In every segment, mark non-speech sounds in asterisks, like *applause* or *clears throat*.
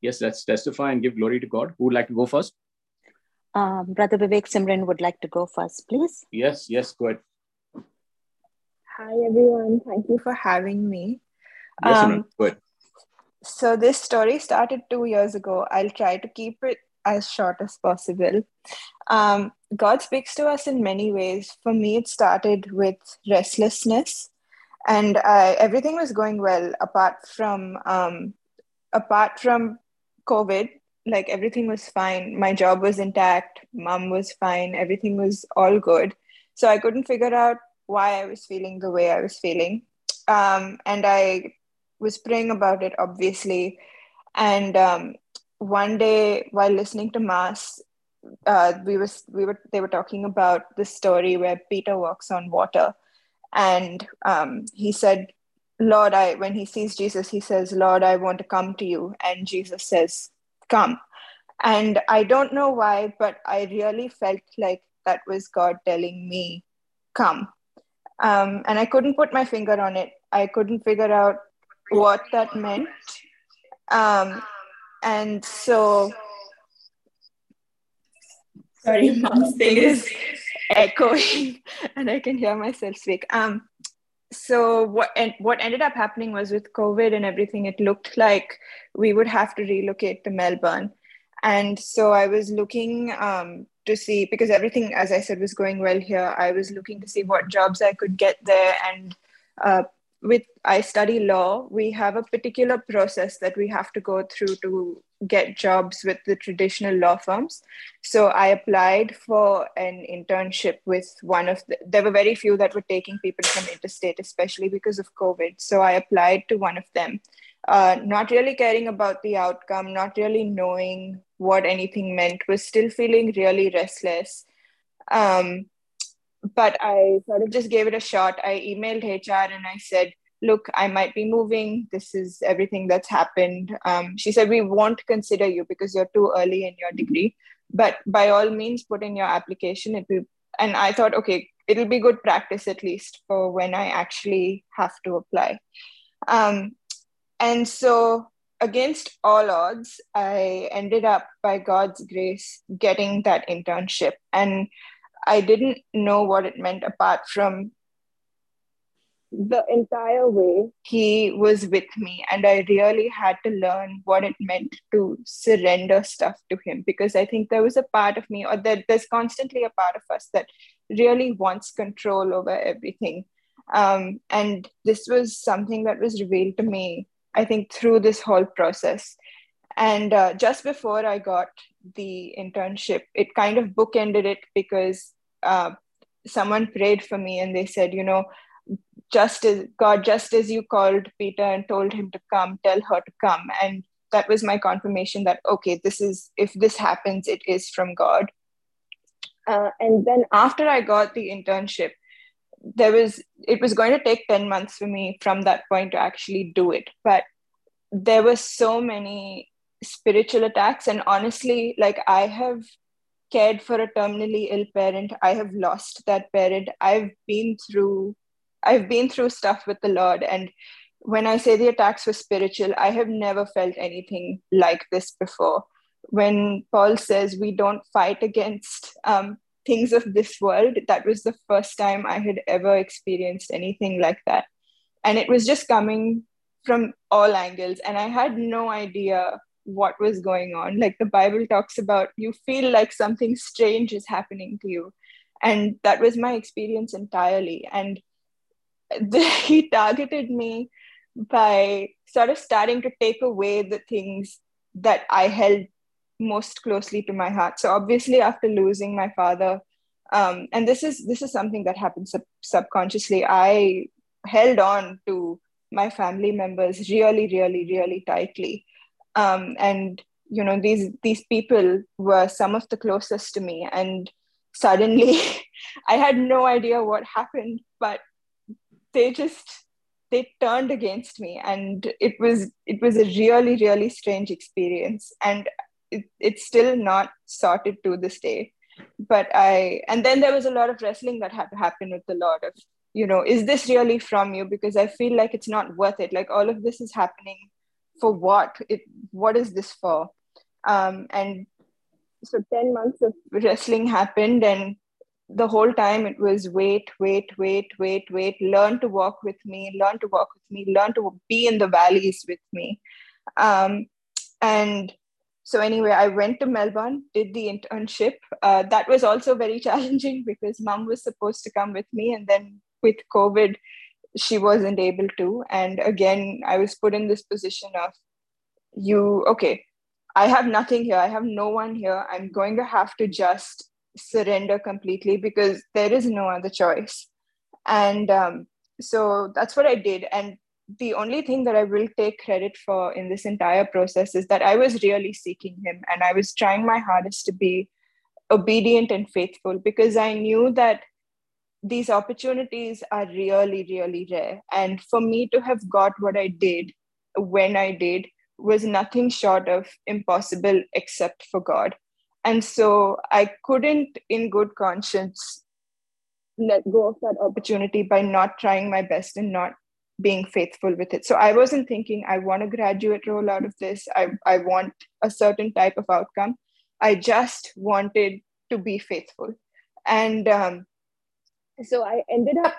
yes, let's testify and give glory to God. Who would like to go first? Um, Brother Vivek Simran would like to go first, please. Yes, yes, go ahead. Hi, everyone. Thank you for having me. Yes, Um, Simran, go ahead. So, this story started two years ago. I'll try to keep it as short as possible. Um, God speaks to us in many ways. For me, it started with restlessness, and I, everything was going well apart from um, apart from COVID. Like everything was fine. My job was intact. Mom was fine. Everything was all good. So I couldn't figure out why I was feeling the way I was feeling. Um, and I was praying about it, obviously. And um, one day, while listening to mass, uh, we was we were they were talking about the story where Peter walks on water, and um, he said, "Lord, I." When he sees Jesus, he says, "Lord, I want to come to you," and Jesus says, "Come." And I don't know why, but I really felt like that was God telling me, "Come." Um, and I couldn't put my finger on it. I couldn't figure out what that meant. Um, and so, sorry, mom's thing is echoing, *laughs* and I can hear myself speak. Um, so what and what ended up happening was with COVID and everything, it looked like we would have to relocate to Melbourne, and so I was looking um, to see because everything, as I said, was going well here. I was looking to see what jobs I could get there, and uh, with I study law, we have a particular process that we have to go through to get jobs with the traditional law firms. So I applied for an internship with one of the, there were very few that were taking people from interstate, especially because of COVID. So I applied to one of them, uh, not really caring about the outcome, not really knowing what anything meant, was still feeling really restless. Um, but I sort of just gave it a shot. I emailed HR and I said, look, I might be moving. This is everything that's happened. Um, she said, we won't consider you because you're too early in your degree. But by all means, put in your application. It will, and I thought, okay, it'll be good practice at least for when I actually have to apply. Um, and so, against all odds, I ended up, by God's grace, getting that internship. And I didn't know what it meant apart from the entire way he was with me. And i really had to learn what it meant to surrender stuff to him because i think there was a part of me or that there's constantly a part of us that really wants control over everything. Um, and this was something that was revealed to me i think through this whole process. And uh, just before i got the internship it kind of bookended it because uh, someone prayed for me and they said you know just as God, just as you called Peter and told him to come, tell her to come. And that was my confirmation that, okay, this is, if this happens, it is from God. Uh, and then after I got the internship, there was, it was going to take 10 months for me from that point to actually do it. But there were so many spiritual attacks. And honestly, like I have cared for a terminally ill parent, I have lost that parent. I've been through I've been through stuff with the Lord. And when I say the attacks were spiritual, I have never felt anything like this before. When Paul says we don't fight against um, things of this world, that was the first time I had ever experienced anything like that. And it was just coming from all angles. And I had no idea what was going on. Like the Bible talks about, you feel like something strange is happening to you. And that was my experience entirely. And *laughs* he targeted me by sort of starting to take away the things that I held most closely to my heart. So obviously, after losing my father, um, and this is this is something that happens sub- subconsciously. I held on to my family members really, really, really tightly, um, and you know these these people were some of the closest to me, and suddenly, *laughs* I had no idea what happened, but they just they turned against me. And it was it was a really really strange experience. And it, it's still not sorted to this day. But i and then there was a lot of wrestling that had to happen with a lot of you know is this really from you? Because i feel like it's not worth it. Like all of this is happening for what? It, what is this for? Um, and so 10 months of wrestling happened and the whole time it was wait wait wait wait wait learn to walk with me learn to walk with me learn to be in the valleys with me um, and so anyway i went to melbourne did the internship uh, that was also very *laughs* challenging because mom was supposed to come with me and then with covid she wasn't able to. And again i was put in this position of you okay i have nothing here. I have no one here. I'm going to have to just surrender completely because there is no other choice. And um, so that's what i did. And the only thing that i will take credit for in this entire process is that i was really seeking him and i was trying my hardest to be obedient and faithful because i knew that these opportunities are really really rare and for me to have got what i did when i did was nothing short of impossible except for god and so I couldn't, in good conscience, let go of that opportunity by not trying my best and not being faithful with it. So I wasn't thinking, I want a graduate role out of this. I, I want a certain type of outcome. I just wanted to be faithful. And um, so I ended up,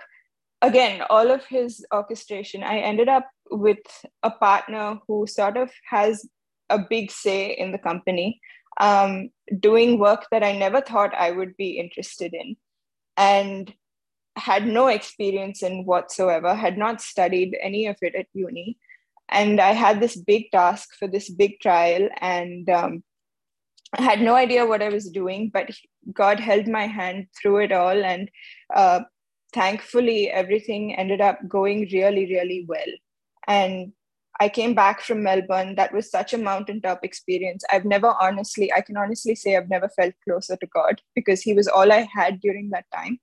again, all of his orchestration, I ended up with a partner who sort of has a big say in the company um, doing work that I never thought I would be interested in and had no experience in whatsoever, had not studied any of it at uni. And I had this big task for this big trial and um, I had no idea what I was doing, but God held my hand through it all. And uh, thankfully, everything ended up going really, really well. And I came back from Melbourne. That was such a mountaintop experience. I've never honestly, I can honestly say I've never felt closer to God because He was all I had during that time.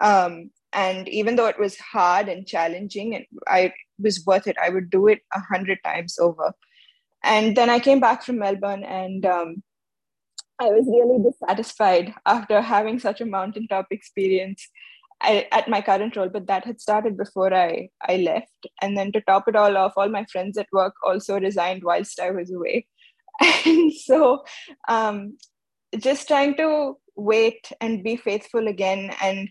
Um, and even though it was hard and challenging, and I was worth it, I would do it a hundred times over. And then I came back from Melbourne, and um, I was really dissatisfied after having such a mountaintop experience I, at my current role, but that had started before I, I left. And then to top it all off, all my friends at work also resigned whilst I was away. *laughs* And so um, just trying to wait and be faithful again. And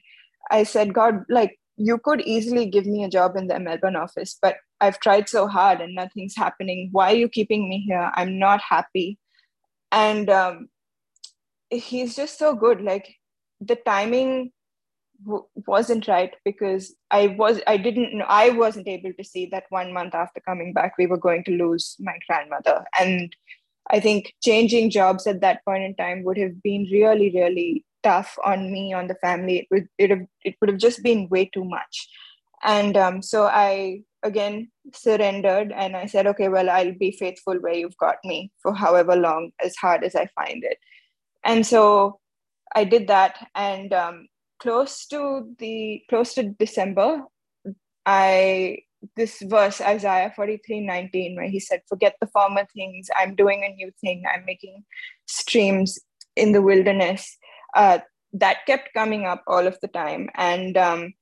I said, God, like, you could easily give me a job in the Melbourne office, but I've tried so hard and nothing's happening. Why are you keeping me here? I'm not happy. And um, he's just so good. Like, the timing w- wasn't right because I was I didn't I wasn't able to see that one month after coming back we were going to lose my grandmother. And I think changing jobs at that point in time would have been really really tough on me on the family. It would it have it would have just been way too much. And um, so I again surrendered and I said okay well I'll be faithful where you've got me for however long as hard as I find it and so I did that and um, close to the close to December, I this verse Isaiah 43 19, where he said, Forget the former things, I'm doing a new thing, I'm making streams in the wilderness. Uh, that kept coming up all of the time. And um,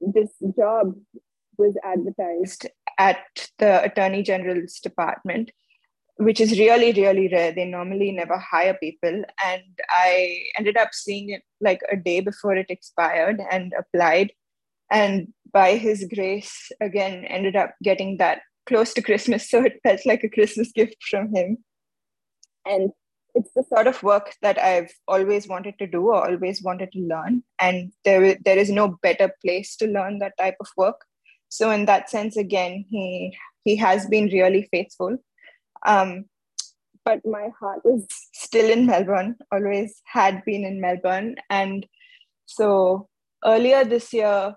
this job was advertised at the Attorney General's department which is really really rare. They normally never hire people. And i ended up seeing it like a day before it expired and applied. And by his grace again ended up getting that close to christmas. *laughs* So it felt like a christmas gift from him. And it's the sort of work that i've always wanted to do or always wanted to learn. And there, there is no better place to learn that type of work. So in that sense again he he has been really faithful um, but my heart was still in Melbourne, always had been in Melbourne. And so earlier this year,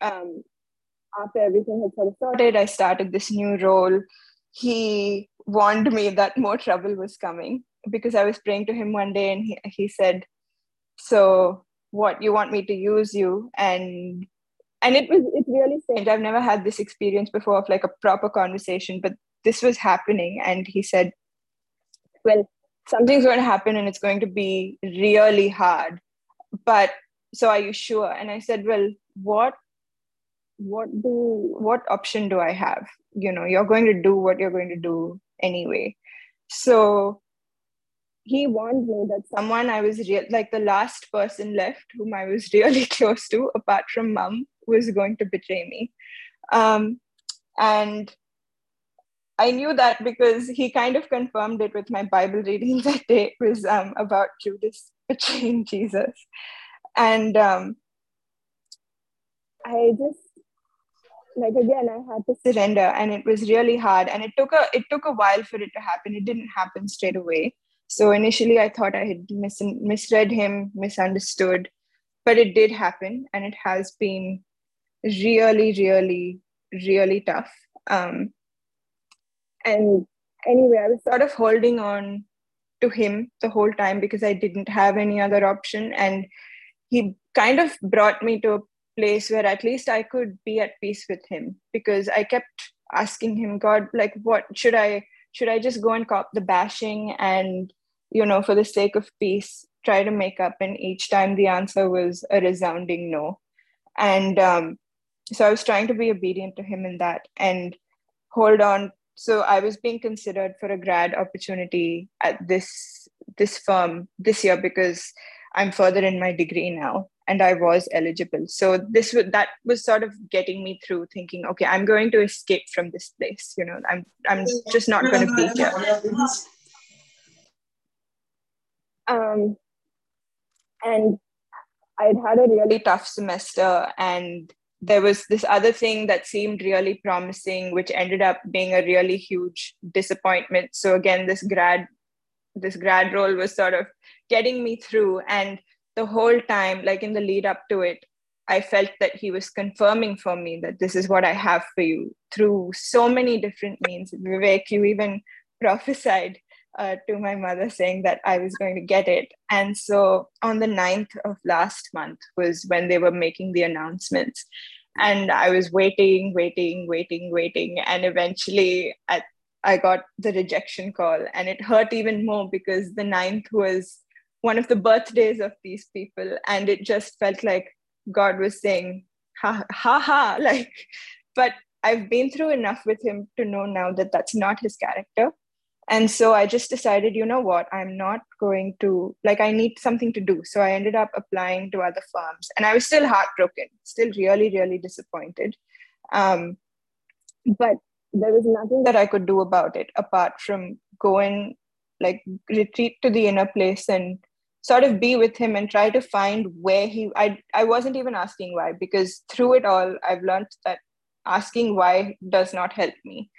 um, after everything had sort of sorted, I started this new role. He warned me that more trouble was coming because I was praying to him one day and he, he said, So, what you want me to use you? And and it was it's really strange. I've never had this experience before of like a proper conversation, but this was happening and he said well something's going to happen and it's going to be really hard but so are you sure and i said well what what do what option do I have? You know, you're going to do what you're going to do anyway. So he warned me that someone I was real like the last person left whom I was really *laughs* close to, apart from mom, was going to betray me. Um, and I knew that because he kind of confirmed it with my Bible reading *laughs* that day. It was um, about Judas betraying *laughs* Jesus. And um, I just like again I had to surrender and it was really hard and it took a it took a while for it to happen. It didn't happen straight away. So initially I thought I had mis- misread him, misunderstood, but it did happen and it has been really, really, really tough. Um, and anyway, I was sort of holding on to him the whole time because I didn't have any other option. And he kind of brought me to a place where at least I could be at peace with him because I kept asking him, God, like, what should I? Should I just go and cop the bashing and, you know, for the sake of peace, try to make up? And each time the answer was a resounding no. And um, so I was trying to be obedient to him in that and hold on so i was being considered for a grad opportunity at this this firm this year because i'm further in my degree now and i was eligible. So this was that was sort of getting me through thinking okay i'm going to escape from this place you know i'm i'm just not going to be here. Um and i'd had a really tough semester and there was this other thing that seemed really promising which ended up being a really huge disappointment. So again this grad this grad role was sort of getting me through and the whole time like in the lead up to it i felt that he was confirming for me that this is what i have for you through so many different means. Vivek you even prophesied uh, to my mother saying that I was going to get it. And so on the 9th of last month was when they were making the announcements. And I was waiting, waiting, waiting, waiting. And eventually at, I got the rejection call. And it hurt even more because the 9th was one of the birthdays of these people. And it just felt like God was saying, ha ha ha. *laughs* Like, but I've been through enough with him to know now that that's not his character and so i just decided you know what? I'm not going to like i need something to do. So i ended up applying to other firms and i was still heartbroken still really really disappointed. Um, but there was nothing that i could do about it apart from go and like retreat to the inner place and sort of be with him and try to find where he i i wasn't even asking why because through it all i've learned that asking why does not help me.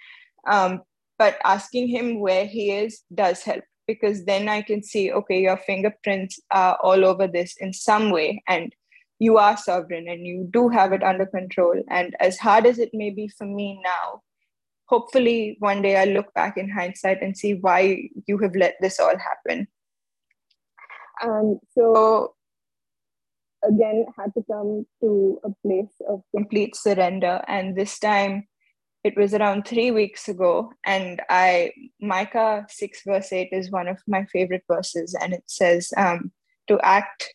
Um, but asking him where he is does help because then I can see, okay, your fingerprints are all over this in some way, and you are sovereign and you do have it under control. And as hard as it may be for me now, hopefully one day I'll look back in hindsight and see why you have let this all happen. Um, so again, had to come to a place of complete surrender. And this time, it was around three weeks ago and i micah 6 verse 8 is one of my favorite verses and it says um, to act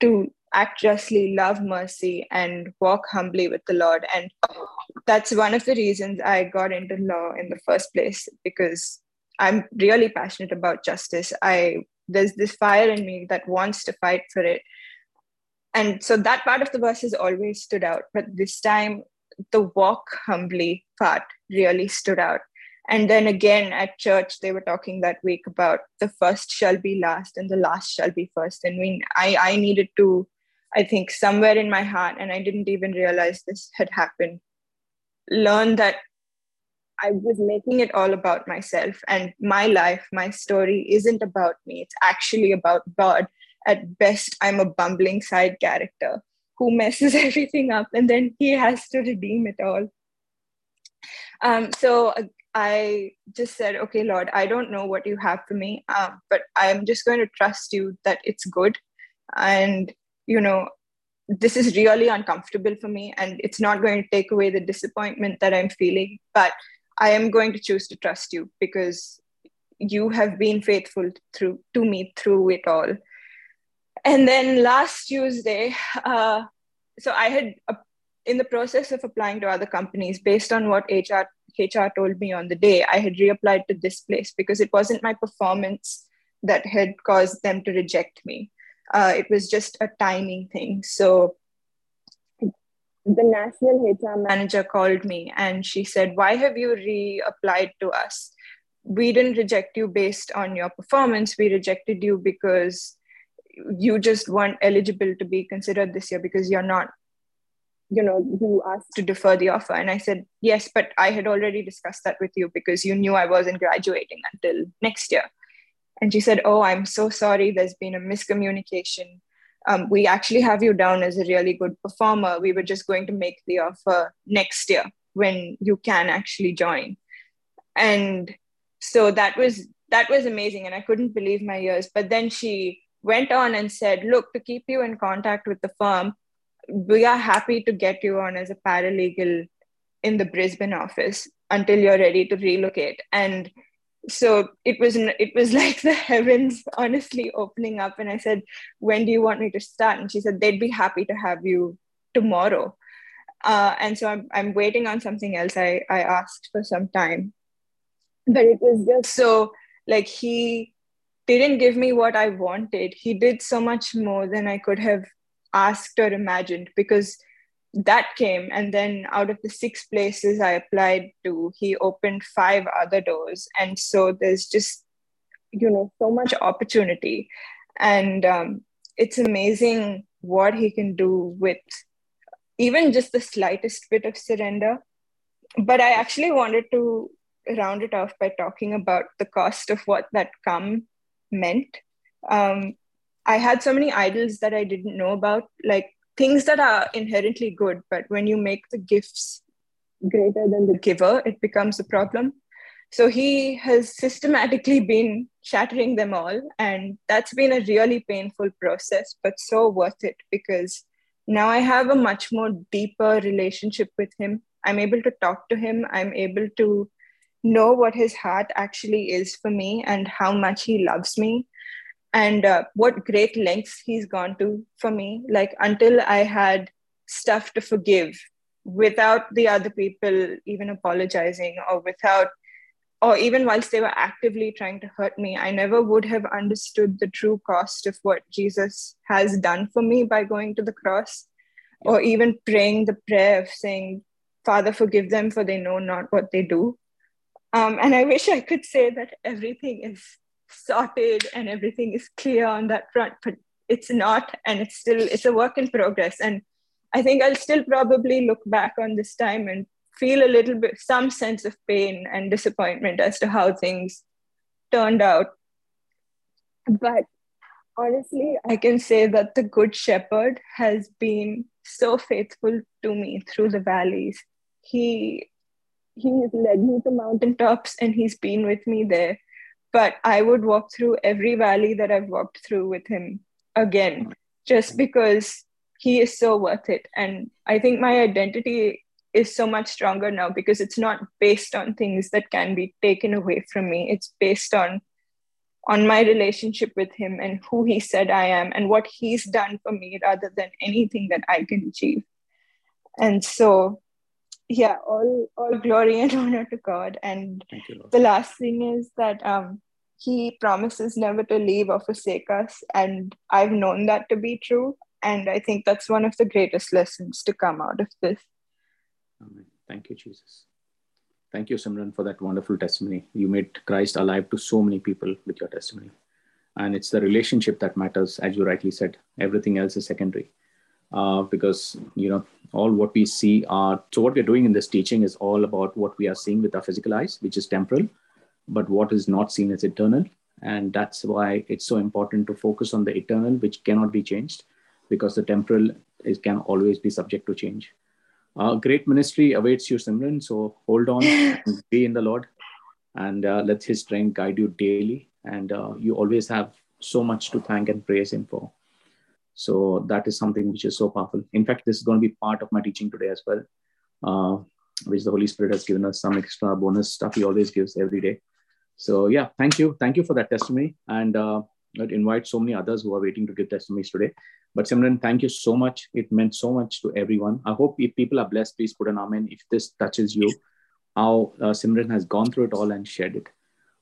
to act justly love mercy and walk humbly with the lord. And that's one of the reasons i got into law in the first place because i'm really passionate about justice. I there's this fire in me that wants to fight for it. And so that part of the verse has always stood out but this time the walk humbly part really stood out. And then again at church, they were talking that week about the first shall be last and the last shall be first. And we, I, I needed to, I think, somewhere in my heart, and I didn't even realize this had happened, learn that I was making it all about myself and my life, my story isn't about me. It's actually about God. At best, I'm a bumbling side character who messes *laughs* everything up and then he has to redeem it all. Um, so i just said okay lord i don't know what you have for me um, but i'm just going to trust you that it's good and you know this is really uncomfortable for me and it's not going to take away the disappointment that i'm feeling but i am going to choose to trust you because you have been faithful through to me through it all and then last Tuesday, uh, so I had uh, in the process of applying to other companies, based on what HR HR told me on the day, I had reapplied to this place because it wasn't my performance that had caused them to reject me. Uh, it was just a timing thing. So the national HR manager called me and she said, Why have you reapplied to us? We didn't reject you based on your performance. We rejected you because you just weren't eligible to be considered this year because you're not you know you asked to defer the offer. And i said yes but i had already discussed that with you because you knew i wasn't graduating until next year. And she said oh i'm so sorry. There's been a miscommunication. Um, we actually have you down as a really good performer. We were just going to make the offer next year when you can actually join. And so that was that was amazing. And i couldn't believe my ears. But then she went on and said look to keep you in contact with the firm we are happy to get you on as a paralegal in the Brisbane office until you're ready to relocate. And so it was it was *laughs* like the heavens honestly opening up. And i said when do you want me to start? And she said they'd be happy to have you tomorrow. Uh, and so I'm, I'm waiting on something else. I, I asked for some time. But it was just so like he didn't give me what i wanted. He did so much more than i could have asked or imagined because that came and then out of the six places i applied to he opened five other doors. And so there's just you know so much opportunity. And um, it's amazing what he can do with even just the slightest bit of surrender. But i actually wanted to round it off by talking about the cost of what that come meant um, I had so many idols that I didn't know about, like things that are inherently good, but when you make the gifts greater than the giver, it becomes a problem. So he has systematically been shattering them all. And that's been a really painful process, but so worth it because now I have a much more deeper relationship with him. I'm able to talk to him. I'm able to know what his heart actually is for me and how much he loves me and uh, what great lengths he's gone to for me. Like until i had stuff to forgive without the other people even apologizing or without or even whilst they were actively trying to hurt me i never would have understood the true cost of what jesus has done for me by going to the cross or even praying the prayer of saying father forgive them for they know not what they do um, and i wish i could say that everything is sorted and everything is clear on that front but it's not and it's still it's a work in progress. And i think i'll still probably look back on this time and feel a little bit some sense of pain and disappointment as to how things turned out. But honestly i can say that the good shepherd has been so faithful to me through the valleys. He he's led me to mountaintops and he's been with me there but I would walk through every valley that I've walked through with him again, just mm. because he is so worth it. And I think my identity is so much stronger now because it's not based on things that can be taken away from me. It's based on on my relationship with him and who he said I am and what he's done for me rather than anything that I can achieve. And so yeah, all all glory and *laughs* honor to God. And the last thing is that um he promises never to leave or forsake us. And I've known that to be true. And I think that's one of the greatest lessons to come out of this. Amen. Thank you, Jesus. Thank you, Simran, for that wonderful testimony. You made Christ alive to so many people with your testimony. And it's the relationship that matters, as you rightly said. Everything else is secondary. Uh, because, you know, all what we see are, so what we're doing in this teaching is all about what we are seeing with our physical eyes, which is temporal but what is not seen as eternal. And that's why it's so important to focus on the eternal, which cannot be changed, because the temporal is, can always be subject to change. Uh, great ministry awaits you, Simran. So hold on, *laughs* be in the Lord, and uh, let His strength guide you daily. And uh, you always have so much to thank and praise Him for. So that is something which is so powerful. In fact, this is going to be part of my teaching today as well, uh, which the Holy Spirit has given us some extra bonus stuff He always gives every day. So yeah, thank you, thank you for that testimony. And uh, I'd invite so many others who are waiting to give testimonies today. But Simran, thank you so much. It meant so much to everyone. I hope if people are blessed, please put an amen if this touches you. How uh, Simran has gone through it all and shared it.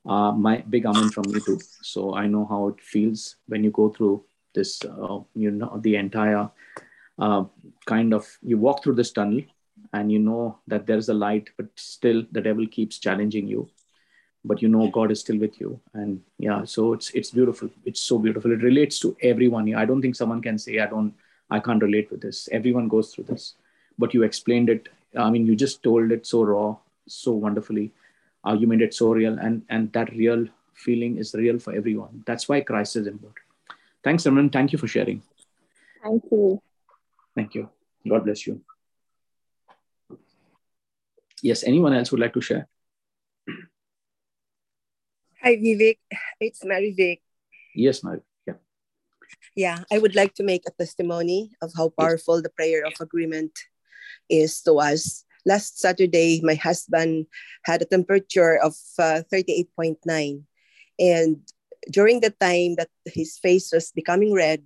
Uh, my big amen from me too. So I know how it feels when you go through this, uh, you know, the entire uh, kind of, you walk through this tunnel and you know that there's a light, but still the devil keeps challenging you but you know god is still with you. And yeah so it's it's beautiful. It's so beautiful. It relates to everyone. I don't think someone can say i don't i can't relate with this. Everyone goes through this but you explained it. I mean you just told it so raw so wonderfully you made it so real and and that real feeling is real for everyone. That's why christ is important thanks Simran. thank you for sharing thank you thank you god bless you yes anyone else would like to share Hi, Vivek. It's Mary Vic. Yes, Mary. Yeah. Yeah, I would like to make a testimony of how powerful yes. the prayer of agreement is to us. Last Saturday, my husband had a temperature of uh, 38.9. And during the time that his face was becoming red,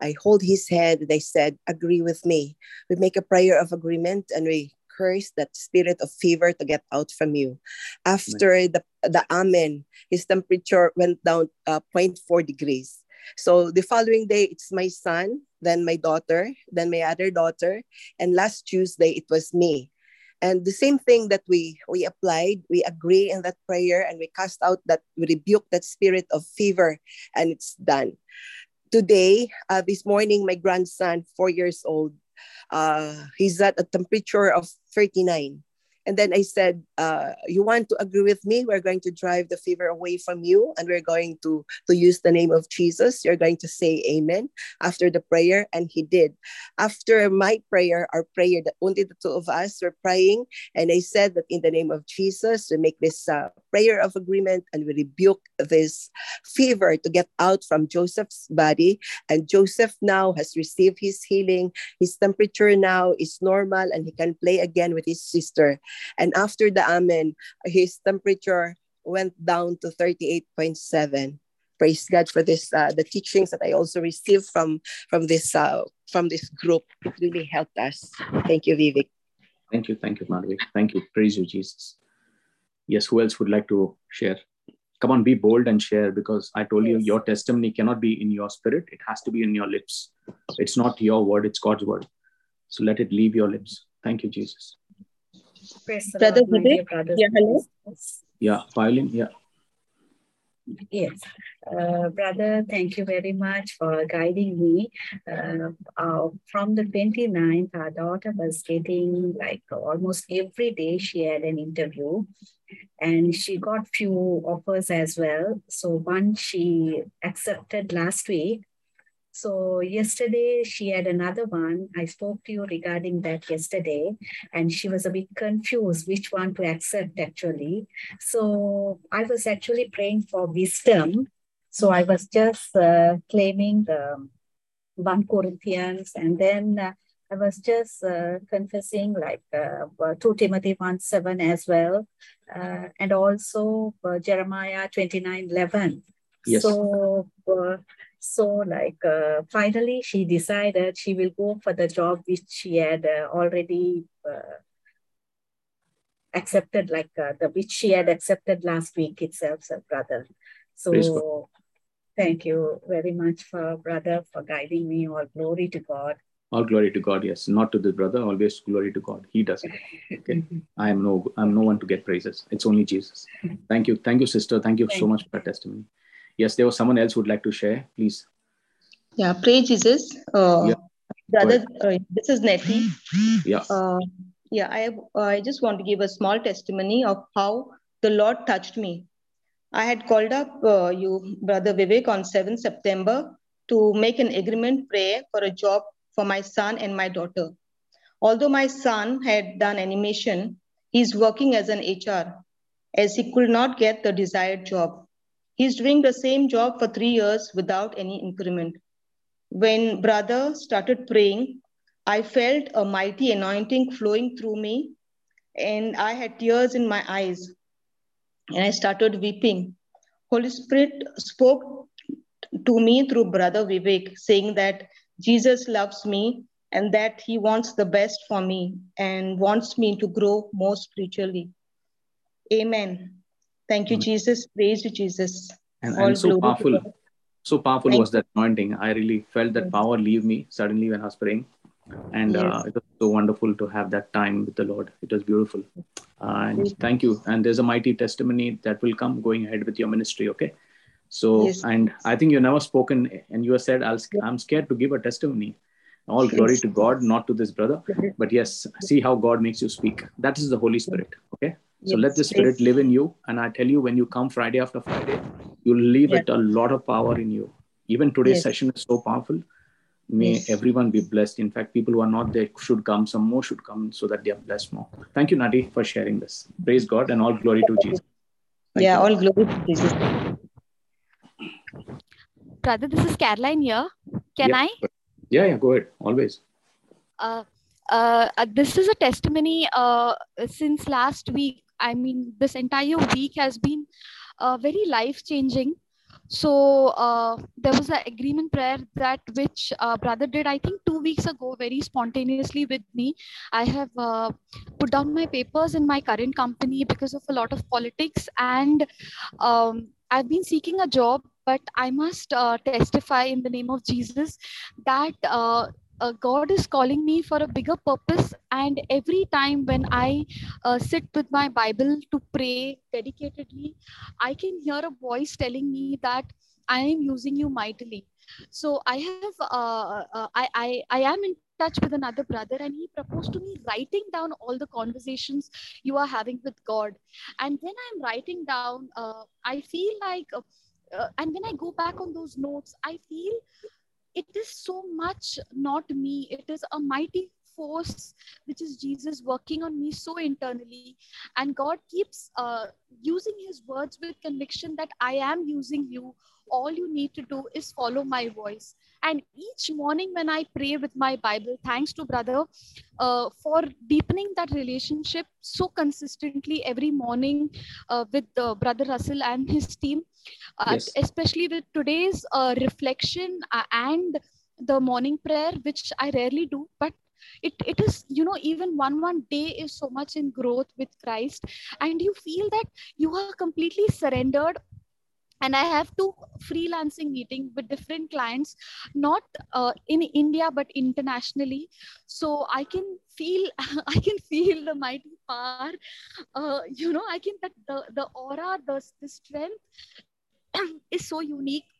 I hold his head and I said, Agree with me. We make a prayer of agreement and we curse that spirit of fever to get out from you. After the, the Amen, his temperature went down uh, 0.4 degrees. So the following day, it's my son, then my daughter, then my other daughter, and last Tuesday, it was me. And the same thing that we we applied, we agree in that prayer and we cast out that, we rebuke that spirit of fever, and it's done. Today, uh, this morning, my grandson, four years old, uh, he's at a temperature of 39. And then I said, uh, You want to agree with me? We're going to drive the fever away from you, and we're going to, to use the name of Jesus. You're going to say amen after the prayer. And he did. After my prayer, our prayer, that only the two of us were praying. And I said that in the name of Jesus, we make this uh, prayer of agreement and we rebuke this fever to get out from Joseph's body. And Joseph now has received his healing. His temperature now is normal and he can play again with his sister. And after the Amen, his temperature went down to 38.7. Praise God for this, uh, the teachings that I also received from, from, this, uh, from this group. It really helped us. Thank you, Vivek. Thank you. Thank you, Madhavi. Thank you. Praise you, Jesus. Yes, who else would like to share? Come on, be bold and share because I told yes. you your testimony cannot be in your spirit. It has to be in your lips. It's not your word, it's God's word. So let it leave your lips. Thank you, Jesus. Brother Vivek? Yeah, hello. Yeah, violin, yeah. Yes, uh, brother, thank you very much for guiding me. Uh, uh, from the 29th, our daughter was getting like almost every day she had an interview and she got few offers as well. So one she accepted last week so yesterday she had another one. I spoke to you regarding that yesterday, and she was a bit confused which one to accept actually. So I was actually praying for wisdom. So I was just uh, claiming the 1 Corinthians, and then uh, I was just uh, confessing like uh, 2 Timothy 1 7 as well, uh, and also uh, Jeremiah 29 11. Yes. So uh, so, like, uh, finally, she decided she will go for the job which she had uh, already uh, accepted, like uh, the which she had accepted last week itself, so brother. So, thank you very much for brother for guiding me. All glory to God. All glory to God. Yes, not to the brother. Always glory to God. He does it. Okay. *laughs* I am no. I'm no one to get praises. It's only Jesus. Thank you. Thank you, sister. Thank you thank so much for testimony. Yes, there was someone else who would like to share. Please. Yeah, pray Jesus. Uh, yeah. Brother, uh, this is Nettie. Yeah. Uh, yeah, I I just want to give a small testimony of how the Lord touched me. I had called up uh, you, Brother Vivek, on 7 September to make an agreement prayer for a job for my son and my daughter. Although my son had done animation, he's working as an HR as he could not get the desired job. He's doing the same job for three years without any increment. When brother started praying, I felt a mighty anointing flowing through me, and I had tears in my eyes, and I started weeping. Holy Spirit spoke to me through Brother Vivek, saying that Jesus loves me and that he wants the best for me and wants me to grow more spiritually. Amen. Thank you, Amen. Jesus. Praise you, Jesus. And, All and so powerful, so powerful Thank was that anointing. I really felt that Yes. power leave me suddenly when I was praying. And uh, it was so wonderful to have that time with the Lord. It was beautiful. and thank you. And there's a mighty testimony that will come going ahead with your ministry. Okay. So, Yes. and I think you never spoken and you said, I'll, I'm scared to give a testimony. All glory to God, not to this brother. But yes, see how God makes you speak. That is the Holy Spirit. Okay. So let the Yes. Spirit live in you. And I tell you, when you come Friday after Friday, you'll leave Yeah. with a lot of power in you. Even today's Yes. session is so powerful. May Yes. everyone be blessed. In fact, people who are not there should come. Some more should come so that they are blessed more. Thank you, Nadi, for sharing this. Praise God and all glory to Jesus. Thank yeah, you. all glory to Jesus. Brother, this is Caroline here. Can Yeah. I? Yeah, yeah, go ahead. Always. Uh, uh, uh, this is a testimony uh, since last week. I mean, this entire week has been uh, very life changing. So uh, there was an agreement prayer that which uh, brother did, I think, two weeks ago, very spontaneously with me. I have uh, put down my papers in my current company because of a lot of politics, and um, I've been seeking a job. But I must uh, testify in the name of Jesus that uh, God is calling me for a bigger purpose. And every time when I uh, sit with my Bible to pray dedicatedly, I can hear a voice telling me that I am using you mightily. So I have, uh, uh, I, I, I am in touch with another brother, and he proposed to me writing down all the conversations you are having with God. And then I'm writing down, uh, I feel like, uh, and when I go back on those notes, I feel it is so much not me. It is a mighty force which is jesus working on me so internally. And god keeps uh, using his words with conviction that i am using you. All you need to do is follow my voice and each morning when i pray with my bible thanks to brother uh, for deepening that relationship so consistently every morning uh, with uh, brother russell and his team uh, Yes. especially with today's uh, reflection uh, and the morning prayer which i rarely do but it, it is you know even one one day is so much in growth with christ and you feel that you are completely surrendered and i have two freelancing meeting with different clients not uh, in india but internationally. So i can feel *laughs* i can feel the mighty power. Uh, you know i can that the, the aura the, the strength *clears throat* is so unique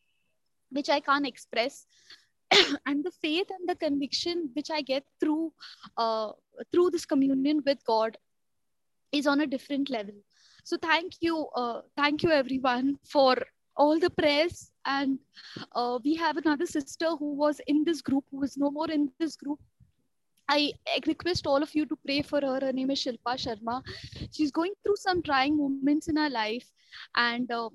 which i can't express. *clears throat* And the faith and the conviction which i get through uh, through this communion with god is on a different level so thank you uh, thank you everyone for all the prayers and uh, we have another sister who was in this group who is no more in this group I request all of you to pray for her. Her name is Shilpa Sharma. She's going through some trying moments in her life, and uh,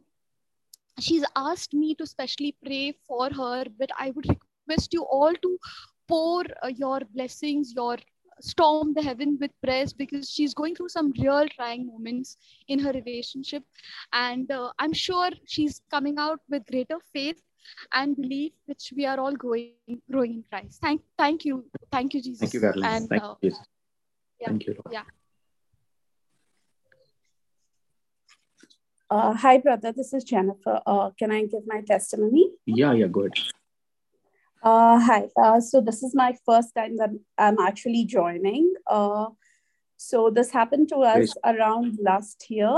she's asked me to specially pray for her. But I would request you all to pour uh, your blessings, your storm the heaven with prayers because she's going through some real trying moments in her relationship and uh, i'm sure she's coming out with greater faith and belief which we are all growing growing in christ thank thank you thank you jesus Thank you, Caroline. and Thank uh, you, yeah, Thank you, Lord. yeah Uh, hi, brother. This is Jennifer. Uh, can I give my testimony? Yeah, yeah, go ahead. Uh, hi. Uh, so this is my first time that I'm actually joining. Uh, so this happened to us Praise- around last year,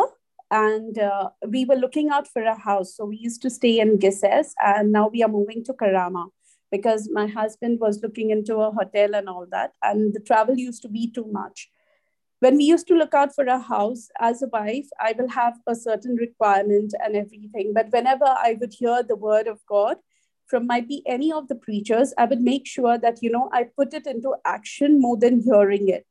and uh, we were looking out for a house. So we used to stay in Qusais, and now we are moving to Karama because my husband was looking into a hotel and all that, and the travel used to be too much. When we used to look out for a house as a wife, I will have a certain requirement and everything. But whenever I would hear the word of God, from might be any of the preachers, I would make sure that, you know, I put it into action more than hearing it.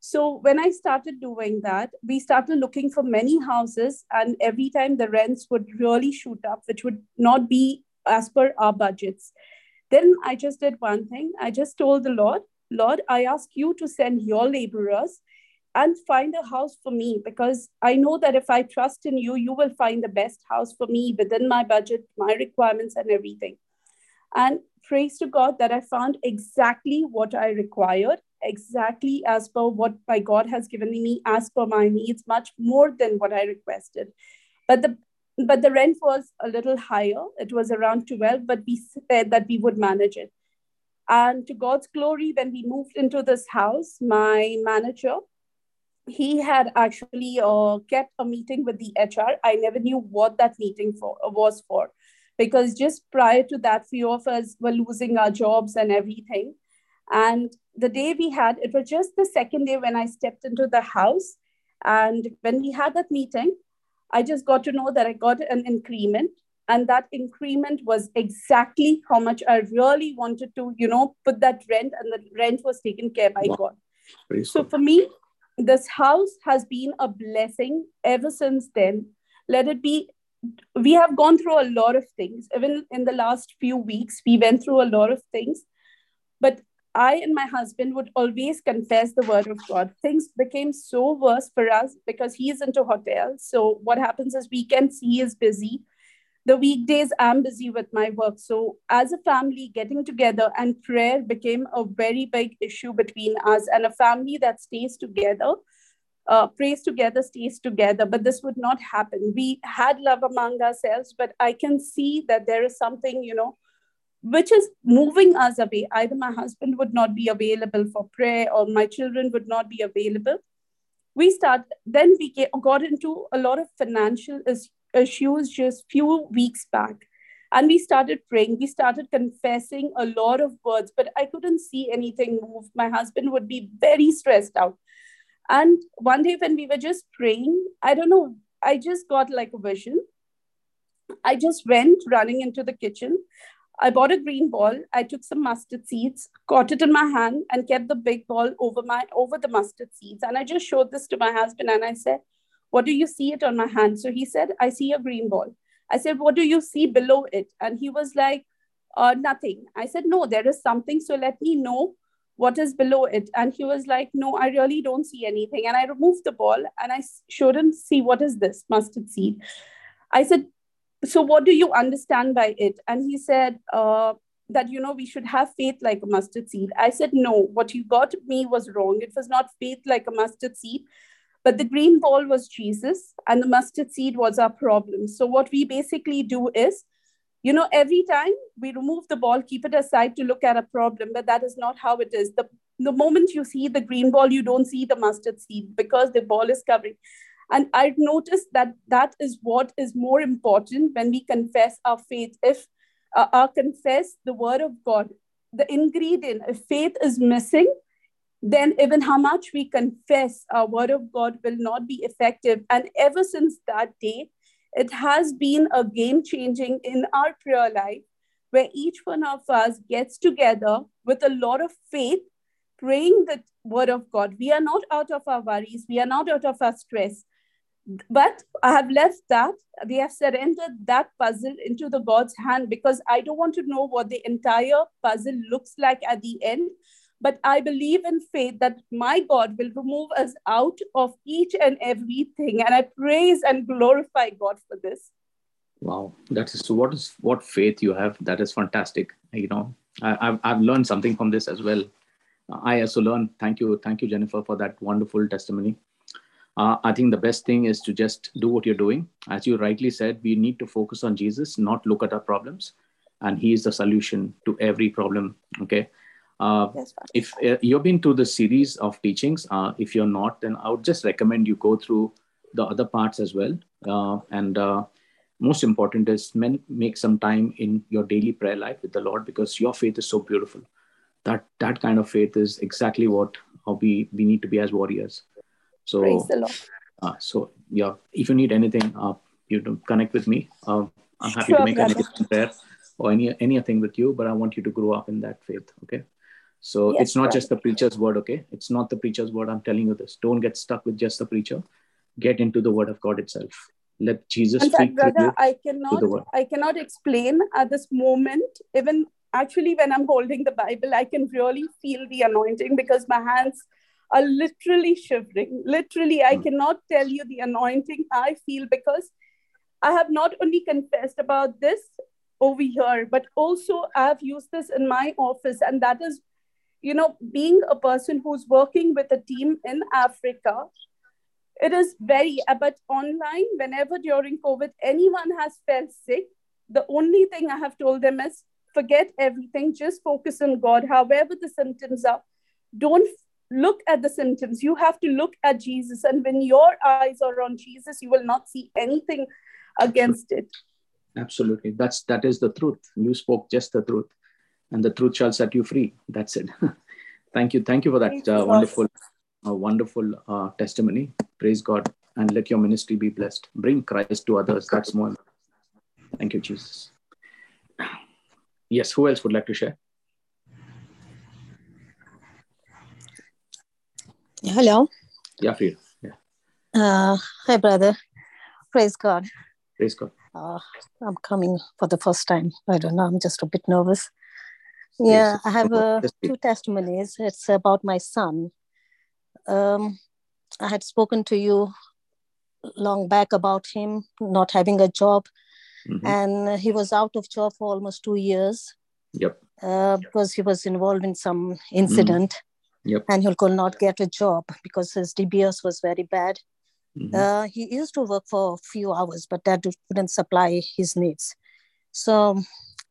So when I started doing that, we started looking for many houses, and every time the rents would really shoot up, which would not be as per our budgets. Then I just did one thing. I just told the Lord, Lord, I ask you to send your laborers and find a house for me because I know that if I trust in you, you will find the best house for me within my budget, my requirements, and everything. And praise to God that I found exactly what I required, exactly as per what my God has given me, as per my needs, much more than what I requested. But the but the rent was a little higher. It was around 12, but we said that we would manage it. And to God's glory, when we moved into this house, my manager, he had actually uh, kept a meeting with the HR. I never knew what that meeting for was for, because just prior to that, few of us were losing our jobs and everything. And the day we had, it was just the second day when I stepped into the house. And when we had that meeting, I just got to know that I got an increment. And that increment was exactly how much I really wanted to, you know, put that rent, and the rent was taken care by wow. God. Very so cool. for me, this house has been a blessing ever since then. Let it be. We have gone through a lot of things. Even in the last few weeks, we went through a lot of things. But I and my husband would always confess the word of God. Things became so worse for us because he is into hotels. So what happens is weekends he is busy. The weekdays I'm busy with my work. So as a family, getting together and prayer became a very big issue between us and a family that stays together. Uh, prays together, stays together, but this would not happen. We had love among ourselves, but I can see that there is something, you know, which is moving us away. Either my husband would not be available for prayer or my children would not be available. We start, then we get, got into a lot of financial Uh, issues just few weeks back. And we started praying, we started confessing a lot of words, but I couldn't see anything move. My husband would be very stressed out. And one day when we were just praying, I don't know, I just got like a vision. I just went running into the kitchen. I bought a green ball. I took some mustard seeds, caught it in my hand, and kept the big ball over my over the mustard seeds. And I just showed this to my husband, and I said, "What do you see it on my hand?" So he said, "I see a green ball." I said, "What do you see below it?" And he was like, uh, "Nothing." I said, "No, there is something. So let me know what is below it." And he was like, "No, I really don't see anything." And I removed the ball and I showed him, "See what is this mustard seed?" I said, so what do you understand by it and he said uh, that you know we should have faith like a mustard seed i said no what you got me was wrong it was not faith like a mustard seed but the green ball was jesus and the mustard seed was our problem. So what we basically do is you know every time we remove the ball keep it aside to look at a problem but that is not how it is. The the moment you see the green ball you don't see the mustard seed because the ball is covering. And I've noticed that that is what is more important when we confess our faith. If uh, our confess the word of God, the ingredient, if faith is missing, then even how much we confess our word of God will not be effective. And ever since that day, it has been a game changing in our prayer life where each one of us gets together with a lot of faith, praying the word of God. We are not out of our worries, we are not out of our stress, but I have left that. We have surrendered that puzzle into the God's hand because I don't want to know what the entire puzzle looks like at the end. But I believe in faith that my God will remove us out of each and everything. And I praise and glorify God for this. Wow, that is so. What is what faith you have? That is fantastic. You know, I, have I've learned something from this as well. I also learned. Thank you, thank you, Jennifer, for that wonderful testimony uh, I think the best thing is to just do what you're doing. As you rightly said, we need to focus on Jesus, not look at our problems. And He is the solution to every problem. Okay. Uh, yes, if uh, you've been to the series of teachings, uh, if you're not, then I would just recommend you go through the other parts as well. Uh, and uh, most important is men, make some time in your daily prayer life with the Lord because your faith is so beautiful. That that kind of faith is exactly what how we we need to be as warriors. So, Praise the Lord. Uh, so yeah, if you need anything, uh, you can connect with me. I'm happy sure, to make brother. anything there or any anything with you. But I want you to grow up in that faith. Okay. So yes, it's not brother. just the preacher's word. Okay, it's not the preacher's word. I'm telling you this. Don't get stuck with just the preacher. Get into the word of God itself. Let Jesus and uh, speak that, brother, I cannot. I cannot explain at this moment. Even actually, when I'm holding the Bible, I can really feel the anointing because my hands are literally shivering. Literally, I hmm. cannot tell you the anointing I feel because I have not only confessed about this over here, but also I've used this in my office. And that is, you know, being a person who's working with a team in Africa, it is very, but online, whenever during COVID anyone has felt sick, the only thing I have told them is forget everything, just focus on God, however the symptoms are. Don't look at the symptoms. You have to look at Jesus. And when your eyes are on Jesus, you will not see anything against it. Absolutely. That's that is the truth. You spoke just the truth. And the truth shall set you free. That's it. *laughs* Thank you. Thank you for that uh, wonderful, uh, wonderful uh, testimony. Praise God. And let your ministry be blessed. Bring Christ to others. That's more. Thank you, Jesus. Yes, who else would like to share? Hello. Yeah, Frida. Yeah. Uh, hi, brother. Praise God. Praise God. Uh, I'm coming for the first time. I don't know. I'm just a bit nervous. Yeah, I have uh, two testimonies. It's about my son. Um, I had spoken to you long back about him not having a job, mm-hmm. and he was out of job for almost two years. Yep. Uh, because he was involved in some incident. Mm. Yep. And he could not get a job because his DBS was very bad. Mm-hmm. Uh, he used to work for a few hours, but that couldn't supply his needs. So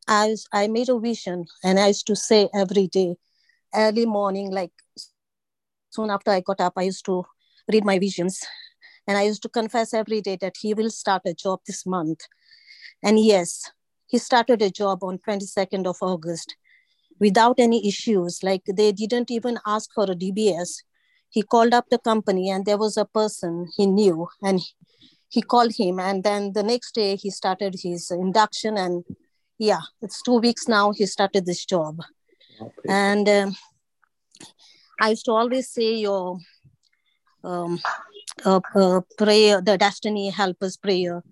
I, I made a vision and I used to say every day, early morning, like soon after I got up, I used to read my visions and I used to confess every day that he will start a job this month. And yes, he started a job on 22nd of August without any issues. Like they didn't even ask for a DBS. He called up the company and there was a person he knew and he called him. And then the next day he started his induction and yeah, it's two weeks now he started this job. Okay. And um, I used to always say your um, uh, uh, prayer, the destiny helpers prayer.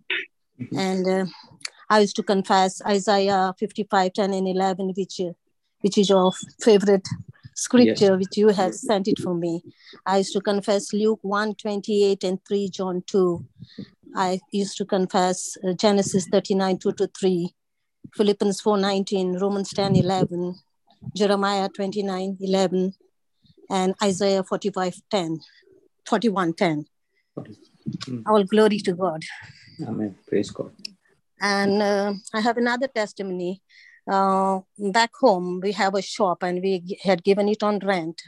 Mm-hmm. And uh, I used to confess Isaiah 55, 10 and 11, which uh, which is your favorite scripture, yes. which you have sent it for me. I used to confess Luke 1 28 and 3 John 2. I used to confess uh, Genesis 39 2 to 3, Philippians 4 19, Romans 10 11, Jeremiah 29 11, and Isaiah 45 10, 41 10. All glory to God. Amen. Praise God. And uh, I have another testimony uh, back home we have a shop and we had given it on rent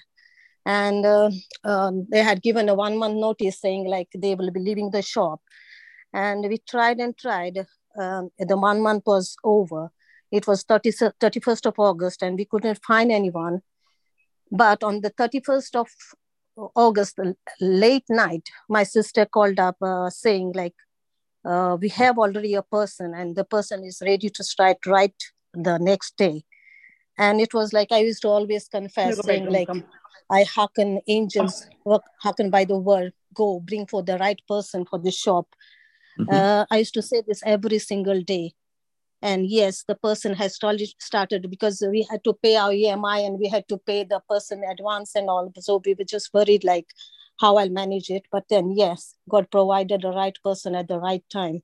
and uh, um, they had given a one month notice saying like they will be leaving the shop and we tried and tried um, the one month was over it was 30, 31st of august and we couldn't find anyone but on the 31st of august late night my sister called up uh, saying like uh, we have already a person and the person is ready to start right the next day. And it was like I used to always confess, saying, like, I hearken angels, work, hearken by the word, go bring for the right person for the shop. Mm-hmm. Uh, I used to say this every single day. And yes, the person has started because we had to pay our EMI and we had to pay the person advance and all. So we were just worried, like, how I'll manage it. But then, yes, God provided the right person at the right time.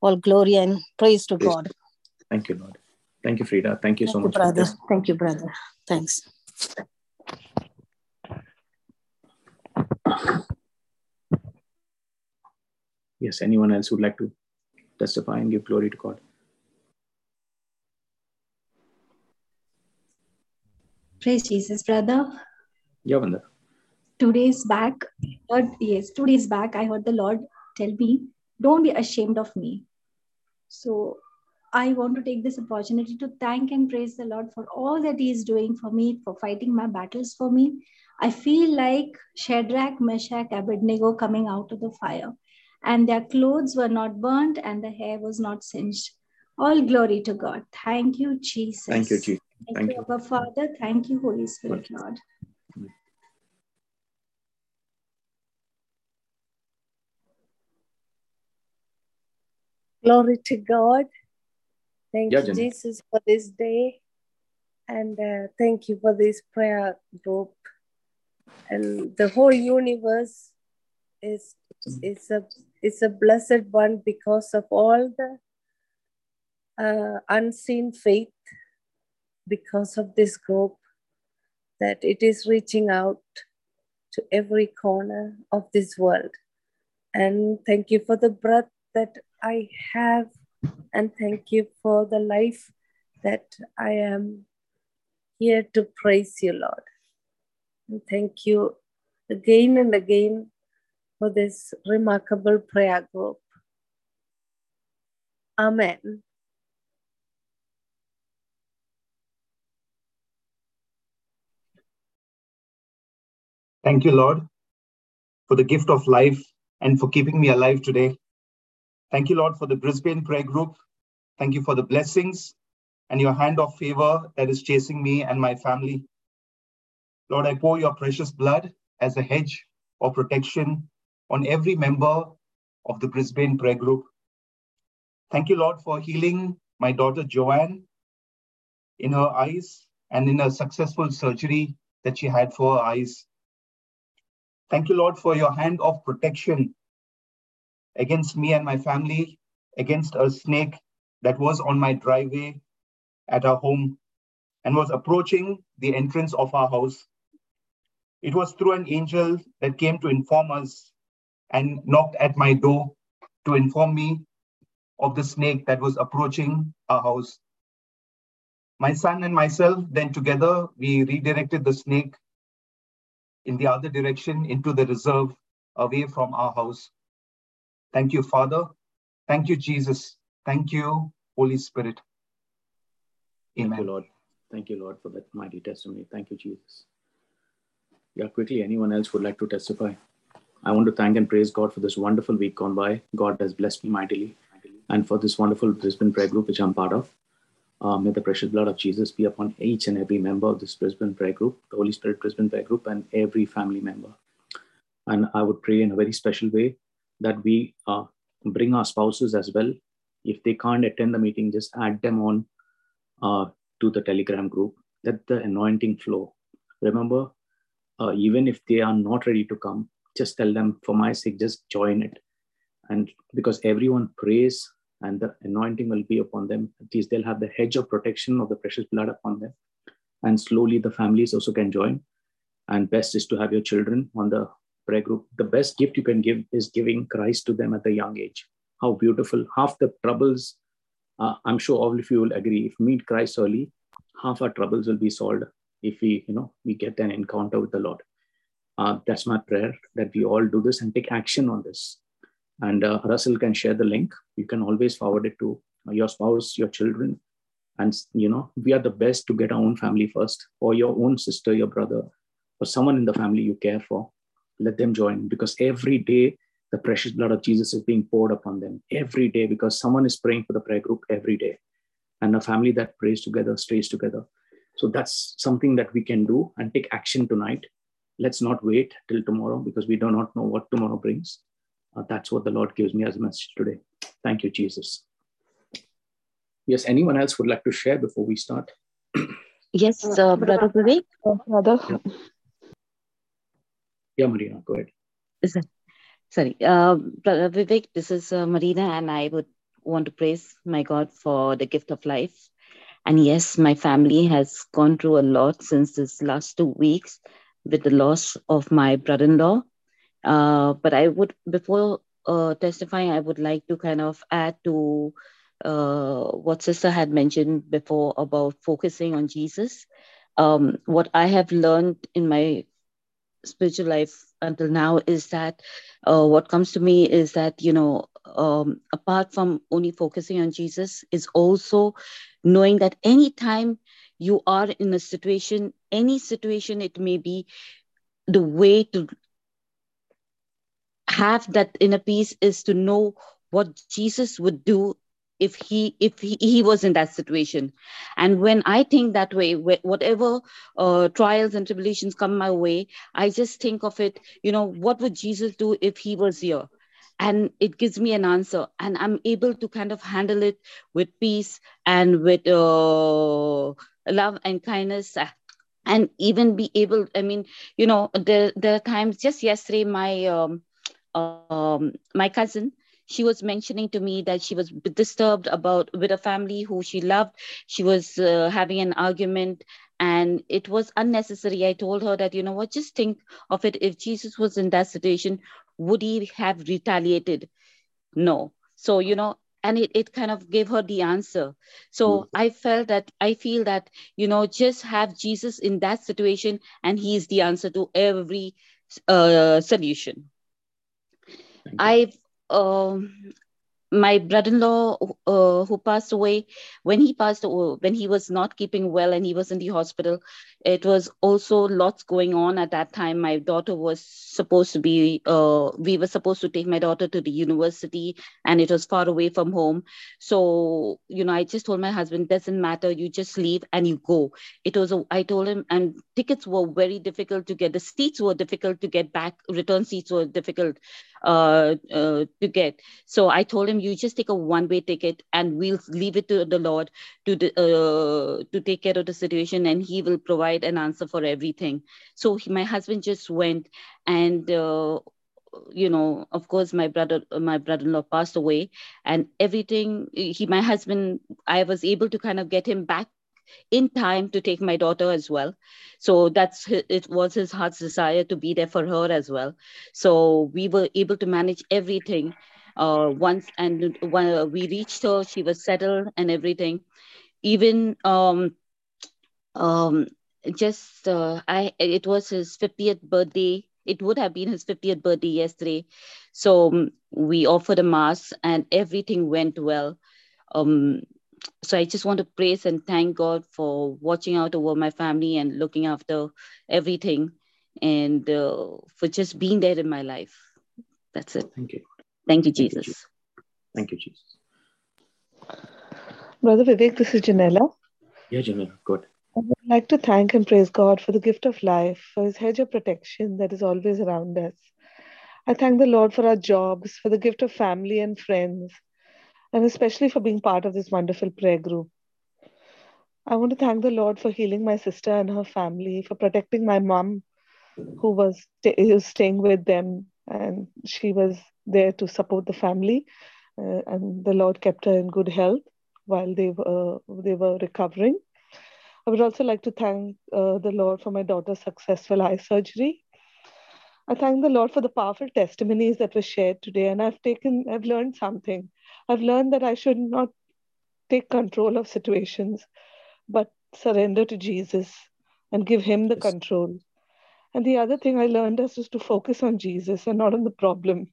All glory and praise to praise. God. Thank you, Lord. Thank you, Frida. Thank you Thank so you, much. Brother. Thank you, brother. Thanks. Yes, anyone else would like to testify and give glory to God? Praise Jesus, brother. Yeah, Vanda. Two days back, yes, two days back, I heard the Lord tell me, Don't be ashamed of me. So I want to take this opportunity to thank and praise the Lord for all that He is doing for me, for fighting my battles for me. I feel like Shadrach, Meshach, Abednego coming out of the fire, and their clothes were not burnt and the hair was not singed. All glory to God. Thank you, Jesus. Thank you, Jesus. Thank, Thank you, Abba Father. Thank you, Holy Spirit, Lord. Glory to God. Thank yeah, you, Jenny. Jesus, for this day. And uh, thank you for this prayer group. And the whole universe is, is, a, is a blessed one because of all the uh, unseen faith because of this group that it is reaching out to every corner of this world. And thank you for the breath that I have, and thank you for the life that I am here to praise you, Lord. And thank you again and again for this remarkable prayer group. Amen. Thank you, Lord, for the gift of life and for keeping me alive today. Thank you, Lord, for the Brisbane prayer group. Thank you for the blessings and your hand of favor that is chasing me and my family. Lord, I pour your precious blood as a hedge of protection on every member of the Brisbane prayer group. Thank you, Lord, for healing my daughter Joanne in her eyes and in a successful surgery that she had for her eyes. Thank you, Lord, for your hand of protection against me and my family, against a snake that was on my driveway at our home and was approaching the entrance of our house. It was through an angel that came to inform us and knocked at my door to inform me of the snake that was approaching our house. My son and myself, then together, we redirected the snake in the other direction into the reserve away from our house. Thank you, Father. Thank you, Jesus. Thank you, Holy Spirit. Amen. Thank you, Lord. Thank you, Lord, for that mighty testimony. Thank you, Jesus. Yeah, quickly, anyone else would like to testify? I want to thank and praise God for this wonderful week gone by. God has blessed me mightily. And for this wonderful Brisbane prayer group, which I'm part of. Uh, may the precious blood of Jesus be upon each and every member of this Brisbane prayer group, the Holy Spirit Brisbane prayer group, and every family member. And I would pray in a very special way that we uh, bring our spouses as well. If they can't attend the meeting, just add them on uh, to the Telegram group. Let the anointing flow. Remember, uh, even if they are not ready to come, just tell them, for my sake, just join it. And because everyone prays and the anointing will be upon them. At least they'll have the hedge of protection of the precious blood upon them. And slowly the families also can join. And best is to have your children on the prayer group. The best gift you can give is giving Christ to them at the young age. How beautiful. Half the troubles, uh, I'm sure all of you will agree, if we meet Christ early, half our troubles will be solved if we, you know, we get an encounter with the Lord. Uh, that's my prayer that we all do this and take action on this and uh, Russell can share the link. You can always forward it to your spouse, your children, and you know we are the best to get our own family first, or your own sister, your brother, or someone in the family you care for. Let them join because every day the precious blood of Jesus is being poured upon them every day because someone is praying for the prayer group every day, and a family that prays together stays together. So that's something that we can do and take action tonight. Let's not wait till tomorrow because we do not know what tomorrow brings uh, that's what the Lord gives me as a message today. Thank you, Jesus. Yes, anyone else would like to share before we start? yes, uh, Brother Vivek. brother. Yeah. yeah, Marina, go ahead. Sorry, uh, Brother Vivek, this is uh, Marina, and I would want to praise my God for the gift of life. And yes, my family has gone through a lot since this last two weeks with the loss of my brother in law uh, but I would, before uh, testifying, I would like to kind of add to uh, what Sister had mentioned before about focusing on Jesus. Um, what I have learned in my spiritual life until now is that uh, what comes to me is that, you know, um, apart from only focusing on Jesus, is also knowing that anytime you are in a situation, any situation it may be, the way to have that inner peace is to know what Jesus would do if he if he, he was in that situation. And when i think that way whatever uh, trials and tribulations come my way i just think of it you know what would jesus do if he was here? And it gives me an answer and i'm able to kind of handle it with peace and with uh, love and kindness and even be able i mean you know there, there are times just yesterday my um, um, my cousin she was mentioning to me that she was disturbed about with a family who she loved. She was uh, having an argument and it was unnecessary. I told her that you know what just think of it. If jesus was in that situation would he have retaliated? No. So you know and it, it kind of gave her the answer. So mm-hmm. i felt that i feel that you know just have jesus in that situation and he is the answer to every uh, solution. I've um, my brother-in-law uh, who passed away when he passed away when he was not keeping well and he was in the hospital it was also lots going on at that time. My daughter was supposed to be uh, we were supposed to take my daughter to the university and it was far away from home. So you know i just told my husband doesn't matter you just leave and you go. It was a, i told him and tickets were very difficult to get the seats were difficult to get back return seats were difficult uh, uh, to get. So i told him you just take a one way ticket and we'll leave it to the lord to the, uh, to take care of the situation and he will provide an answer for everything. So he, my husband just went and uh, you know of course my brother my brother-in-law passed away and everything he my husband i was able to kind of get him back in time to take my daughter as well. So that's it was his heart's desire to be there for her as well. So we were able to manage everything uh, once and when we reached her she was settled and everything. Even um, um, just uh, I it was his 50th birthday. It would have been his 50th birthday yesterday. So um, we offered a mass and everything went well. Um, so I just want to praise and thank God for watching out over my family and looking after everything and uh, for just being there in my life. That's it. Thank you. Thank you, Jesus. Thank you, Jesus. Brother Vivek, this is Janella. Yeah, Janella, good. I would like to thank and praise God for the gift of life, for his hedge of protection that is always around us. I thank the Lord for our jobs, for the gift of family and friends, and especially for being part of this wonderful prayer group. I want to thank the Lord for healing my sister and her family, for protecting my mom, who was, who was staying with them, and she was there to support the family. Uh, and the Lord kept her in good health while they were, they were recovering. I would also like to thank uh, the Lord for my daughter's successful eye surgery. I thank the Lord for the powerful testimonies that were shared today, and I've taken, I've learned something. I've learned that I should not take control of situations, but surrender to Jesus and give Him the yes. control. And the other thing I learned is just to focus on Jesus and not on the problem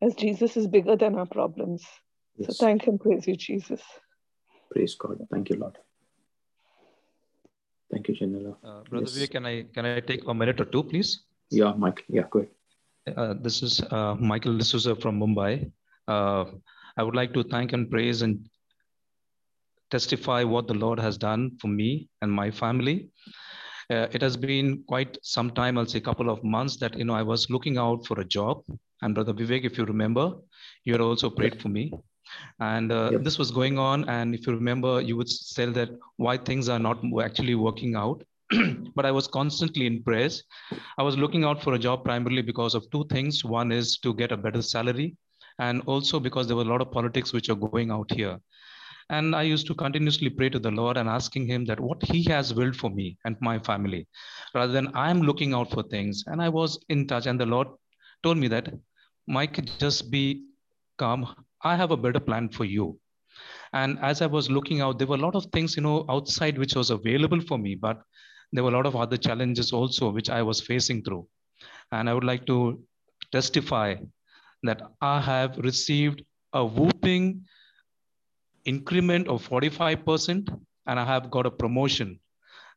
as Jesus is bigger than our problems. Yes. So thank and praise you, Jesus. Praise God. Thank you, Lord. Thank you, Janela. Uh, Brother yes. can I can I take a minute or two, please? Yeah, Michael. Yeah, go ahead. Uh, this is uh, Michael D'Souza from Mumbai. Uh, I would like to thank and praise and testify what the Lord has done for me and my family. Uh, it has been quite some time, I'll say a couple of months that, you know, I was looking out for a job and Brother Vivek, if you remember, you had also prayed for me. And uh, yep. this was going on. And if you remember, you would say that why things are not actually working out. *clears throat* but I was constantly in prayers. I was looking out for a job primarily because of two things. One is to get a better salary, and also because there were a lot of politics which are going out here. And I used to continuously pray to the Lord and asking Him that what He has willed for me and my family, rather than I'm looking out for things. And I was in touch, and the Lord told me that Mike, just be calm. I have a better plan for you. And as I was looking out, there were a lot of things, you know, outside which was available for me, but there were a lot of other challenges also which I was facing through. And I would like to testify that I have received a whooping increment of 45% and I have got a promotion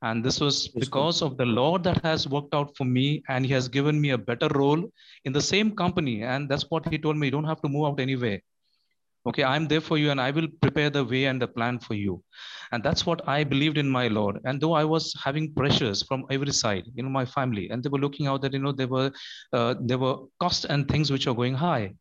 and this was because of the Lord that has worked out for me, and He has given me a better role in the same company. And that's what He told me you don't have to move out anyway. Okay, I'm there for you, and I will prepare the way and the plan for you. And that's what I believed in my Lord. And though I was having pressures from every side, you know, my family, and they were looking out that you know there were uh, there were costs and things which are going high.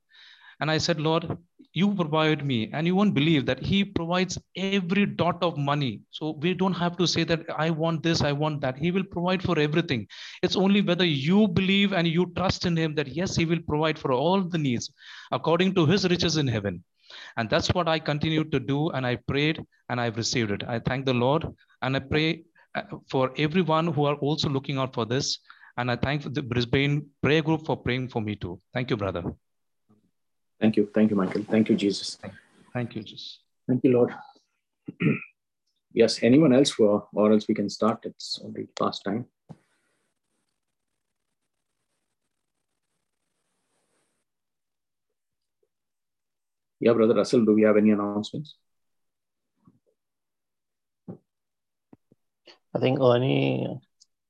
And I said, Lord, you provide me and you won't believe that he provides every dot of money so we don't have to say that i want this i want that he will provide for everything it's only whether you believe and you trust in him that yes he will provide for all the needs according to his riches in heaven and that's what i continue to do and i prayed and i've received it i thank the lord and i pray uh, for everyone who are also looking out for this and i thank the brisbane prayer group for praying for me too thank you brother Thank you. Thank you, Michael. Thank you, Jesus. Thank you, Jesus. Thank you, Lord. *clears throat* yes, anyone else for, or else we can start. It's already past time. Yeah, Brother Russell, do we have any announcements? I think Ernie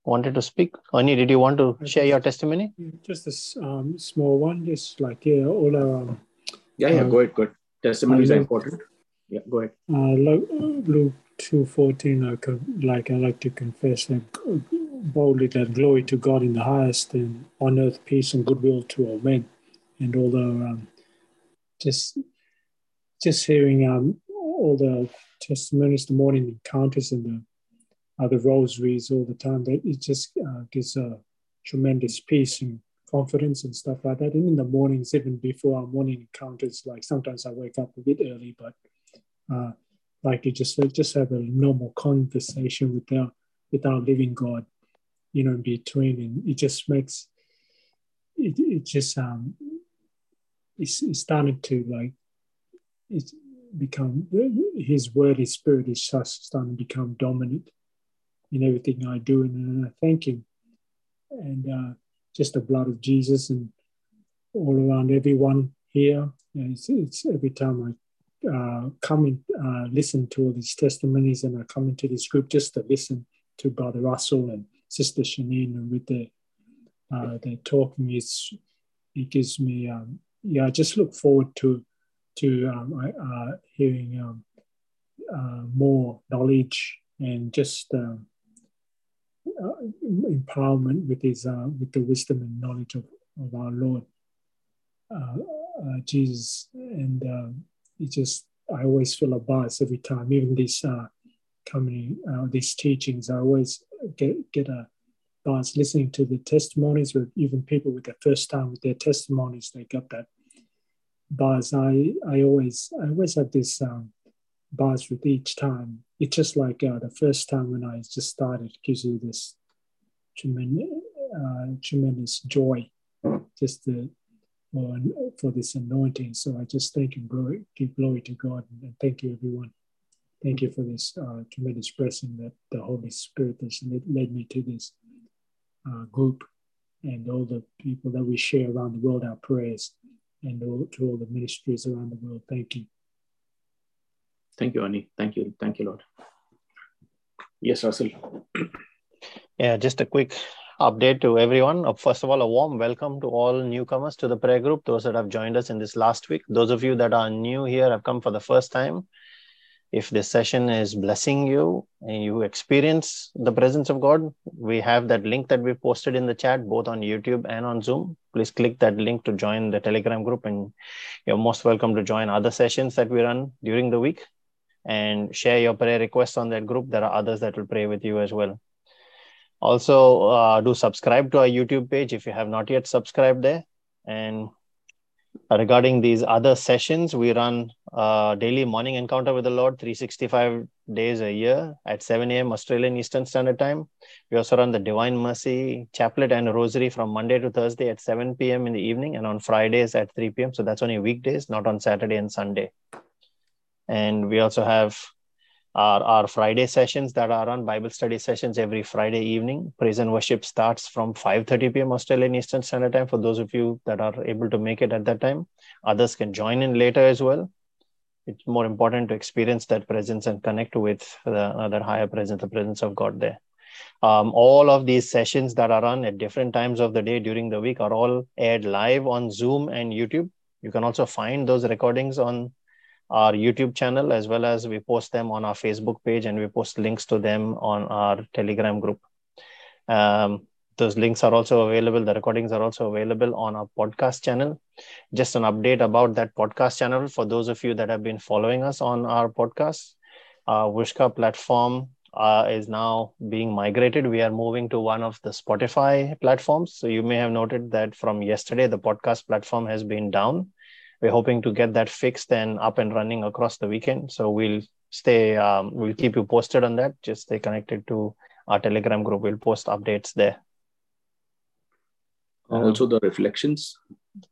wanted to speak. Ernie, did you want to share your testimony? Just a um, small one, just like yeah, all our. Um, yeah, yeah, uh, go ahead, go ahead. Testimonies are important. Yeah, go ahead. Uh, Luke two fourteen, like, like I like to confess that boldly that glory to God in the highest, and on earth peace and goodwill to all men. And although um, just just hearing um, all the testimonies, the morning encounters, and the uh, the rosaries all the time. That it just uh, gives a tremendous peace and confidence and stuff like that. And in the mornings, even before our morning encounters, like sometimes I wake up a bit early, but uh, like you just just have a normal conversation with our with our living God, you know, in between, and it just makes it, it just um it's, it's starting to like it's become his word his spirit is starting to become dominant in everything I do. And I thank Him. And uh, just the blood of Jesus and all around everyone here. It's, it's every time I uh, come and uh, listen to all these testimonies and I come into this group just to listen to Brother Russell and Sister Shanine and with their, uh, talking, it's, it gives me, um, yeah, I just look forward to to um, uh, hearing um, uh, more knowledge and just um, uh, empowerment with his uh, with the wisdom and knowledge of, of our Lord uh, uh Jesus, and um, it just I always feel a buzz every time. Even these coming these teachings, I always get get a buzz listening to the testimonies. With even people with their first time with their testimonies, they got that buzz. I I always I always have this um, with each time. It's just like uh, the first time when I just started, gives you this tremendous, uh, tremendous joy just to, for, for this anointing. So I just thank and glory, give glory to God and thank you, everyone. Thank you for this uh, tremendous blessing that the Holy Spirit has led, led me to this uh, group and all the people that we share around the world, our prayers, and all, to all the ministries around the world. Thank you. Thank you, Ani. Thank you. Thank you, Lord. Yes, Russell. Yeah, just a quick update to everyone. Uh, first of all, a warm welcome to all newcomers to the prayer group, those that have joined us in this last week. Those of you that are new here have come for the first time. If this session is blessing you and you experience the presence of God, we have that link that we posted in the chat, both on YouTube and on Zoom. Please click that link to join the Telegram group, and you're most welcome to join other sessions that we run during the week and share your prayer requests on that group. There are others that will pray with you as well. Also, uh, do subscribe to our YouTube page if you have not yet subscribed there. And regarding these other sessions, we run a daily morning encounter with the Lord 365 days a year at 7 a.m. Australian Eastern Standard Time. We also run the Divine Mercy Chaplet and Rosary from Monday to Thursday at 7 p.m. in the evening and on Fridays at 3 p.m. So that's only weekdays, not on Saturday and Sunday and we also have our, our friday sessions that are on bible study sessions every friday evening. Praise and worship starts from 5.30 p.m australian eastern standard time for those of you that are able to make it at that time. Others can join in later as well. It's more important to experience that presence and connect with the other higher presence the presence of god there. Um, all of these sessions that are run at different times of the day during the week are all aired live on zoom and youtube. You can also find those recordings on our YouTube channel as well as we post them on our Facebook page and we post links to them on our Telegram group. Um, those links are also available. The recordings are also available on our podcast channel. Just an update about that podcast channel for those of you that have been following us on our podcast. Uh, Whooshkaa platform uh, is now being migrated. We are moving to one of the Spotify platforms. So you may have noted that from yesterday, the podcast platform has been down. We're hoping to get that fixed and up and running across the weekend. So we'll stay, um, we'll keep you posted on that. Just stay connected to our Telegram group. We'll post updates there. Also, the reflections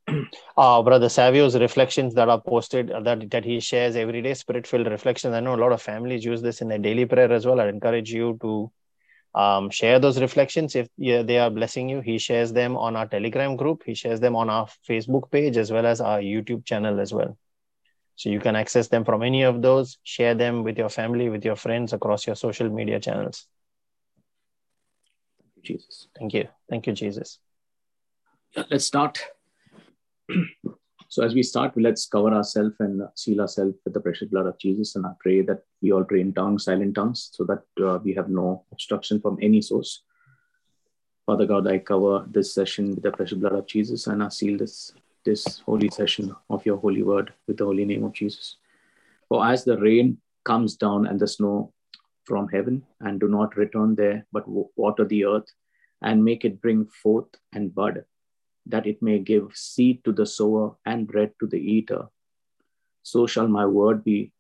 *clears throat* uh, brother savio's reflections that are posted uh, that, that he shares every day spirit filled reflections i know a lot of families use this in their daily prayer as well i encourage you to um, share those reflections if yeah, they are blessing you. He shares them on our telegram group. He shares them on our facebook page as well as our youtube channel as well. So you can access them from any of those. Share them with your family with your friends across your social media channels. Jesus. Thank you. Thank you jesus. Let's start *clears throat* so as we start, let's cover ourselves and seal ourselves with the precious blood of Jesus. And I pray that we all pray in tongues, silent tongues, so that uh, we have no obstruction from any source. Father God, I cover this session with the precious blood of Jesus, and I seal this this holy session of your holy word with the holy name of Jesus. For as the rain comes down and the snow from heaven, and do not return there, but water the earth and make it bring forth and bud that it may give seed to the sower and bread to the eater. So shall my word be,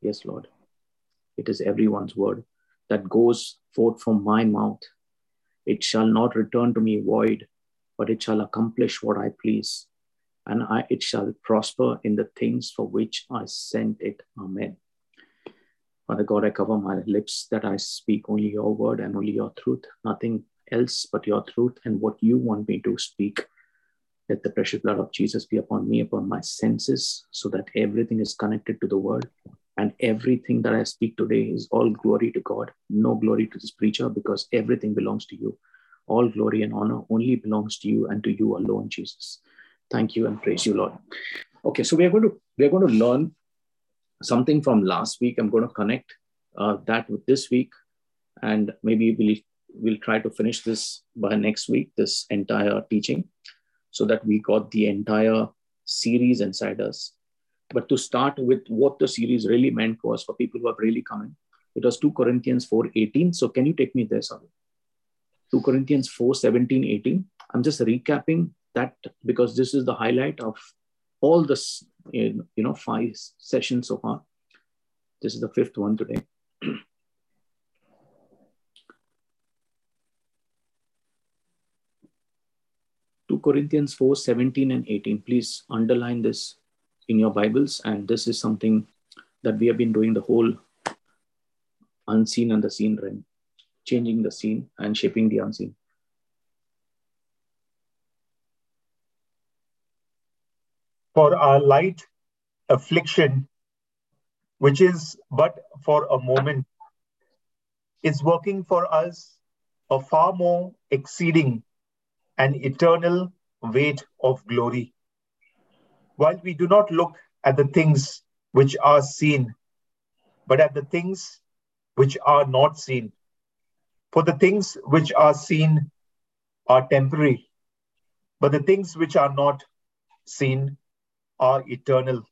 yes, Lord. It is everyone's word that goes forth from my mouth. It shall not return to me void, but it shall accomplish what I please, and I, it shall prosper in the things for which I sent it. Amen. Father God, I cover my lips that I speak only your word and only your truth, nothing else but your truth and what you want me to speak. Let the precious blood of Jesus be upon me, upon my senses, so that everything is connected to the word. And everything that I speak today is all glory to God, no glory to this preacher, because everything belongs to you. All glory and honor only belongs to you and to you alone, Jesus. Thank you and praise you, Lord. Okay, so we are going to we are going to learn something from last week. I'm going to connect uh, that with this week, and maybe we'll we'll try to finish this by next week. This entire teaching so that we got the entire series inside us. But to start with what the series really meant was for people who have really come in, it was 2 Corinthians 4 18. So can you take me there, Sabu? 2 Corinthians 4 17, 18. I'm just recapping that because this is the highlight of all this, you know, five sessions so far. This is the fifth one today. Corinthians 4 17 and 18. Please underline this in your Bibles. And this is something that we have been doing the whole unseen and the seen realm, changing the seen and shaping the unseen. For our light affliction, which is but for a moment, is working for us a far more exceeding an eternal weight of glory. While we do not look at the things which are seen, but at the things which are not seen. For the things which are seen are temporary, but the things which are not seen are eternal.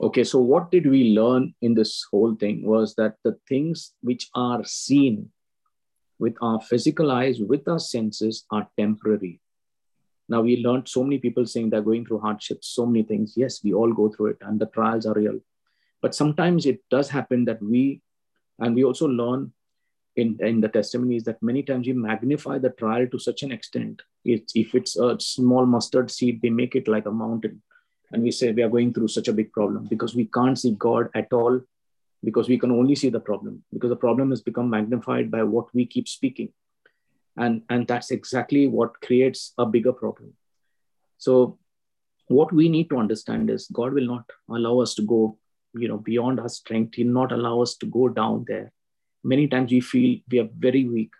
Okay, so what did we learn in this whole thing was that the things which are seen with our physical eyes, with our senses, are temporary. Now, we learned so many people saying they're going through hardships, so many things. Yes, we all go through it, and the trials are real. But sometimes it does happen that we, and we also learn in, in the testimonies that many times we magnify the trial to such an extent. It's, if it's a small mustard seed, they make it like a mountain. And we say we are going through such a big problem because we can't see God at all because we can only see the problem because the problem has become magnified by what we keep speaking. And and that's exactly what creates a bigger problem. So what we need to understand is god will not allow us to go you know beyond our strength. He'll not allow us to go down there. Many times we feel we are very weak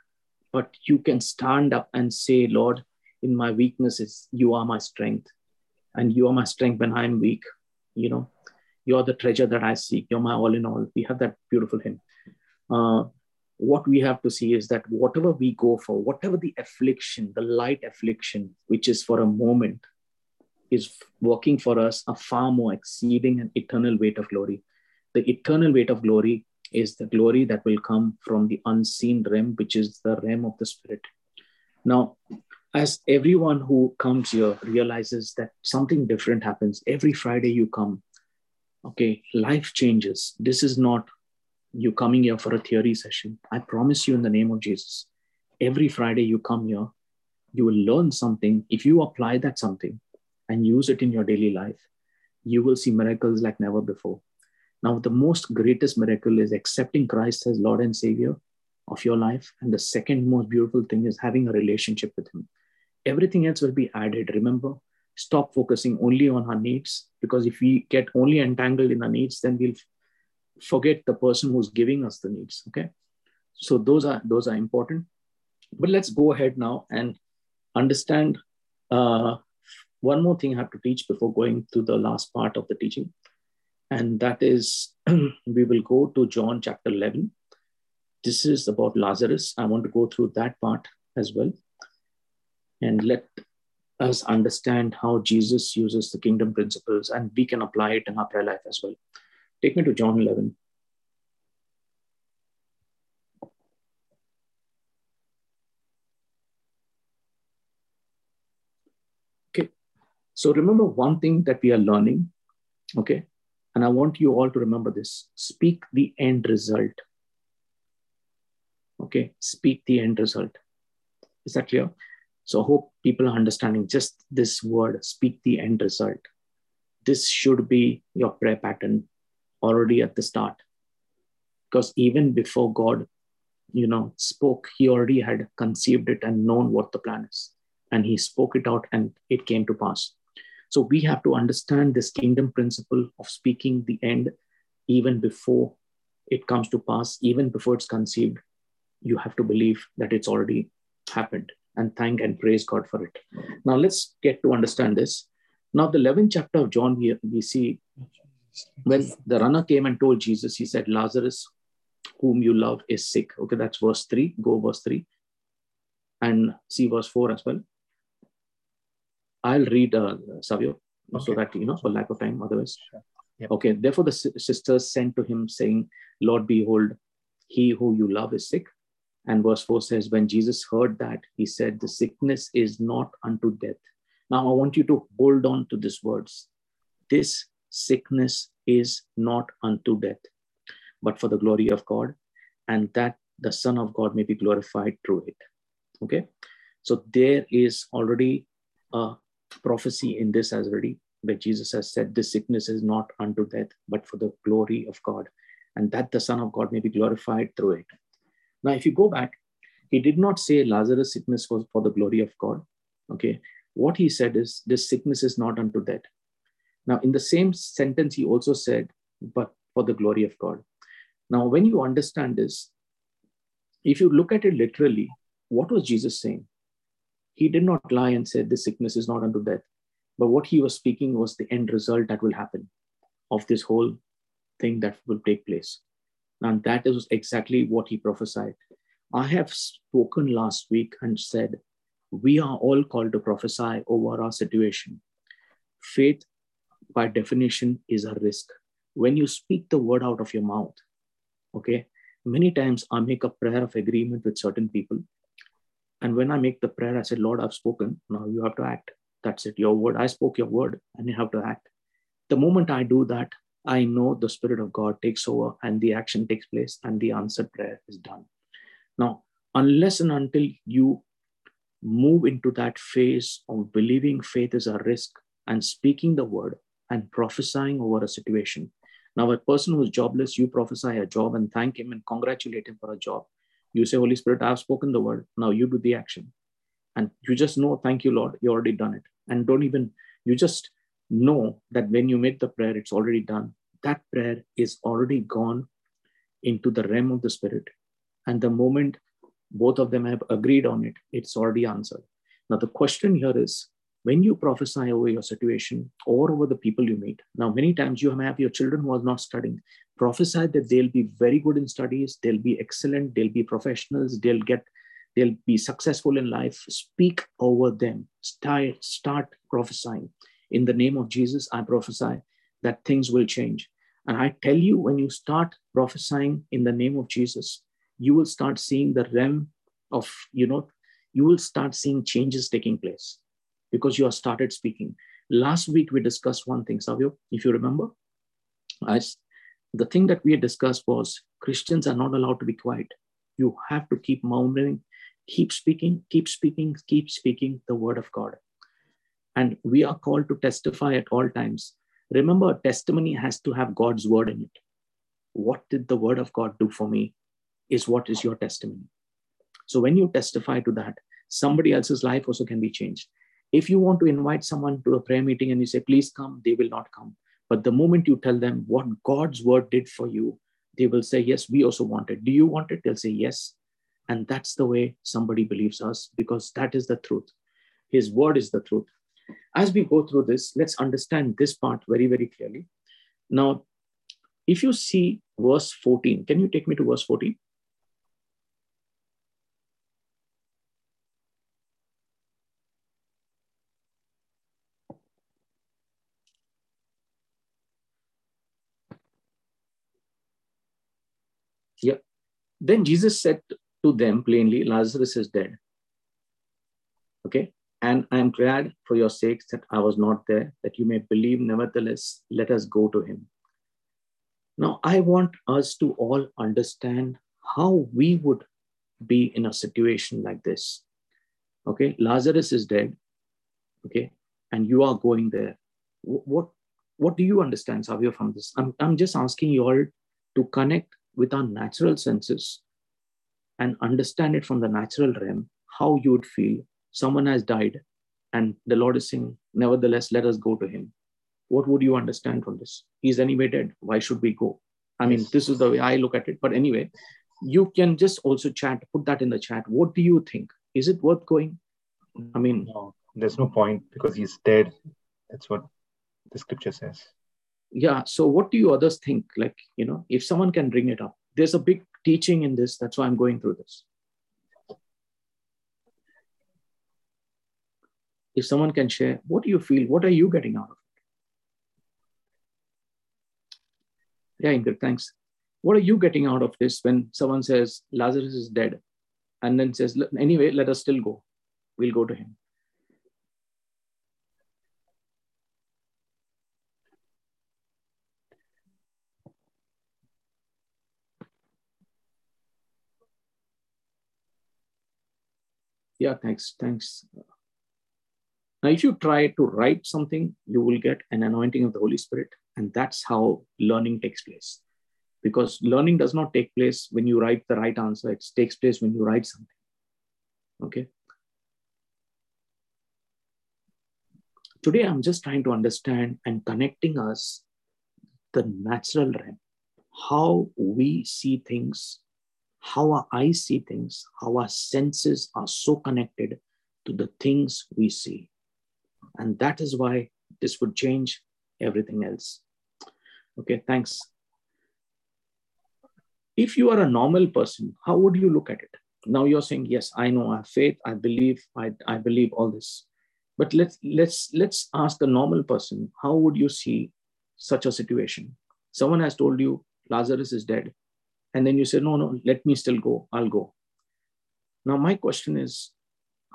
but you can stand up and say lord in my weaknesses you are my strength. And you are my strength when i'm weak you know you're the treasure that I seek. You're my all in all. We have that beautiful hymn. Uh, what we have to see is that whatever we go for, whatever the affliction, the light affliction, which is for a moment, is working for us a far more exceeding and eternal weight of glory. The eternal weight of glory is the glory that will come from the unseen realm, which is the realm of the spirit. Now, as everyone who comes here realizes that something different happens every Friday you come, okay, life changes. This is not you coming here for a theory session. I promise you in the name of Jesus, every Friday you come here, you will learn something. If you apply that something and use it in your daily life, you will see miracles like never before. Now, the most greatest miracle is accepting Christ as Lord and Savior of your life. And the second most beautiful thing is having a relationship with Him. Everything else will be added. Remember, stop focusing only on our needs because if we get only entangled in our needs, then we'll forget the person who's giving us the needs. Okay. So those are those are important. But let's go ahead now and understand uh, one more thing I have to teach before going to the last part of the teaching and that is *clears throat* we will go to John chapter 11. This is about Lazarus. I want to go through that part as well and let us understand how Jesus uses the kingdom principles and we can apply it in our prayer life as well. Take me to John 11. Okay, so remember one thing that we are learning, okay, and I want you all to remember this speak the end result. Okay, speak the end result. Is that clear? So I hope people are understanding just this word, speak the end result. This should be your prayer pattern already at the start. Because even before God, you know, spoke, he already had conceived it and known what the plan is. And he spoke it out and it came to pass. So we have to understand this kingdom principle of speaking the end even before it comes to pass, even before it's conceived. You have to believe that it's already happened and thank and praise God for it. Now let's get to understand this. Now, the 11th chapter of John, here we see when the runner came and told Jesus, he said, Lazarus, whom you love, is sick. Okay, that's verse 3. Go verse 3. And see verse 4 as well. I'll read uh, Savio okay. so that, you know, for lack of time, otherwise. Sure. Yep. Okay. Therefore, the sisters sent to him, saying, Lord, behold, he who you love is sick. And verse 4 says, When Jesus heard that, he said, The sickness is not unto death. Now, I want you to hold on to these words. This sickness is not unto death, but for the glory of God, and that the Son of God may be glorified through it. Okay. So there is already a prophecy in this as already, where Jesus has said, This sickness is not unto death, but for the glory of God, and that the Son of God may be glorified through it. Now, if you go back, he did not say Lazarus' sickness was for the glory of God. Okay. What he said is, This sickness is not unto death. Now, in the same sentence, he also said, But for the glory of God. Now, when you understand this, if you look at it literally, what was Jesus saying? he did not lie and said this sickness is not unto death. But what he was speaking was the end result that will happen of this whole thing that will take place. And that is exactly what he prophesied. I have spoken last week and said, we are all called to prophesy over our situation. Faith, by definition, is a risk. When you speak the word out of your mouth, okay, many times I make a prayer of agreement with certain people and when I make the prayer, I said, Lord, I've spoken. Now you have to act. That's it. Your word. I spoke your word and you have to act. The moment I do that, I know the Spirit of God takes over and the action takes place and the answered prayer is done. Now, unless and until you move into that phase of believing faith is a risk and speaking the word and prophesying over a situation. Now, a person who's jobless, you prophesy a job and thank him and congratulate him for a job. You say, Holy Spirit, I've spoken the word. Now you do the action. And you just know, thank you, Lord, you already done it. And don't even, you just know that when you made the prayer, it's already done. That prayer is already gone into the realm of the Spirit. And the moment both of them have agreed on it, it's already answered. Now, the question here is when you prophesy over your situation or over the people you meet, now many times you have your children who are not studying, prophesy that they'll be very good in studies, they'll be excellent, they'll be professionals, they'll get, they'll be successful in life. Speak over them. Start, start prophesying. In the name of Jesus, I prophesy that things will change. And I tell you, when you start prophesying in the name of Jesus, you will start seeing the realm of, you know, you will start seeing changes taking place because you have started speaking. Last week, we discussed one thing, Savio, if you remember. I, the thing that we discussed was Christians are not allowed to be quiet. You have to keep murmuring, keep speaking, keep speaking, keep speaking the word of God. And we are called to testify at all times. Remember, testimony has to have God's word in it. What did the word of God do for me? Is what is your testimony. So when you testify to that, somebody else's life also can be changed. If you want to invite someone to a prayer meeting and you say, please come, they will not come. But the moment you tell them what God's word did for you, they will say, yes, we also want it. Do you want it? They'll say, yes. And that's the way somebody believes us because that is the truth. His word is the truth. As we go through this, let's understand this part very, very clearly. Now, if you see verse 14, can you take me to verse 14? Yeah. Then Jesus said to them plainly, Lazarus is dead. Okay. And I am glad for your sakes that I was not there, that you may believe. Nevertheless, let us go to him. Now, I want us to all understand how we would be in a situation like this. Okay. Lazarus is dead. Okay. And you are going there. What, what do you understand, Savio, from this? I'm, I'm just asking you all to connect with our natural senses and understand it from the natural realm, how you would feel someone has died and the Lord is saying, Nevertheless, let us go to him. What would you understand from this? He's anyway dead. Why should we go? I mean, yes. this is the way I look at it. But anyway, you can just also chat, put that in the chat. What do you think? Is it worth going? I mean, no, there's no point because he's dead. That's what the scripture says yeah so what do you others think like you know if someone can bring it up there's a big teaching in this that's why i'm going through this if someone can share what do you feel? What are you getting out of it? Yeah ingrid thanks. What are you getting out of this when someone says lazarus is dead and then says anyway let us still go. We'll go to him. Yeah, thanks. Thanks. Now, if you try to write something, you will get an anointing of the Holy Spirit. And that's how learning takes place. Because learning does not take place when you write the right answer, it takes place when you write something. Okay. Today, I'm just trying to understand and connecting us the natural realm, how we see things how our eyes see things, how our senses are so connected to the things we see. And that is why this would change everything else. Okay, thanks. If you are a normal person, how would you look at it? Now you're saying, yes, I know, I have faith, I believe, I, I believe all this. But let's let's let's ask a normal person, how would you see such a situation? Someone has told you Lazarus is dead and then you say no no let me still go i'll go now my question is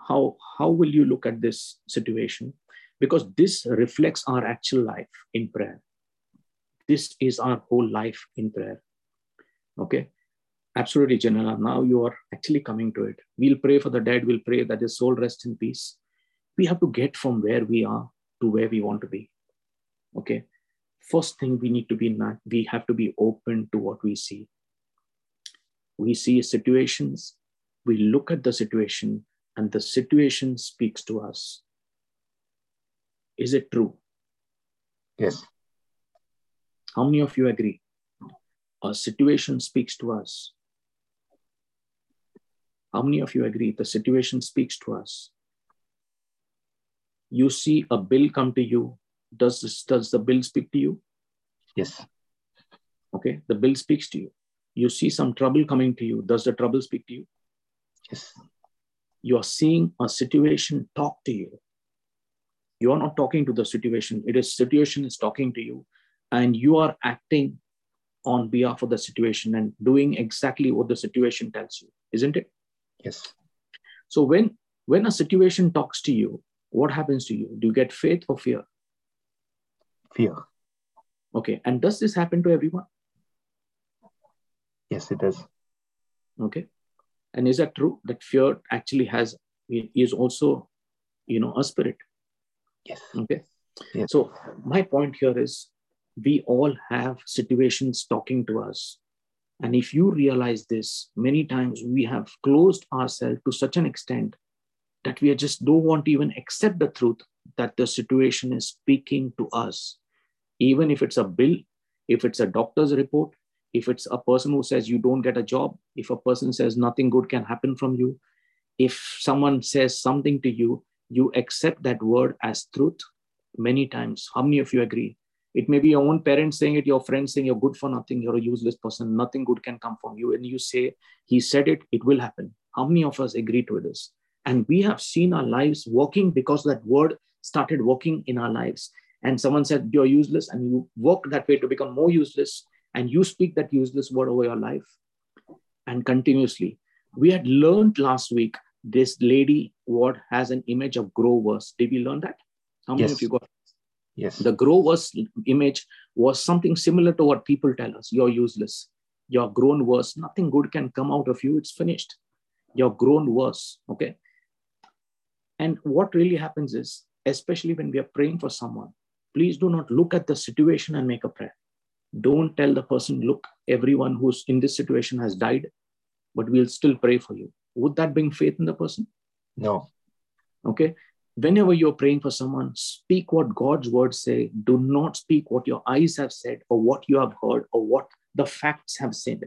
how how will you look at this situation because this reflects our actual life in prayer. This is our whole life in prayer. Okay? Absolutely janela now you are actually coming to it. We'll pray for the dead. We'll pray that his soul rests in peace. We have to get from where we are to where we want to be. Okay? First thing we need to be not we have to be open to what we see. We see situations, we look at the situation, and the situation speaks to us. Is it true? Yes. How many of you agree? A situation speaks to us. How many of you agree? The situation speaks to us. you see a bill come to you. Does this, does the bill speak to you? Yes. Okay, the bill speaks to you. You see some trouble coming to you. Does the trouble speak to you? Yes. You are seeing a situation talk to you. You are not talking to the situation. It is situation is talking to you, and you are acting on behalf of the situation and doing exactly what the situation tells you, isn't it? Yes. So when when a situation talks to you, what happens to you? Do you get faith or fear? Fear. Okay. And does this happen to everyone? Yes, it does. Okay. And is that true that fear actually has is also, you know, a spirit? Yes. Okay. Yes. So my point here is we all have situations talking to us. And if you realize this, many times we have closed ourselves to such an extent that we just don't want to even accept the truth that the situation is speaking to us. Even if it's a bill, if it's a doctor's report, if it's a person who says you don't get a job, if a person says nothing good can happen from you, if someone says something to you, you accept that word as truth many times. How many of you agree? It may be your own parents saying it, your friends saying you're good for nothing, you're a useless person, nothing good can come from you. And you say, He said it, it will happen. How many of us agree to this? And we have seen our lives working because that word started working in our lives. And someone said, You're useless, and you work that way to become more useless, and you speak that useless word over your life. And continuously. We had learned last week this lady what has an image of grow worse. Did we learn that? How many Yes. of you got Yes. the grow worse image was something similar to what people tell us. You're useless. You're grown worse. Nothing good can come out of you. It's finished. You're grown worse. Okay? And what really happens is especially when we are praying for someone please do not look at the situation and make a prayer. Don't tell the person look everyone who's in this situation has died but we'll still pray for you would that bring faith in the person? No. okay. Whenever you're praying for someone speak what god's words say. Do not speak what your eyes have said or what you have heard or what the facts have said.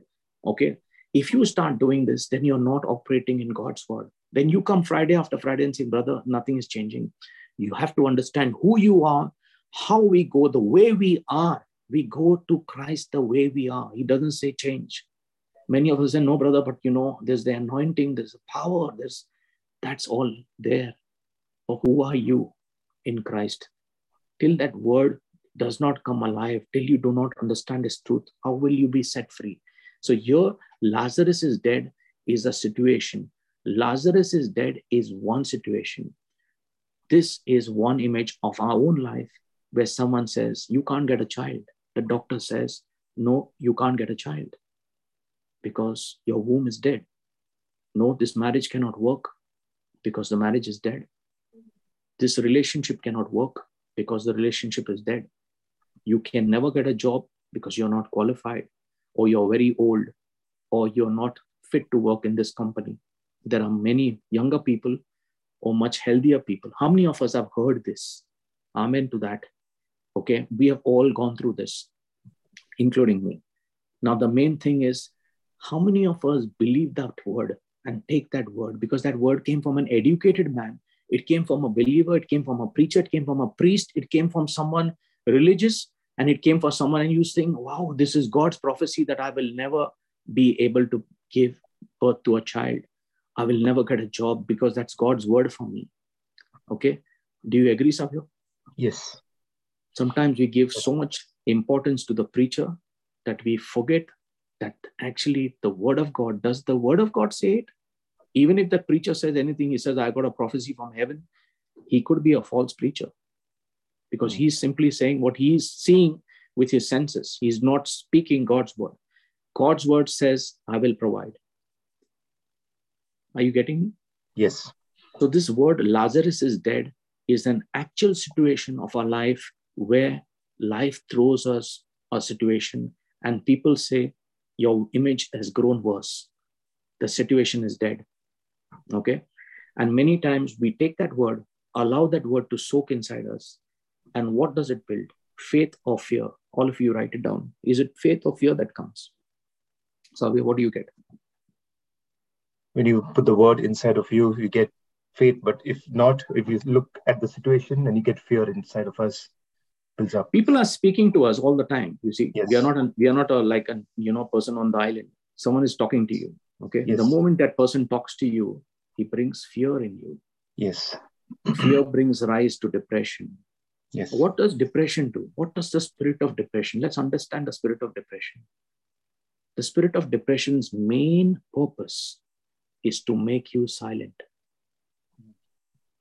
Okay. If you start doing this then you're not operating in god's word. Then you come friday after friday and say brother nothing is changing. You have to understand who you are how we go the way we are. We go to christ the way we are. He doesn't say change many of us say no brother but you know there's the anointing there's the power there's that's all there or who are you in Christ? Till that word does not come alive, till you do not understand His truth, how will you be set free? So, here, Lazarus is dead is a situation. Lazarus is dead is one situation. This is one image of our own life where someone says, You can't get a child. The doctor says, No, you can't get a child because your womb is dead. No, this marriage cannot work because the marriage is dead this relationship cannot work because the relationship is dead. You can never get a job because you're not qualified, or you're very old, or you're not fit to work in this company. There are many younger people or much healthier people. How many of us have heard this? Amen to that. Okay, we have all gone through this, including me. Now, the main thing is how many of us believe that word and take that word because that word came from an educated man it came from a believer, it came from a preacher, it came from a priest, it came from someone religious, and it came for someone, and you think, wow, this is God's prophecy that I will never be able to give birth to a child. I will never get a job because that's God's word for me. Okay. Do you agree, Savio? Yes. Sometimes we give so much importance to the preacher that we forget that actually the word of God, does the word of God say it? even if the preacher says anything, he says, I got a prophecy from heaven, he could be a false preacher because hmm. he's simply saying what he's seeing with his senses. He's not speaking God's word. God's word says, I will provide. Are you getting me? Yes. So, this word, Lazarus is dead, is an actual situation of our life where life throws us a situation and people say, Your image has grown worse. The situation is dead. Okay. And many times we take that word, allow that word to soak inside us. And what does it build? Faith or fear? All of you write it down. Is it faith or fear that comes? Sabi, what do you get? When you put the word inside of you, you get faith. But if not, if you look at the situation and you get fear inside of us, builds up. People are speaking to us all the time. You see, Yes. we are not a, we are not a like a you know person on the island. Someone is talking to you. Okay. Yes. The moment that person talks to you, he brings fear in you. Yes. Fear brings rise to depression. Yes. What does depression do? What does the spirit of depression? Let's understand the spirit of depression. The spirit of depression's main purpose is to make you silent.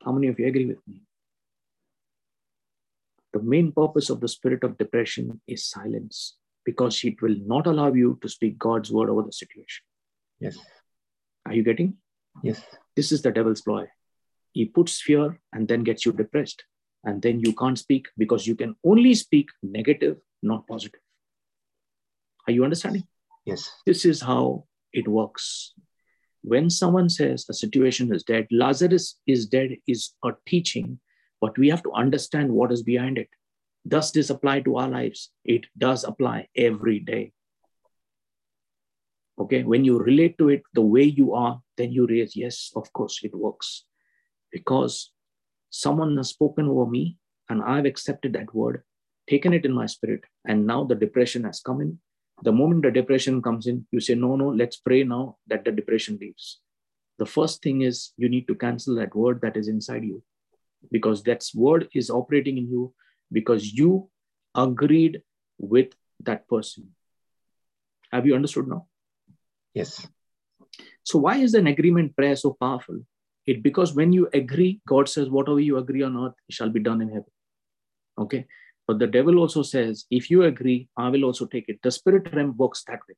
How many of you agree with me? The main purpose of the spirit of depression is silence because it will not allow you to speak God's word over the situation. Yes. Are you getting? Yes. This is the devil's ploy. He puts fear and then gets you depressed. And then you can't speak because you can only speak negative, not positive. Are you understanding? Yes. This is how it works. When someone says a situation is dead, Lazarus is dead is a teaching, but we have to understand what is behind it. Does this apply to our lives? It does apply every day. Okay, when you relate to it the way you are, then you realize, yes, of course, it works. Because someone has spoken over me and I've accepted that word, taken it in my spirit, and now the depression has come in. The moment the depression comes in, you say, no, no, let's pray now that the depression leaves. The first thing is you need to cancel that word that is inside you because that word is operating in you because you agreed with that person. Have you understood now? Yes. So why is an agreement prayer so powerful? It because when you agree, God says, whatever you agree on earth shall be done in heaven. Okay. But the devil also says, if you agree, I will also take it. The spirit realm works that way.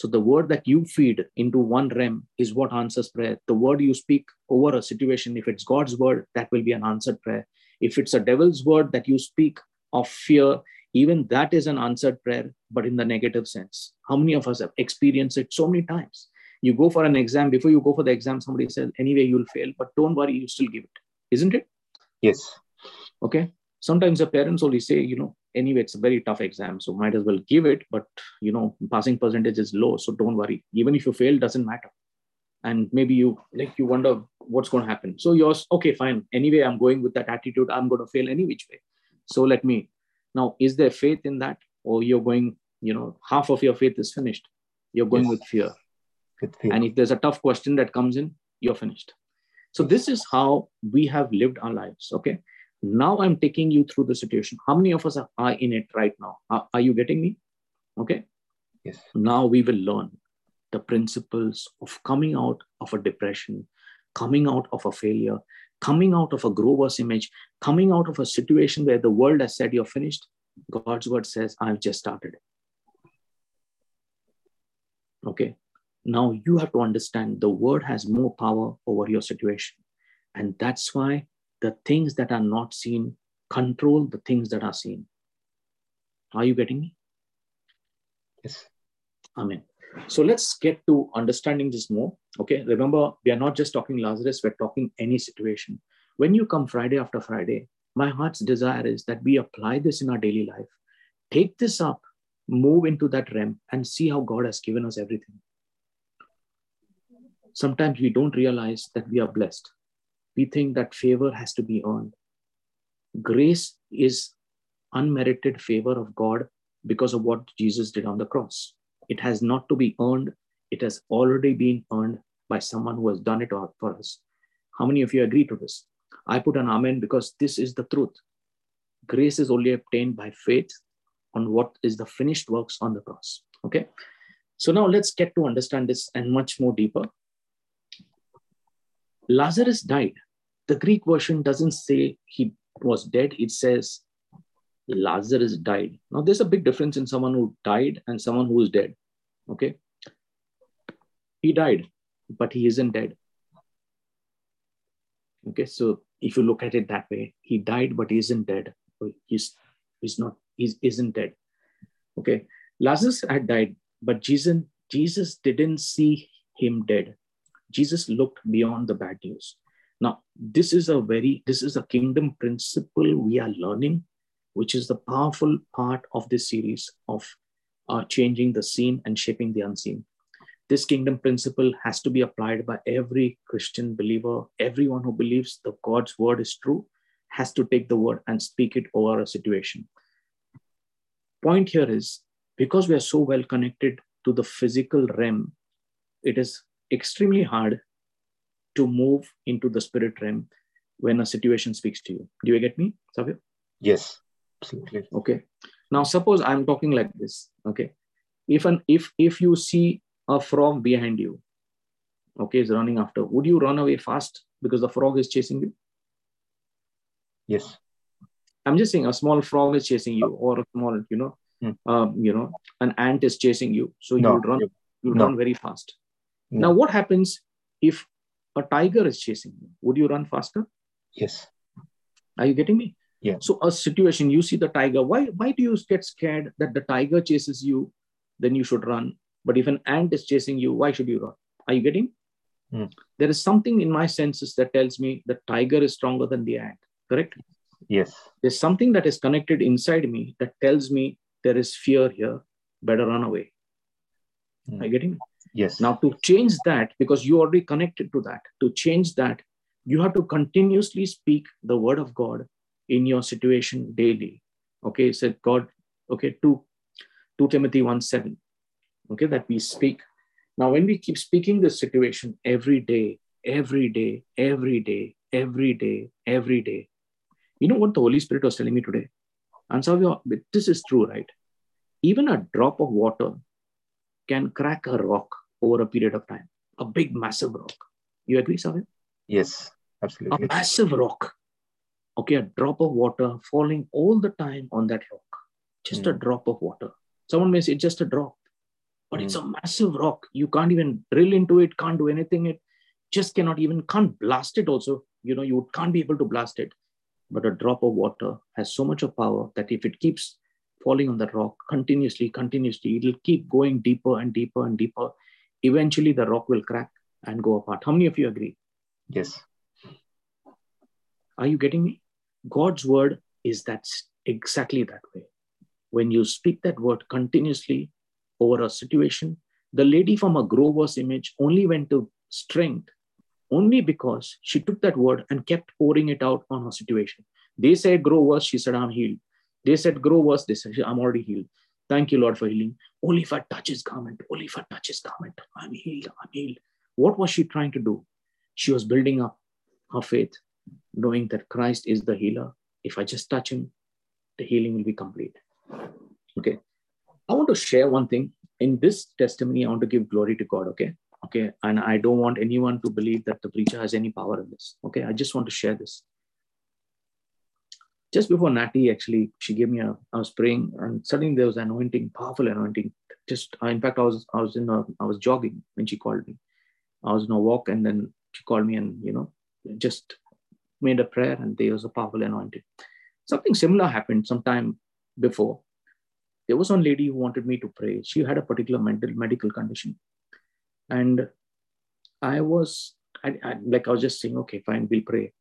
So the word that you feed into one realm is what answers prayer. The word you speak over a situation, if it's God's word, that will be an answered prayer. If it's a devil's word that you speak of fear, even that is an answered prayer, but in the negative sense. How many of us have experienced it so many times? You go for an exam, before you go for the exam, somebody says, anyway, you'll fail, but don't worry, you still give it. Isn't it? Yes. Okay. Sometimes the parents only say, you know, anyway, it's a very tough exam, so might as well give it, but you know, passing percentage is low, so don't worry. Even if you fail, doesn't matter. And maybe you like you wonder what's going to happen. So you're okay, fine. Anyway, I'm going with that attitude. I'm going to fail any which way. So let me now, is there faith in that? Or you're going, you know, half of your faith is finished. You're going Yes. with fear. With fear. And if there's a tough question that comes in, you're finished. So this is how we have lived our lives. Okay. Now I'm taking you through the situation. How many of us are, in it right now? Are, are you getting me? Okay. Yes. Now we will learn the principles of coming out of a depression, coming out of a failure, coming out of a Grover's image, coming out of a situation where the world has said you're finished. God's word says, I've just started. Okay. Now you have to understand the word has more power over your situation. And that's why the things that are not seen control the things that are seen. Are you getting me? Yes. Amen. So let's get to understanding this more. Okay. Remember, we are not just talking Lazarus, we're talking any situation. When you come Friday after Friday, my heart's desire is that we apply this in our daily life, take this up, move into that realm, and see how God has given us everything. Sometimes we don't realize that we are blessed. We think that favor has to be earned. Grace is unmerited favor of God because of what Jesus did on the cross. It has not to be earned, it has already been earned by someone who has done it all for us. How many of you agree to this? I put an amen because this is the truth. Grace is only obtained by faith on what is the finished works on the cross. Okay. So now let's get to understand this and much more deeper. Lazarus died. The Greek version doesn't say he was dead, it says Lazarus died. Now, there's a big difference in someone who died and someone who is dead. Okay. He died, but he isn't dead. Okay. So, if you look at it that way, he died, but he isn't dead. He's, he's not, he isn't dead. Okay. Lazarus had died, but Jesus, Jesus didn't see him dead. Jesus looked beyond the bad news. Now, this is a very, this is a kingdom principle we are learning, which is the powerful part of this series of uh, changing the seen and shaping the unseen. this kingdom principle has to be applied by every Christian believer. Everyone who believes the God's word is true has to take the word and speak it over a situation. Point here is because we are so well connected to the physical realm, it is extremely hard to move into the spirit realm when a situation speaks to you. Do you get me, Savio? Yes, absolutely. Okay. Now, suppose I'm talking like this. Okay. If an if if you see a frog behind you, okay, is running after, would you run away fast because the frog is chasing you? Yes. I'm just saying a small frog is chasing you, or a small, you know, Hmm. um, you know, an ant is chasing you. So you No, would run, you- you no. run very fast. No. Now, what happens if a tiger is chasing you? Would you run faster? Yes. Are you getting me? Yeah. So a situation, you see the tiger. Why why do you get scared that the tiger chases you? Then you should run. But if an ant is chasing you, why should you run? Are you getting? Hmm. There is something in my senses that tells me the tiger is stronger than the ant. Correct? Yes. There's something that is connected inside me that tells me there is fear here. Better run away. Are you getting me? Yes. Now, to change that, because you already connected to that, to change that, you have to continuously speak the word of God in your situation daily. Okay, said God, okay, 2, 2 Timothy 1 7. Okay, that we speak. Now, when we keep speaking this situation every day, every day, every day, every day, every day, you know what the Holy Spirit was telling me today? And so this is true, right? Even a drop of water can crack a rock over a period of time, a big, massive rock. You agree, Savin? Yes. Absolutely. A massive rock. Okay, a drop of water falling all the time on that rock. Just a hmm. drop of water. Someone may say it's just a drop, but it's hmm. a massive rock. You can't even drill into it, can't do anything. It just cannot even, can't blast it also. You know, you can't be able to blast it. But a drop of water has so much of power that if it keeps falling on that rock continuously, continuously, it'll keep going deeper and deeper and deeper. Eventually, the rock will crack and go apart. How many of you agree? Yes. Are you getting me? God's word is that exactly that way. When you speak that word continuously over a situation, the lady from a Grover's image only went to strength only because she took that word and kept pouring it out on her situation. They said, grow worse. She said, I'm healed. They said, grow worse. They said, I'm already healed. Thank you, Lord, for healing. Only if I touch his garment, only if I touch his garment, I'm healed. I'm healed. What was she trying to do? She was building up her faith, knowing that Christ is the healer. If I just touch him, the healing will be complete. Okay. I want to share one thing. In this testimony, I want to give glory to God. Okay. Okay. And I don't want anyone to believe that the preacher has any power in this. Okay. I just want to share this. Just before Natty, actually, she gave me a, was praying and suddenly there was anointing, powerful anointing. Just, uh, in fact, I was, I was in a, I was jogging when she called me. I was in a walk and then she called me and, you know, just made a prayer and there was a powerful anointing. Something similar happened sometime before. There was one lady who wanted me to pray. She had a particular mental medical condition. And I was, I, I, like, I was just saying, okay, fine, we'll pray.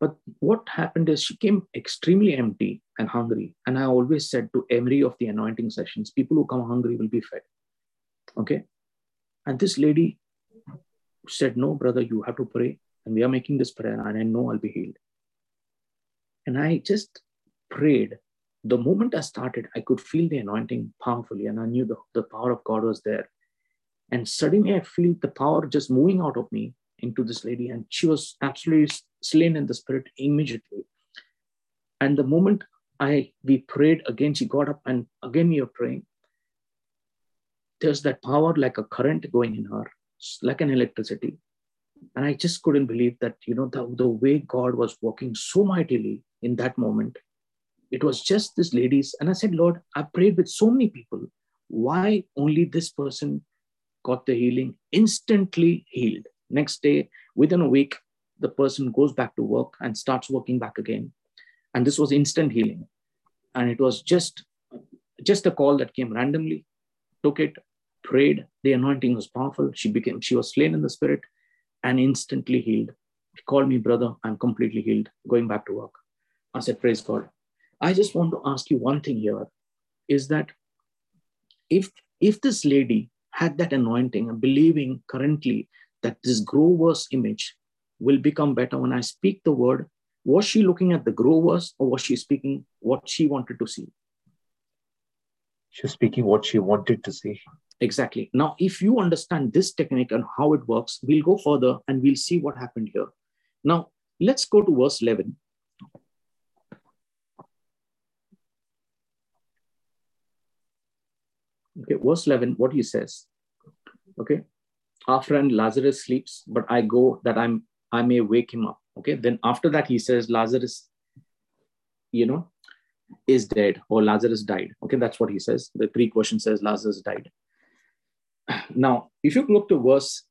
But what happened is she came extremely empty and hungry. And I always said to every of the anointing sessions, people who come hungry will be fed. Okay. And this lady said, No, brother, you have to pray. And we are making this prayer, and I know I'll be healed. And I just prayed. The moment I started, I could feel the anointing powerfully, and I knew the, the power of God was there. And suddenly I feel the power just moving out of me into this lady, and she was absolutely slain in the spirit immediately. And the moment I we prayed again, she got up and again we were praying. There's that power like a current going in her, like an electricity. And I just couldn't believe that, you know, the, the way God was working so mightily in that moment. It was just this lady's. And I said, Lord, I prayed with so many people. Why only this person got the healing, instantly healed? Next day, within a week, the person goes back to work and starts working back again. And this was instant healing. And it was just, just a call that came randomly, took it, prayed. The anointing was powerful. She became, she was slain in the spirit and instantly healed. She called me, brother, I'm completely healed, going back to work. I said, Praise God. I just want to ask you one thing here is that if if this lady had that anointing and believing currently that this grower's image will become better when I speak the word. Was she looking at the growers or was she speaking what she wanted to see? She was speaking what she wanted to see. Exactly. Now, if you understand this technique and how it works, we'll go further and we'll see what happened here. Now, let's go to verse 11. Okay, verse 11, what he says. Okay. Our friend Lazarus sleeps, but I go that I'm I may wake him up. Okay. Then after that, he says, Lazarus, you know, is dead or Lazarus died. Okay, that's what he says. The Greek version says Lazarus died. *clears throat* Now, if you look to verse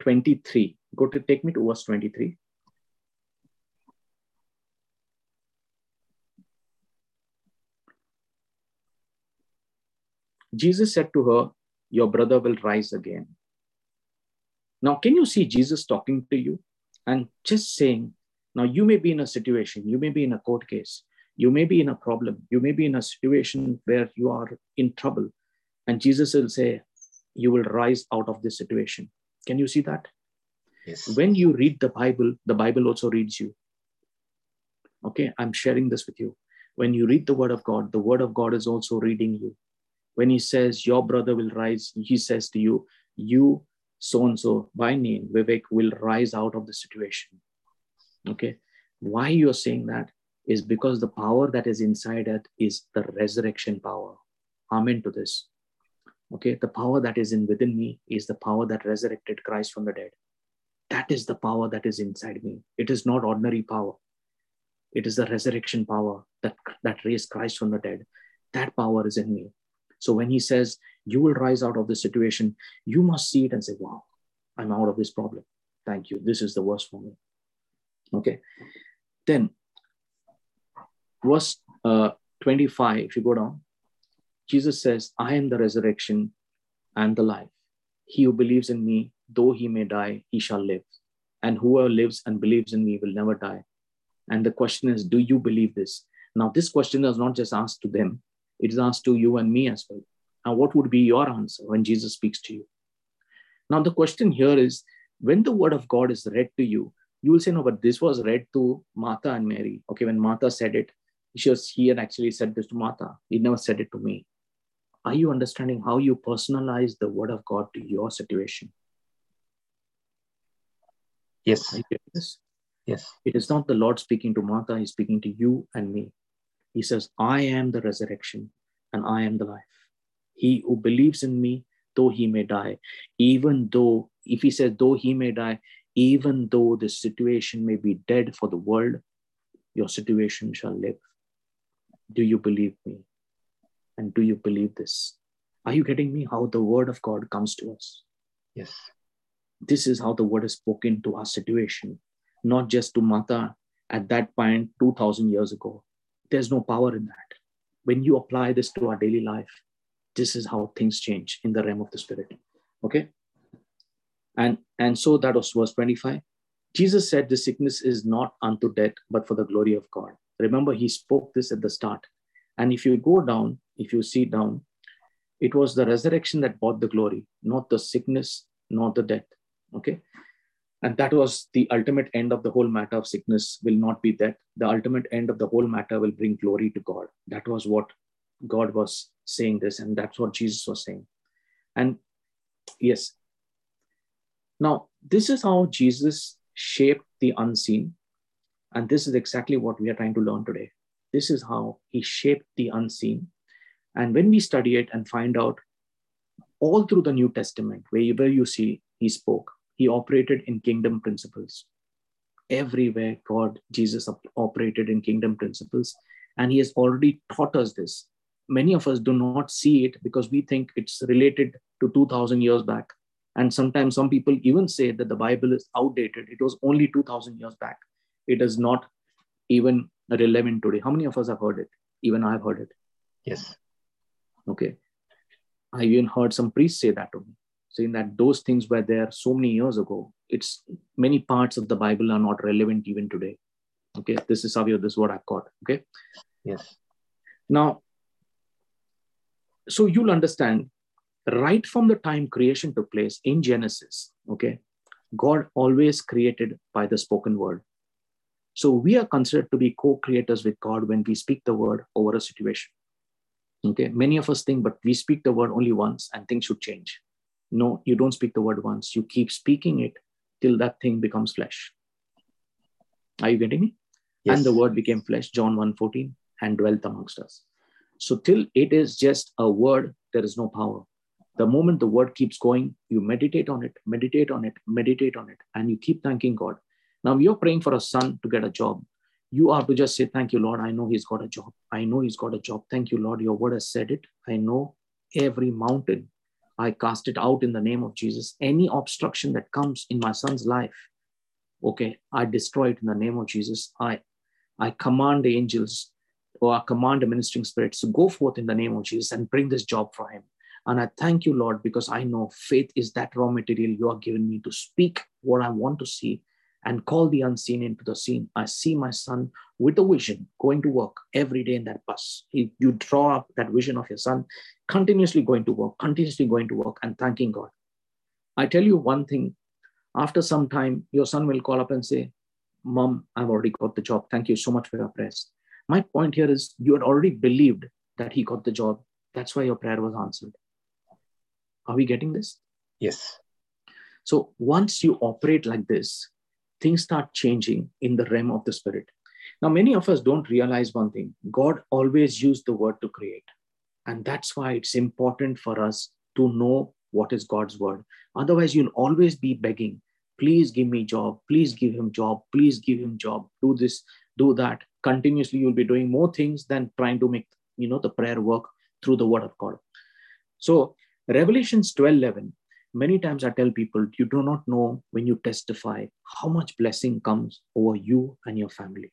23, go to take me to verse 23. Jesus said to her, Your brother will rise again. Now, can you see Jesus talking to you and just saying, Now, you may be in a situation, you may be in a court case, you may be in a problem, you may be in a situation where you are in trouble, and Jesus will say, You will rise out of this situation. Can you see that? Yes. When you read the Bible, the Bible also reads you. Okay, I'm sharing this with you. When you read the Word of God, the Word of God is also reading you when he says your brother will rise he says to you you so and so by name vivek will rise out of the situation. Okay? Why you're saying that is because the power that is inside it is the resurrection power. Amen to this. Okay? The power that is in within me is the power that resurrected christ from the dead. That is the power that is inside me. It is not ordinary power. It is the resurrection power that that raised christ from the dead. That power is in me so when he says, you will rise out of the situation, you must see it and say, wow, I'm out of this problem. Thank you. This is the worst for me. Okay. Then, verse uh, 25, if you go down, Jesus says, I am the resurrection and the life. He who believes in me, though he may die, he shall live. And whoever lives and believes in me will never die. And the question is, do you believe this? Now, this question is not just asked to them, it is asked to you and me as well. And what would be your answer when Jesus speaks to you? Now, the question here is when the word of God is read to you, you will say, no, but this was read to Martha and Mary. Okay, when Martha said it, she, was, he had actually said this to Martha. He never said it to me. Are you understanding how you personalize the word of God to your situation? Yes. Yes. Yes. It is not the Lord speaking to Martha, He's speaking to you and me. He says, I am the resurrection and I am the life. He who believes in me, though he may die, even though, if he says, though he may die, even though the situation may be dead for the world, your situation shall live. Do you believe me? And do you believe this? Are you getting me how the word of God comes to us? Yes. This is how the word is spoken to our situation, not just to Martha at that point 2000 years ago, there's no power in that. When you apply this to our daily life, this is how things change in the realm of the spirit. Okay. And and so that was verse 25. Jesus said, The sickness is not unto death, but for the glory of God. Remember, he spoke this at the start. And if you go down, if you see down, it was the resurrection that brought the glory, not the sickness, not the death. Okay and that was the ultimate end of the whole matter of sickness will not be that the ultimate end of the whole matter will bring glory to god. That was what god was saying this and that's what jesus was saying. And yes. Now this is how jesus shaped the unseen and this is exactly what we are trying to learn today. This is how he shaped the unseen. And when we study it and find out all through the new testament wherever you see he spoke he operated in kingdom principles. Everywhere, God, Jesus operated in kingdom principles, and He has already taught us this. Many of us do not see it because we think it's related to 2000 years back. And sometimes some people even say that the Bible is outdated. It was only 2000 years back. It is not even relevant today. How many of us have heard it? Even I've heard it. Yes. Okay. I even heard some priests say that to me saying that those things were there so many years ago. It's many parts of the Bible are not relevant even today. Okay, this is Savio, this is what I've got. Okay. Yes. Now, so you'll understand right from the time creation took place in Genesis, okay, God always created by the spoken word. So we are considered to be co creators with God when we speak the word over a situation. Okay, many of us think, but we speak the word only once and things should change. No, you don't speak the word once. You keep speaking it till that thing becomes flesh. Are you getting me? Yes. And the word became flesh, John 1:14, and dwelt amongst us. So till it is just a word, there is no power. The moment the word keeps going, you meditate on it, meditate on it, meditate on it, and you keep thanking God. Now you're praying for a son to get a job. You have to just say, Thank you, Lord. I know he's got a job. I know he's got a job. Thank you, Lord. Your word has said it. I know every mountain I cast it out in the name of Jesus. Any obstruction that comes in my son's life, okay, I destroy it in the name of Jesus. I, I command the angels or I command the ministering spirits to go forth in the name of Jesus and bring this job for him. And I thank you, Lord, because I know faith is that raw material you are giving me to speak what I want to see and call the unseen into the seen. I see my son with a vision going to work every day in that bus. He, you draw up that vision of your son continuously going to work, continuously going to work and thanking God. I tell you one thing after some time, your son will call up and say, Mom, I've already got the job. Thank you so much for your prayers. My point here is you had already believed that he got the job. That's why your prayer was answered. Are we getting this? Yes. So once you operate like this, things start changing in the realm of the spirit. Now, many of us don't realize one thing God always used the word to create. And that's why it's important for us to know what is God's word. Otherwise, you'll always be begging, please give me job, please give him job, please give him job, do this, do that. Continuously, you'll be doing more things than trying to make you know the prayer work through the word of God. So Revelations 12 11 many times I tell people, you do not know when you testify how much blessing comes over you and your family.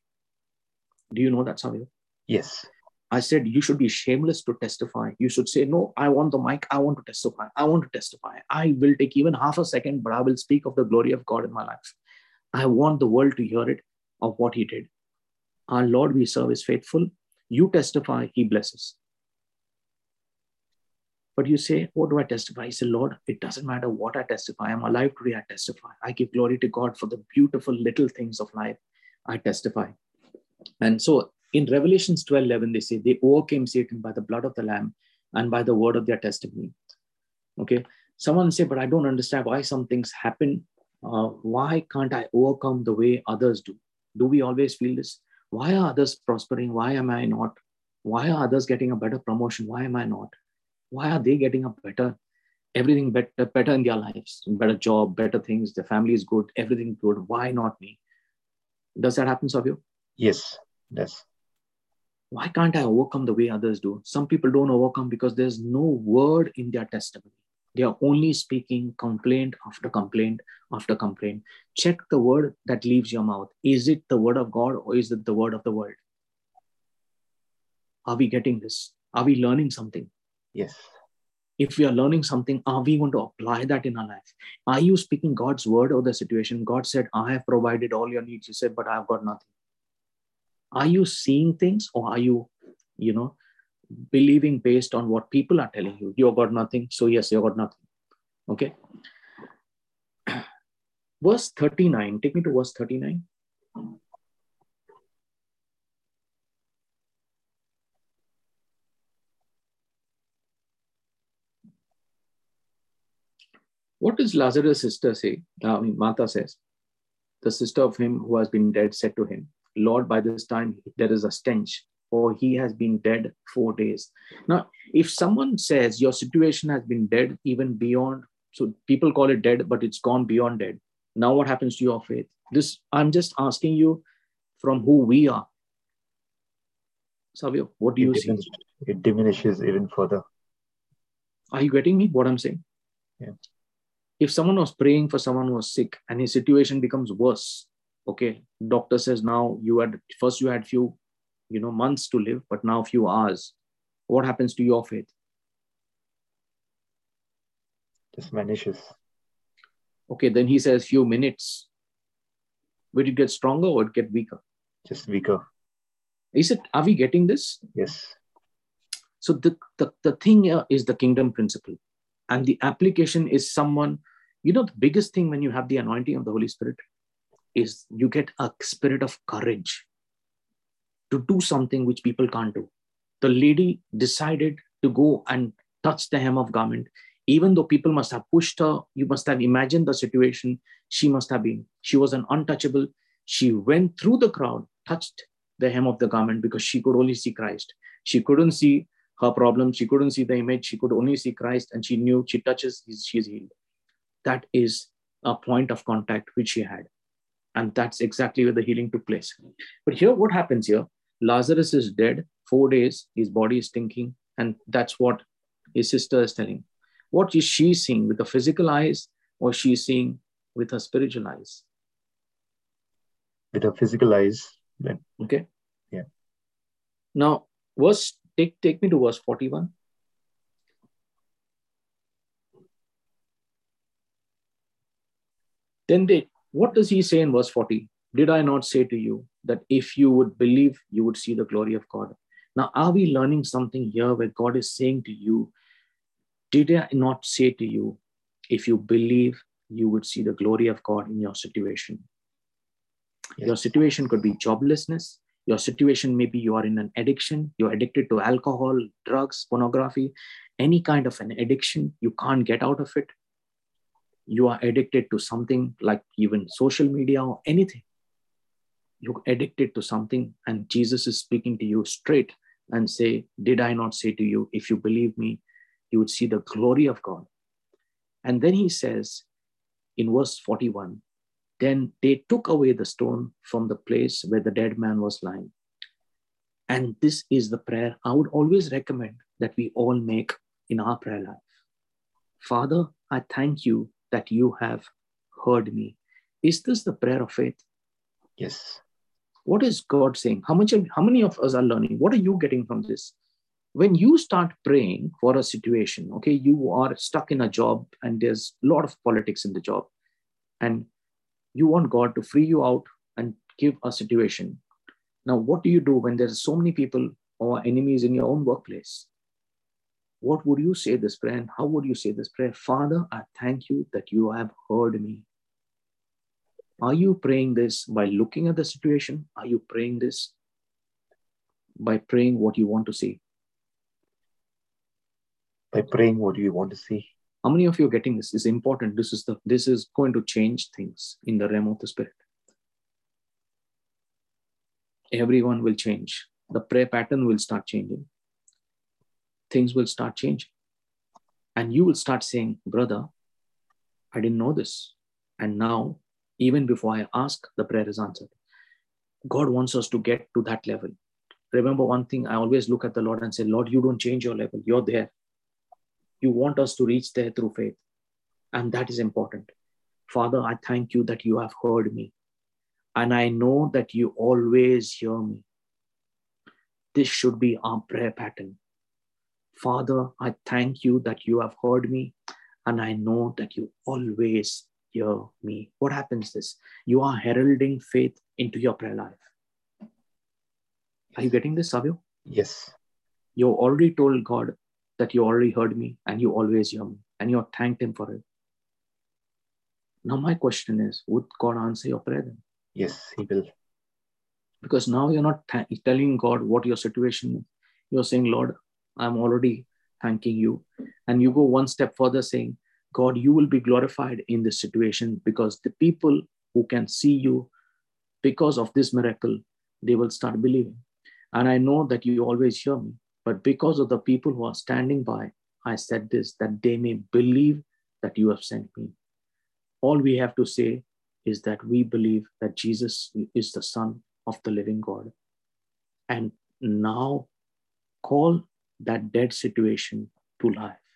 Do you know that, Savio? Yes. I said you should be shameless to testify. You should say, No, I want the mic. I want to testify. I want to testify. I will take even half a second, but I will speak of the glory of God in my life. I want the world to hear it of what He did. Our Lord we serve is faithful. You testify, He blesses. But you say, What do I testify? I say, Lord, it doesn't matter what I testify. I'm alive today. I testify. I give glory to God for the beautiful little things of life. I testify. And so in Revelations 12 11, they say, They overcame Satan by the blood of the Lamb and by the word of their testimony. Okay. Someone say, But I don't understand why some things happen. Uh, why can't I overcome the way others do? Do we always feel this? Why are others prospering? Why am I not? Why are others getting a better promotion? Why am I not? Why are they getting up better? Everything better uh, better in their lives. Better job better things their family is good everything good. Why not me? Does that happen Savio? yes yes. Why can't i overcome the way others do? Some people don't overcome because there's no word in their testimony. They are only speaking complaint after complaint after complaint. Check the word that leaves your mouth. Is it the word of god or is it the word of the world? Are we getting this? Are we learning something Yes. If we are learning something, are we going to apply that in our life? Are you speaking God's word or the situation? God said, I have provided all your needs. You said, but I've got nothing. Are you seeing things or are you, you know, believing based on what people are telling you? You've got nothing. So, yes, you've got nothing. Okay. *clears throat* Verse 39. Take me to verse 39. What does Lazarus' sister say? Uh, I mean, Martha says, the sister of him who has been dead said to him, Lord, by this time there is a stench, for he has been dead four days. Now, if someone says your situation has been dead even beyond, so people call it dead, but it's gone beyond dead. Now, what happens to your faith? This I'm just asking you from who we are. Savio, what do it you diminishes, see? It diminishes even further. Are you getting me? What I'm saying? Yeah if someone was praying for someone who was sick and his situation becomes worse okay doctor says now you had first you had few you know months to live but now few hours. What happens to your faith? Just vanishes okay then he says few minutes. Will it get stronger or it get weaker? Just weaker. Is it are we getting this? Yes. So the the, the thing is the kingdom principle And the application is someone, you know, the biggest thing when you have the anointing of the Holy Spirit is you get a spirit of courage to do something which people can't do. The lady decided to go and touch the hem of garment, even though people must have pushed her. You must have imagined the situation she must have been. She was an untouchable. She went through the crowd, touched the hem of the garment because she could only see Christ. She couldn't see her problem. She couldn't see the image. She could only see Christ, and she knew she touches, she's healed. That is a point of contact which she had. And that's exactly where the healing took place. But here, what happens here? Lazarus is dead, four days, his body is stinking, and that's what his sister is telling. What is she seeing with the physical eyes, or she seeing with her spiritual eyes? With her physical eyes. Then. Okay. Yeah. Now, verse take take me to verse 41. Then they, what does he say in verse 40? Did I not say to you that if you would believe, you would see the glory of God? Now, are we learning something here where God is saying to you, Did I not say to you, if you believe, you would see the glory of God in your situation? Yes. Your situation could be joblessness. Your situation maybe you are in an addiction, you're addicted to alcohol, drugs, pornography, any kind of an addiction, you can't get out of it. You are addicted to something like even social media or anything you're addicted to something and jesus is speaking to you straight and say did i not say to you if you believe me you would see the glory of god and then he says in verse 41 then they took away the stone from the place where the dead man was lying. And this is the prayer i would always recommend that we all make in our prayer life. Father i thank you that you have heard me. Is this the prayer of faith? Yes. What is god saying? How much of, how many of us are learning? What are you getting from this? When you start praying for a situation okay you are stuck in a job and there's a lot of politics in the job. And you want god to free you out and give a situation now what do you do when there's so many people or enemies in your own workplace what would you say this prayer and how would you say this prayer father i thank you that you have heard me are you praying this by looking at the situation? Are you praying this by praying what you want to see? By praying what you want to see. How many of you are getting this? Is important. This is the this is going to change things in the realm of the spirit. Everyone will change. The prayer pattern will start changing. Things will start changing. And you will start saying, Brother, I didn't know this. And now even before I ask, the prayer is answered. God wants us to get to that level. Remember one thing, I always look at the Lord and say, Lord, you don't change your level. You're there. You want us to reach there through faith. And that is important. Father, I thank you that you have heard me. And I know that you always hear me. This should be our prayer pattern. Father, I thank you that you have heard me. And I know that you always hear me. What happens this? You are heralding faith into your prayer life. Are you getting this, Savio? Yes. You already told God that you already heard me and you always hear me and you thanked him for it. Now my question is, would God answer your prayer then? Yes, he will. Because now you're not th- telling God what your situation is. You're saying, Lord, I'm already thanking you. And you go one step further saying, God, you will be glorified in this situation because the people who can see you because of this miracle, they will start believing. And I know that you always hear me, but because of the people who are standing by, I said this that they may believe that you have sent me. All we have to say is that we believe that Jesus is the Son of the living God. And now call that dead situation to life.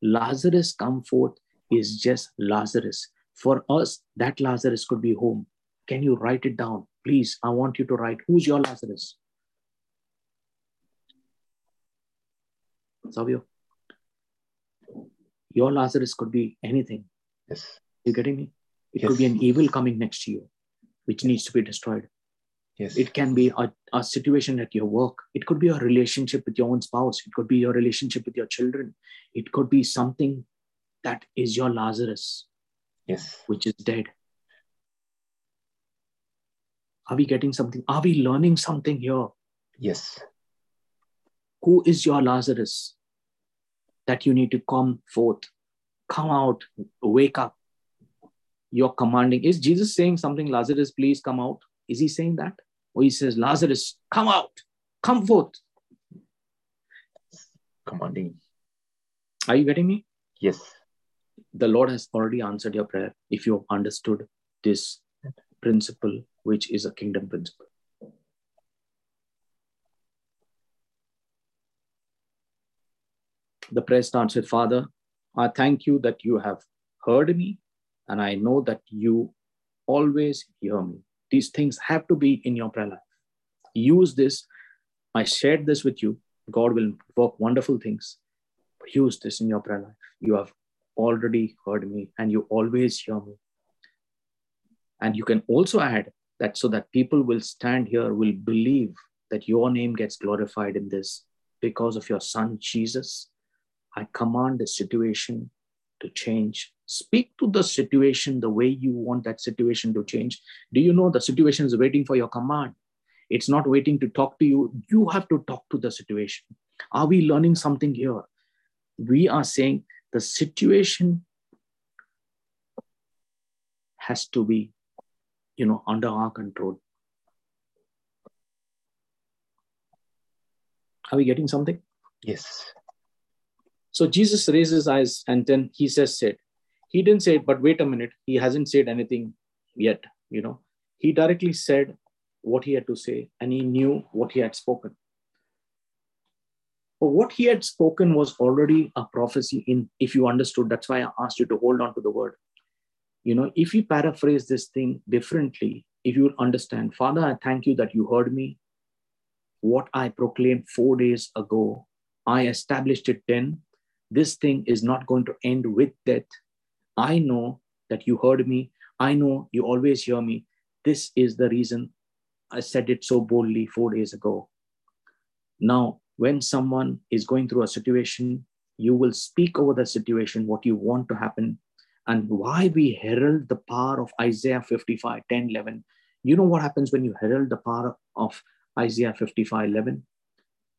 Lazarus come forth is just Lazarus. For us, that Lazarus could be home. Can you write it down? Please, I want you to write who's your Lazarus? Savio. Your Lazarus could be anything. Yes. You getting me? It yes. could be an evil coming next to you, which needs to be destroyed. Yes. It can be a, a situation at your work. It could be a relationship with your own spouse. It could be your relationship with your children. It could be something that is your Lazarus. Yes. Which is dead. Are we getting something? Are we learning something here? Yes. Who is your Lazarus that you need to come forth, come out, wake up? You're commanding. Is Jesus saying something, Lazarus, please come out? Is he saying that? Or he says, Lazarus, come out, come forth. Commanding. Are you getting me? Yes. The Lord has already answered your prayer if you have understood this principle, which is a kingdom principle. The prayer starts with Father, I thank you that you have heard me, and I know that you always hear me. These things have to be in your prayer life. Use this. I shared this with you. God will work wonderful things. Use this in your prayer life. You have already heard me, and you always hear me. And you can also add that so that people will stand here, will believe that your name gets glorified in this because of your son, Jesus. I command the situation to change. Speak to the situation the way you want that situation to change. Do you know the situation is waiting for your command? It's not waiting to talk to you. You have to talk to the situation. Are we learning something here? We are saying the situation has to be, you know, under our control. Are we getting something? Yes. So Jesus raises eyes and then he says, said. He didn't say it, but wait a minute. He hasn't said anything yet, you know. He directly said what he had to say and he knew what he had spoken. But what he had spoken was already a prophecy in, if you understood, that's why I asked you to hold on to the word. You know, if you paraphrase this thing differently, if you understand, Father, I thank you that you heard me. What I proclaimed four days ago, I established it then this thing is not going to end with death. I know that you heard me. I know you always hear me. This is the reason I said it so boldly four days ago. Now, when someone is going through a situation, you will speak over the situation, what you want to happen, and why we herald the power of Isaiah 55, 10, 11. You know what happens when you herald the power of Isaiah 55, 11?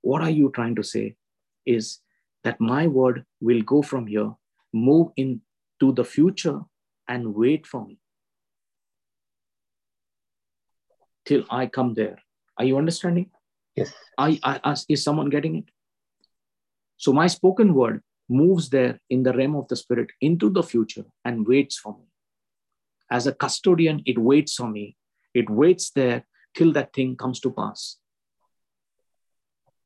What are you trying to say? Is that my word will go from here, move into the future, and wait for me till I come there. Are you understanding? Yes. I, I, I, is someone getting it? So my spoken word moves there in the realm of the spirit into the future and waits for me. As a custodian, it waits for me. It waits there till that thing comes to pass.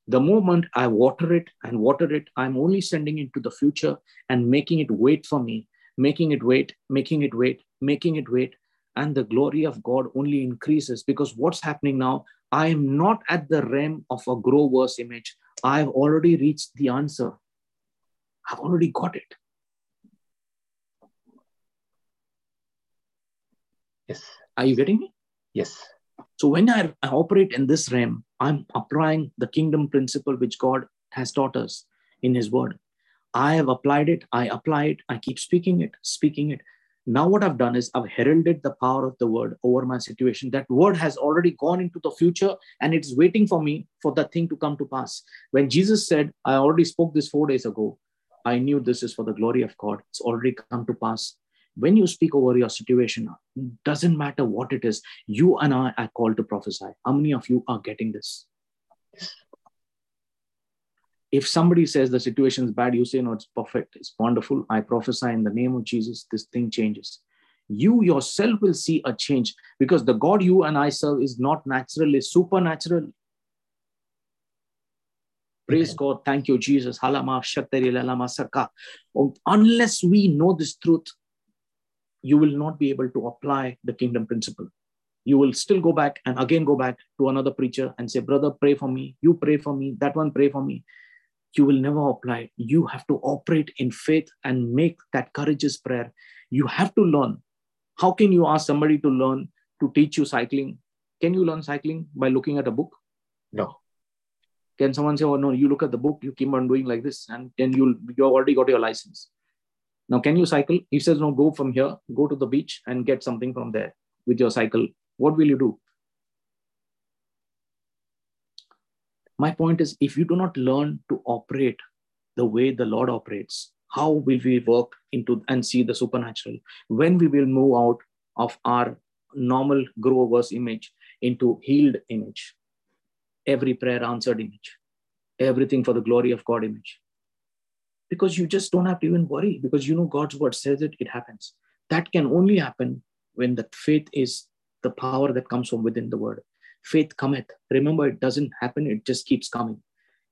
The moment I water it and water it, I'm only sending it to the future and making it wait for me, making it wait, making it wait, making it wait. And the glory of God only increases because what's happening now? I am not at the realm of a grow worse image. I've already reached the answer. I've already got it. Yes. Are you getting me? Yes. So when I, I operate in this realm, I'm applying the kingdom principle which God has taught us in His Word. I have applied it, I apply it, I keep speaking it, speaking it. Now, what I've done is I've heralded the power of the word over my situation. That word has already gone into the future and it's waiting for me for that thing to come to pass. When Jesus said, I already spoke this four days ago, I knew this is for the glory of God. It's already come to pass when you speak over your situation, doesn't matter what it is, you and I are called to prophesy. How many of you are getting this? If somebody says the situation is bad, you say, No, it's perfect, it's wonderful. I prophesy in the name of Jesus, this thing changes. You yourself will see a change because the God you and I serve is not natural, it's supernatural. Praise God. Thank you, Jesus. Unless we know this truth, you will not be able to apply the kingdom principle. You will still go back and again go back to another preacher and say, Brother, pray for me. You pray for me. That one, pray for me. You will never apply. You have to operate in faith and make that courageous prayer. You have to learn. How can you ask somebody to learn to teach you cycling? Can you learn cycling by looking at a book? No. Can someone say, Oh, no, you look at the book, you keep on doing like this, and then you'll you already got your license? Now, can you cycle? He says, no, go from here, go to the beach and get something from there with your cycle. What will you do? My point is, if you do not learn to operate the way the Lord operates, how will we work into and see the supernatural? When we will move out of our normal grow image into healed image, every prayer answered image, everything for the glory of God image. Because you just don't have to even worry because you know God's word says it, it happens. That can only happen when the faith is the power that comes from within the word. Faith cometh. Remember, it doesn't happen, it just keeps coming.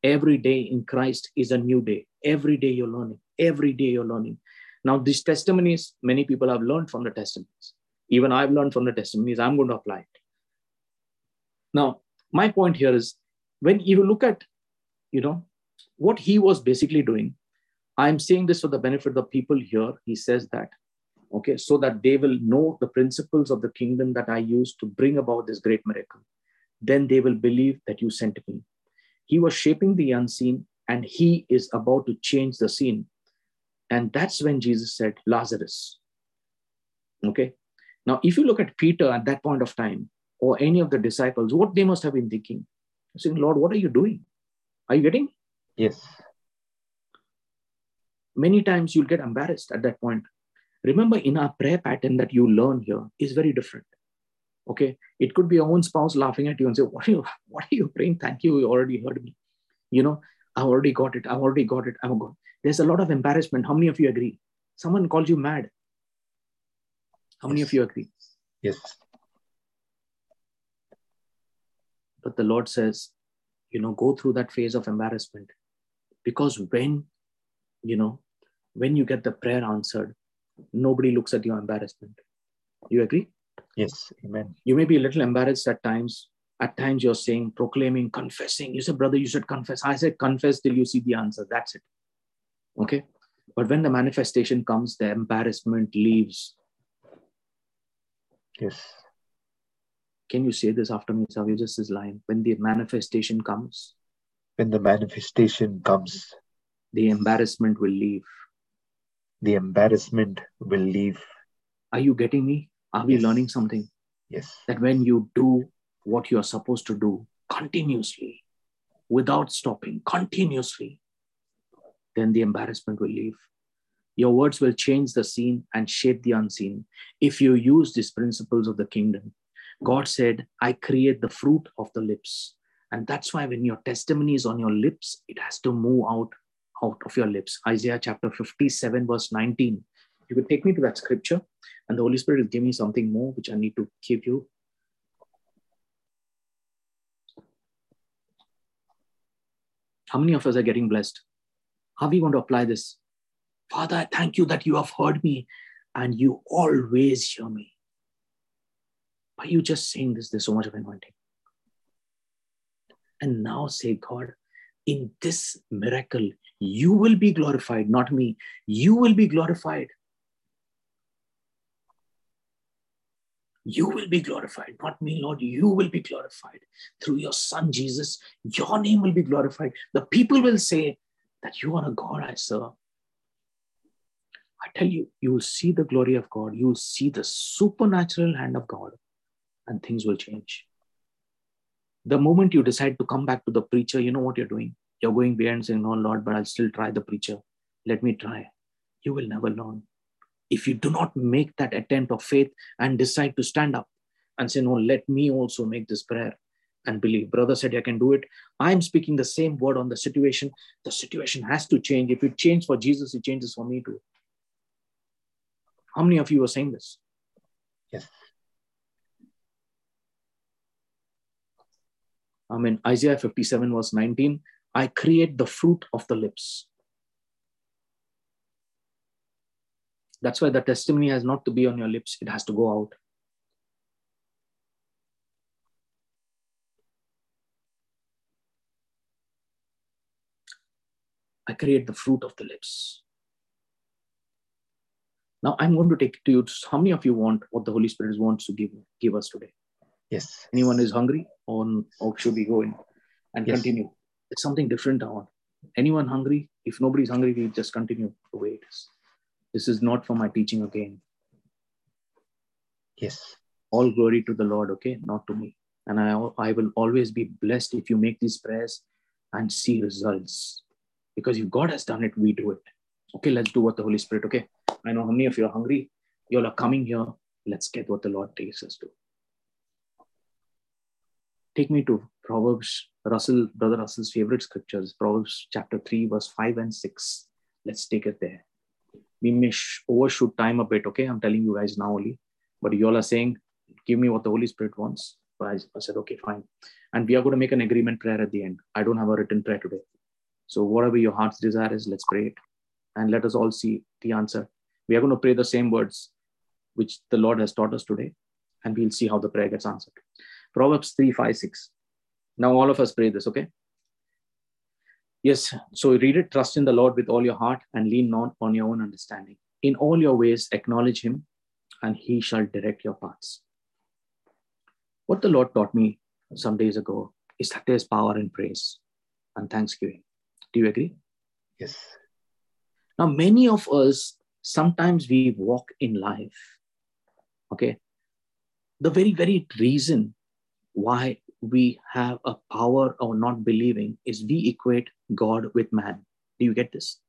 Every day in Christ is a new day. Every day you're learning. Every day you're learning. Now, these testimonies, many people have learned from the testimonies. Even I've learned from the testimonies. I'm going to apply it. Now, my point here is when you look at, you know, what he was basically doing, I'm saying this for the benefit of the people here. He says that, okay, so that they will know the principles of the kingdom that I used to bring about this great miracle. Then they will believe that you sent me. He was shaping the unseen and he is about to change the scene. And that's when Jesus said, Lazarus. Okay. Now, if you look at Peter at that point of time, or any of the disciples, what they must have been thinking, saying, Lord, what are you doing? Are you getting? Yes. Many times you'll get embarrassed at that point. Remember, in our prayer pattern that you learn here is very different. Okay. It could be your own spouse laughing at you and say, What are you, *laughs* what are you praying? Thank you. You already heard me. You know, I've already got it. I've already got it. I'm got. There's a lot of embarrassment. How many of you agree? Someone calls you mad. How many of you agree? Yes. But the Lord says, you know, go through that phase of embarrassment. Because when, you know, when you get the prayer answered, nobody looks at your embarrassment. You agree? Yes, amen. You may be a little embarrassed at times. At times you're saying, proclaiming, confessing. You said, brother, you should confess. I said, confess till you see the answer. That's it. Okay. But when the manifestation comes, the embarrassment leaves. Yes. Can you say this after me, Savio? Just this line. When the manifestation comes, when the manifestation comes, the embarrassment will leave. The embarrassment will leave. Are you getting me? Are we yes. learning something? Yes. That when you do what you are supposed to do continuously, without stopping, continuously, then the embarrassment will leave. Your words will change the scene and shape the unseen if you use these principles of the kingdom. God said, I create the fruit of the lips. And that's why when your testimony is on your lips, it has to move out, out of your lips. Isaiah chapter 57, verse 19. You could take me to that scripture, and the Holy Spirit will give me something more which I need to give you. How many of us are getting blessed? How are we going to apply this? Father, I thank you that you have heard me and you always hear me. By you just saying this, there's so much of anointing. And now say, God, in this miracle, you will be glorified, not me. You will be glorified. You will be glorified, not me, Lord. You will be glorified through your Son, Jesus. Your name will be glorified. The people will say that you are a God I serve. I tell you, you will see the glory of God. You will see the supernatural hand of God and things will change. The moment you decide to come back to the preacher, you know what you're doing. You're going behind saying, No, Lord, but I'll still try the preacher. Let me try. You will never learn. If you do not make that attempt of faith and decide to stand up and say, No, let me also make this prayer and believe. Brother said, I can do it. I'm speaking the same word on the situation. The situation has to change. If it changed for Jesus, it changes for me too. How many of you are saying this? Yes. I mean, Isaiah 57, verse 19, I create the fruit of the lips. That's why the testimony has not to be on your lips, it has to go out. I create the fruit of the lips. Now I'm going to take to you. How many of you want what the Holy Spirit wants to give, give us today? Yes. Anyone is hungry or, or should we go in and yes. continue? It's something different I want. Anyone hungry? If nobody's hungry, we just continue the way it is. This is not for my teaching again. Yes. All glory to the Lord, okay? Not to me. And I, I will always be blessed if you make these prayers and see results. Because if God has done it, we do it. Okay, let's do what the Holy Spirit, okay? I know how many of you are hungry. You all are coming here. Let's get what the Lord takes us to. Take me to Proverbs, Russell, Brother Russell's favorite scriptures, Proverbs chapter 3, verse 5 and 6. Let's take it there. We may sh- overshoot time a bit, okay? I'm telling you guys now only. But you all are saying, give me what the Holy Spirit wants. But I, I said, okay, fine. And we are going to make an agreement prayer at the end. I don't have a written prayer today. So whatever your heart's desire is, let's pray it. And let us all see the answer. We are going to pray the same words which the Lord has taught us today. And we'll see how the prayer gets answered. Proverbs 3, 5, 6. Now all of us pray this, okay? Yes, so read it, trust in the Lord with all your heart and lean not on your own understanding. In all your ways, acknowledge him, and he shall direct your paths. What the Lord taught me some days ago is that there's power in praise and thanksgiving. Do you agree? Yes. Now, many of us, sometimes we walk in life, okay? The very, very reason why we have a power of not believing is we equate God with man. Do you get this?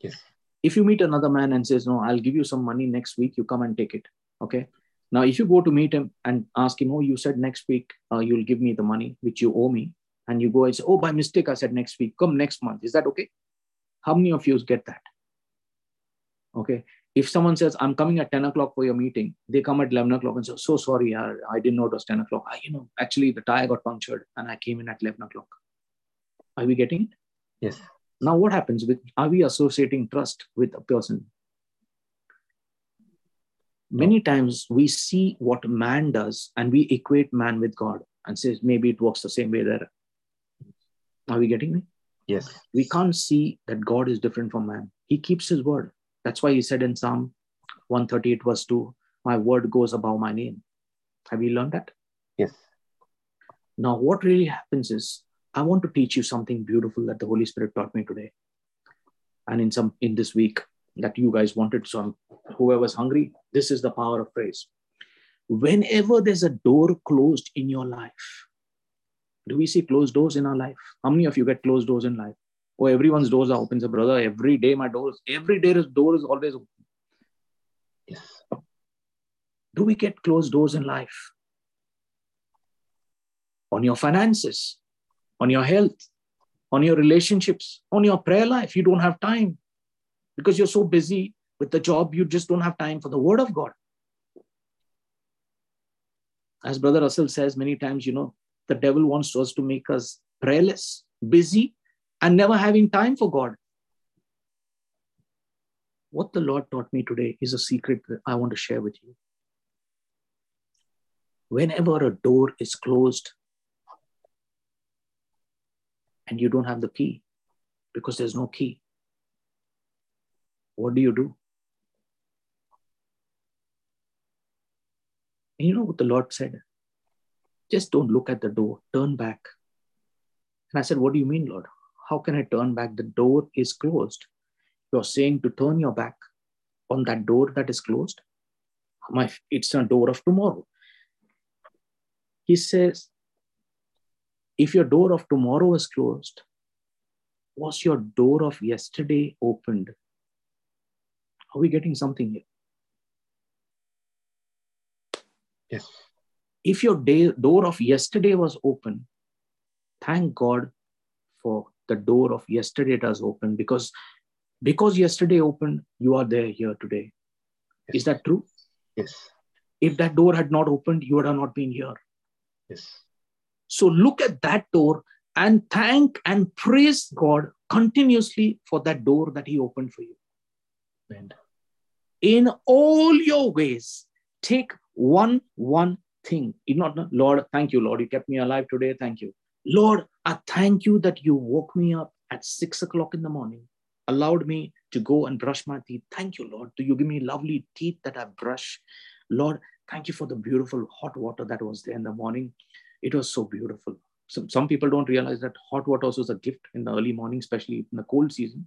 Yes. If you meet another man and says, No, I'll give you some money next week, you come and take it. Okay. Now, if you go to meet him and ask him, Oh, you said next week uh, you'll give me the money which you owe me, and you go and say, Oh, by mistake, I said next week, come next month. Is that okay? How many of you get that? Okay. If someone says, I'm coming at 10 o'clock for your meeting, they come at 11 o'clock and say, So sorry, I, I didn't know it was 10 o'clock. I, you know, actually, the tire got punctured and I came in at 11 o'clock. Are we getting it? Yes. Now, what happens with are we associating trust with a person? Many times we see what man does and we equate man with God and says maybe it works the same way there. Are we getting me? Yes. We can't see that God is different from man. He keeps his word. That's why he said in Psalm 138, verse 2, My word goes above my name. Have you learned that? Yes. Now, what really happens is I want to teach you something beautiful that the Holy Spirit taught me today. And in some in this week that you guys wanted. So whoever's hungry, this is the power of praise. Whenever there's a door closed in your life, do we see closed doors in our life? How many of you get closed doors in life? Oh, everyone's doors are open. So, brother, every day my doors, every day door is always open. Yes. Do we get closed doors in life? On your finances, on your health, on your relationships, on your prayer life, you don't have time because you're so busy with the job, you just don't have time for the word of God. As Brother Russell says many times, you know, the devil wants us to make us prayerless, busy, and never having time for God. What the Lord taught me today is a secret that I want to share with you. Whenever a door is closed and you don't have the key because there's no key, what do you do? And you know what the Lord said? Just don't look at the door, turn back. And I said, What do you mean, Lord? How can I turn back? The door is closed. You're saying to turn your back on that door that is closed? My, it's a door of tomorrow. He says, if your door of tomorrow is closed, was your door of yesterday opened? Are we getting something here? Yes. If your day, door of yesterday was open, thank God for the door of yesterday does open because because yesterday opened, you are there here today. Yes. Is that true? Yes. If that door had not opened, you would have not been here. Yes. So look at that door and thank and praise God continuously for that door that He opened for you. And In all your ways, take one one thing. Not Lord, thank you, Lord. You kept me alive today. Thank you. Lord, I thank you that you woke me up at six o'clock in the morning, allowed me to go and brush my teeth. Thank you, Lord. Do you give me lovely teeth that I brush? Lord, thank you for the beautiful hot water that was there in the morning. It was so beautiful. Some, some people don't realize that hot water also is a gift in the early morning, especially in the cold season.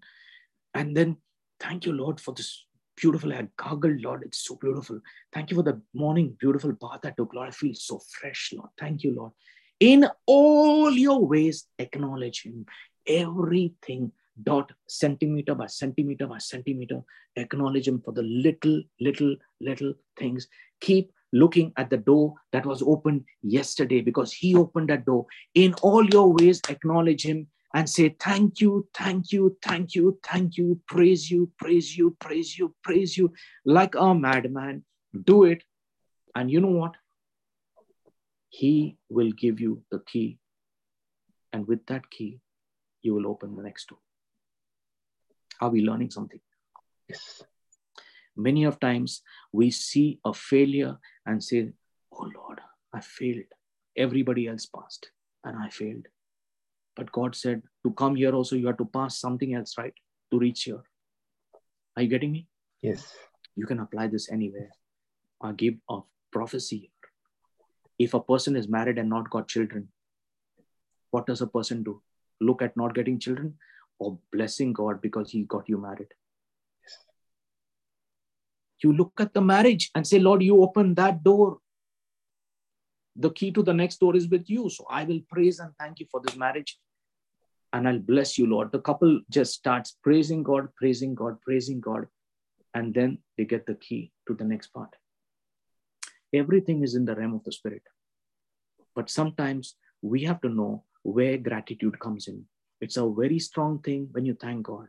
And then Thank you, Lord, for this beautiful. I gargled, Lord. It's so beautiful. Thank you for the morning, beautiful bath I took, Lord. I feel so fresh, Lord. Thank you, Lord. In all your ways, acknowledge Him. Everything, dot centimeter by centimeter by centimeter, acknowledge Him for the little, little, little things. Keep looking at the door that was opened yesterday because He opened that door. In all your ways, acknowledge Him and say, Thank you, thank you, thank you, thank you, praise you, praise you, praise you, praise you, like a madman. Do it. And you know what? He will give you the key. And with that key, you will open the next door. Are we learning something? Yes. Many of times we see a failure and say, Oh Lord, I failed. Everybody else passed and I failed. But God said, to come here also, you have to pass something else, right? To reach here. Are you getting me? Yes. You can apply this anywhere. I give a prophecy If a person is married and not got children, what does a person do? Look at not getting children or blessing God because he got you married? You look at the marriage and say, Lord, you open that door the key to the next door is with you. So I will praise and thank you for this marriage. And I'll bless you, Lord. The couple just starts praising God, praising God, praising God. And then they get the key to the next part. Everything is in the realm of the spirit. But sometimes we have to know where gratitude comes in. It's a very strong thing when you thank God.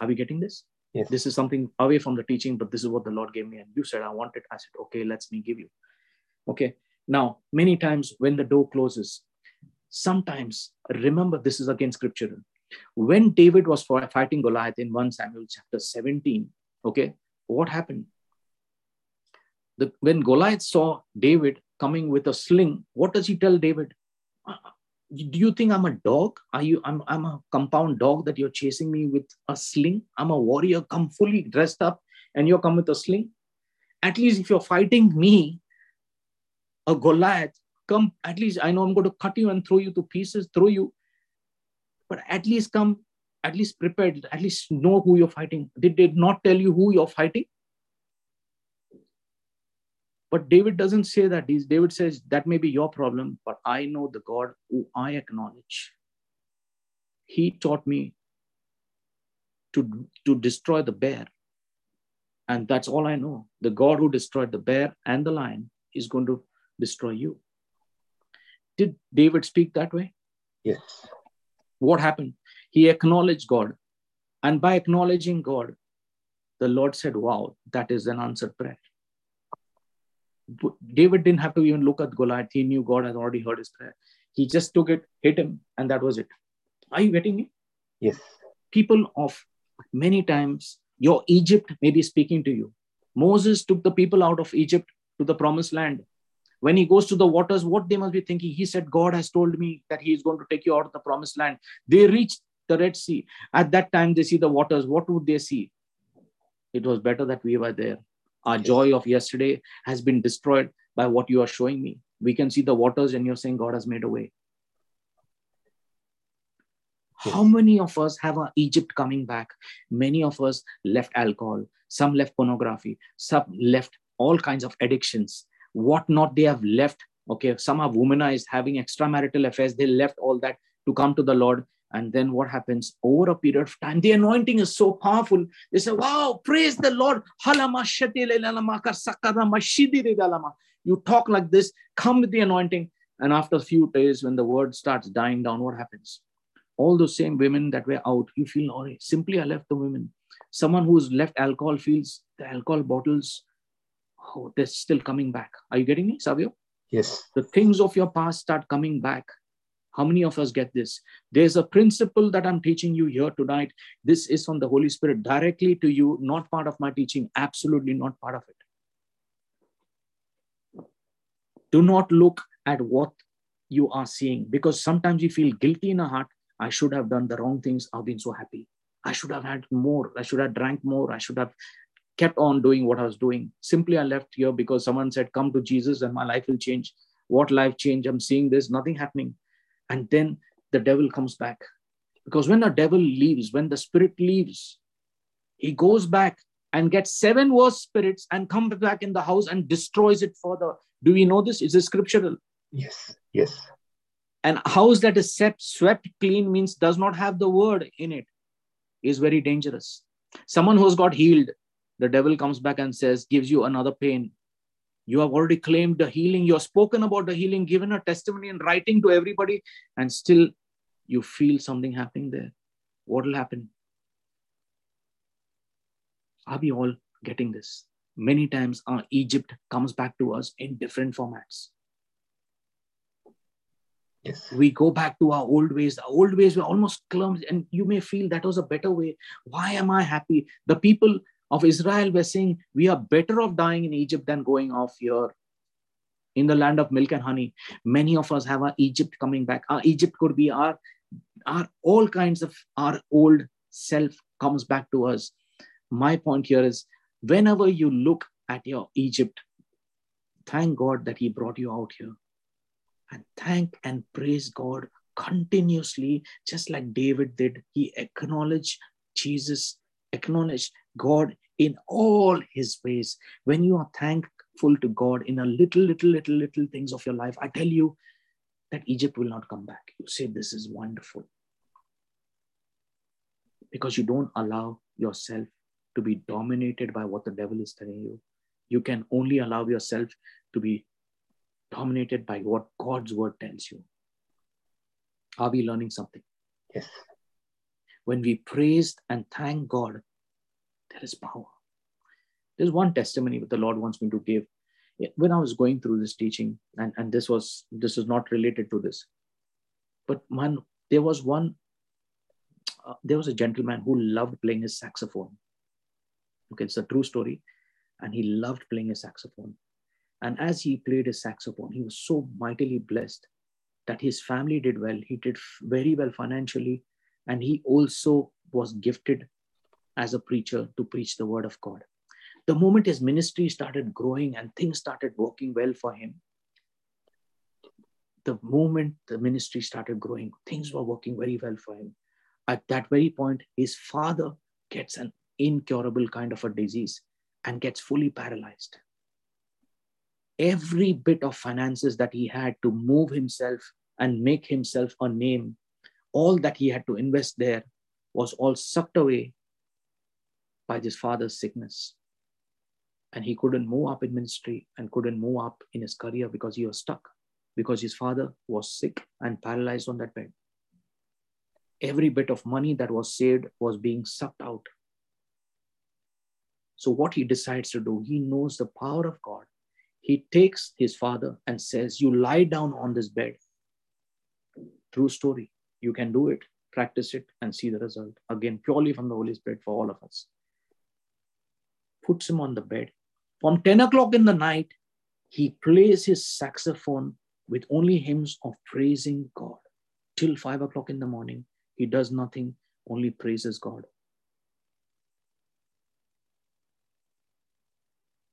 Are we getting this? Yes. This is something away from the teaching, but this is what the Lord gave me. And you said, I want it. I said, okay, let's me give you. Okay. Now, many times when the door closes, sometimes remember this is again scriptural. When David was fighting Goliath in 1 Samuel chapter 17, okay, what happened? The, when Goliath saw David coming with a sling, what does he tell David? Uh, do you think I'm a dog? Are you I'm I'm a compound dog that you're chasing me with a sling? I'm a warrior, come fully dressed up, and you're come with a sling. At least if you're fighting me, a Goliath, come, at least I know I'm going to cut you and throw you to pieces, throw you. But at least come, at least prepared, at least know who you're fighting. Did they not tell you who you're fighting? But David doesn't say that. He's, David says, that may be your problem, but I know the God who I acknowledge. He taught me to, to destroy the bear. And that's all I know. The God who destroyed the bear and the lion is going to destroy you. Did David speak that way? Yes. What happened? He acknowledged God. And by acknowledging God, the Lord said, Wow, that is an answered prayer. David didn't have to even look at Goliath. He knew God had already heard his prayer. He just took it, hit him, and that was it. Are you getting me? Yes. People of many times, your Egypt may be speaking to you. Moses took the people out of Egypt to the promised land. When he goes to the waters, what they must be thinking? He said, God has told me that he is going to take you out of the promised land. They reached the Red Sea. At that time, they see the waters. What would they see? It was better that we were there. Our joy of yesterday has been destroyed by what you are showing me. We can see the waters, and you're saying God has made a way. How many of us have our Egypt coming back? Many of us left alcohol, some left pornography, some left all kinds of addictions what not they have left. Okay, some are womanized, having extramarital affairs. They left all that to come to the Lord. And then what happens over a period of time? The anointing is so powerful. They say, Wow, praise the Lord. You talk like this, come with the anointing. And after a few days, when the word starts dying down, what happens? All those same women that were out, you feel, oh, simply I left the women. Someone who's left alcohol feels the alcohol bottles oh, they're still coming back. Are you getting me, Savio? Yes. The things of your past start coming back. How many of us get this? There's a principle that I'm teaching you here tonight. This is from the Holy Spirit directly to you, not part of my teaching, absolutely not part of it. Do not look at what you are seeing because sometimes you feel guilty in a heart. I should have done the wrong things. I've been so happy. I should have had more. I should have drank more. I should have kept on doing what I was doing. Simply, I left here because someone said, Come to Jesus and my life will change. What life change? I'm seeing this, nothing happening. And then the devil comes back. Because when the devil leaves, when the spirit leaves, He goes back and gets seven worse spirits and comes back in the house and destroys it further. Do we know this? Is it scriptural? Yes, yes. An house that is swept, swept clean means does not have the word in it is very dangerous. Someone who's got healed, the devil comes back and says, gives you another pain. You have already claimed the healing. You have spoken about the healing, given a testimony in writing to everybody, and still you feel something happening there. What will happen? Are we all getting this? Many times our Egypt comes back to us in different formats. Yes. We go back to our old ways. The old ways were almost clumsy, and you may feel that was a better way. Why am I happy? The people of Israel were saying, We are better off dying in Egypt than going off here in the land of milk and honey. Many of us have our Egypt coming back. Our Egypt could be our, our all kinds of our old self comes back to us. My point here is whenever you look at your Egypt, thank God that He brought you out here. And thank and praise God continuously, just like David did. He acknowledged Jesus, acknowledged God in all his ways. When you are thankful to God in a little, little, little, little things of your life, I tell you that Egypt will not come back. You say, This is wonderful. Because you don't allow yourself to be dominated by what the devil is telling you. You can only allow yourself to be dominated by what God's word tells you. Are we learning something? Yes. When we praise and thank God, there is power. There's one testimony that the Lord wants me to give. When I was going through this teaching, and, and this was this is not related to this, but man, there was one, uh, there was a gentleman who loved playing his saxophone. Okay, it's a true story, and he loved playing his saxophone. And as he played his saxophone, he was so mightily blessed that his family did well. He did very well financially, and he also was gifted as a preacher to preach the word of God. The moment his ministry started growing and things started working well for him, the moment the ministry started growing, things were working very well for him. At that very point, his father gets an incurable kind of a disease and gets fully paralyzed. Every bit of finances that he had to move himself and make himself a name, all that he had to invest there was all sucked away by his father's sickness. And he couldn't move up in ministry and couldn't move up in his career because he was stuck, because his father was sick and paralyzed on that bed. Every bit of money that was saved was being sucked out. So, what he decides to do, he knows the power of God. He takes his father and says, You lie down on this bed. True story. You can do it, practice it, and see the result. Again, purely from the Holy Spirit for all of us puts him on the bed. From 10 o'clock in the night, he plays his saxophone with only hymns of praising God. Till 5 o'clock in the morning, he does nothing, only praises God.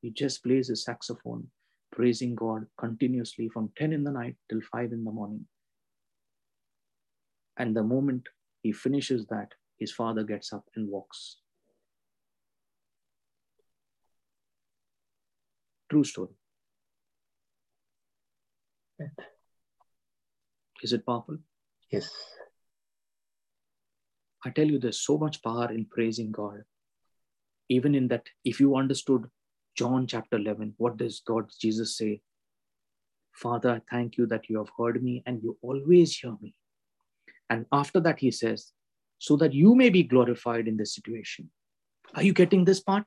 He just plays his saxophone, praising God continuously from 10 in the night till 5 in the morning. And the moment he finishes that, his father gets up and walks. True story. Is it powerful? Yes. I tell you, there's so much power in praising God. Even in that, if you understood John chapter 11, what does God, Jesus say? Father, I thank you that you have heard me and you always hear me. And after that, he says, so that you may be glorified in this situation. Are you getting this part?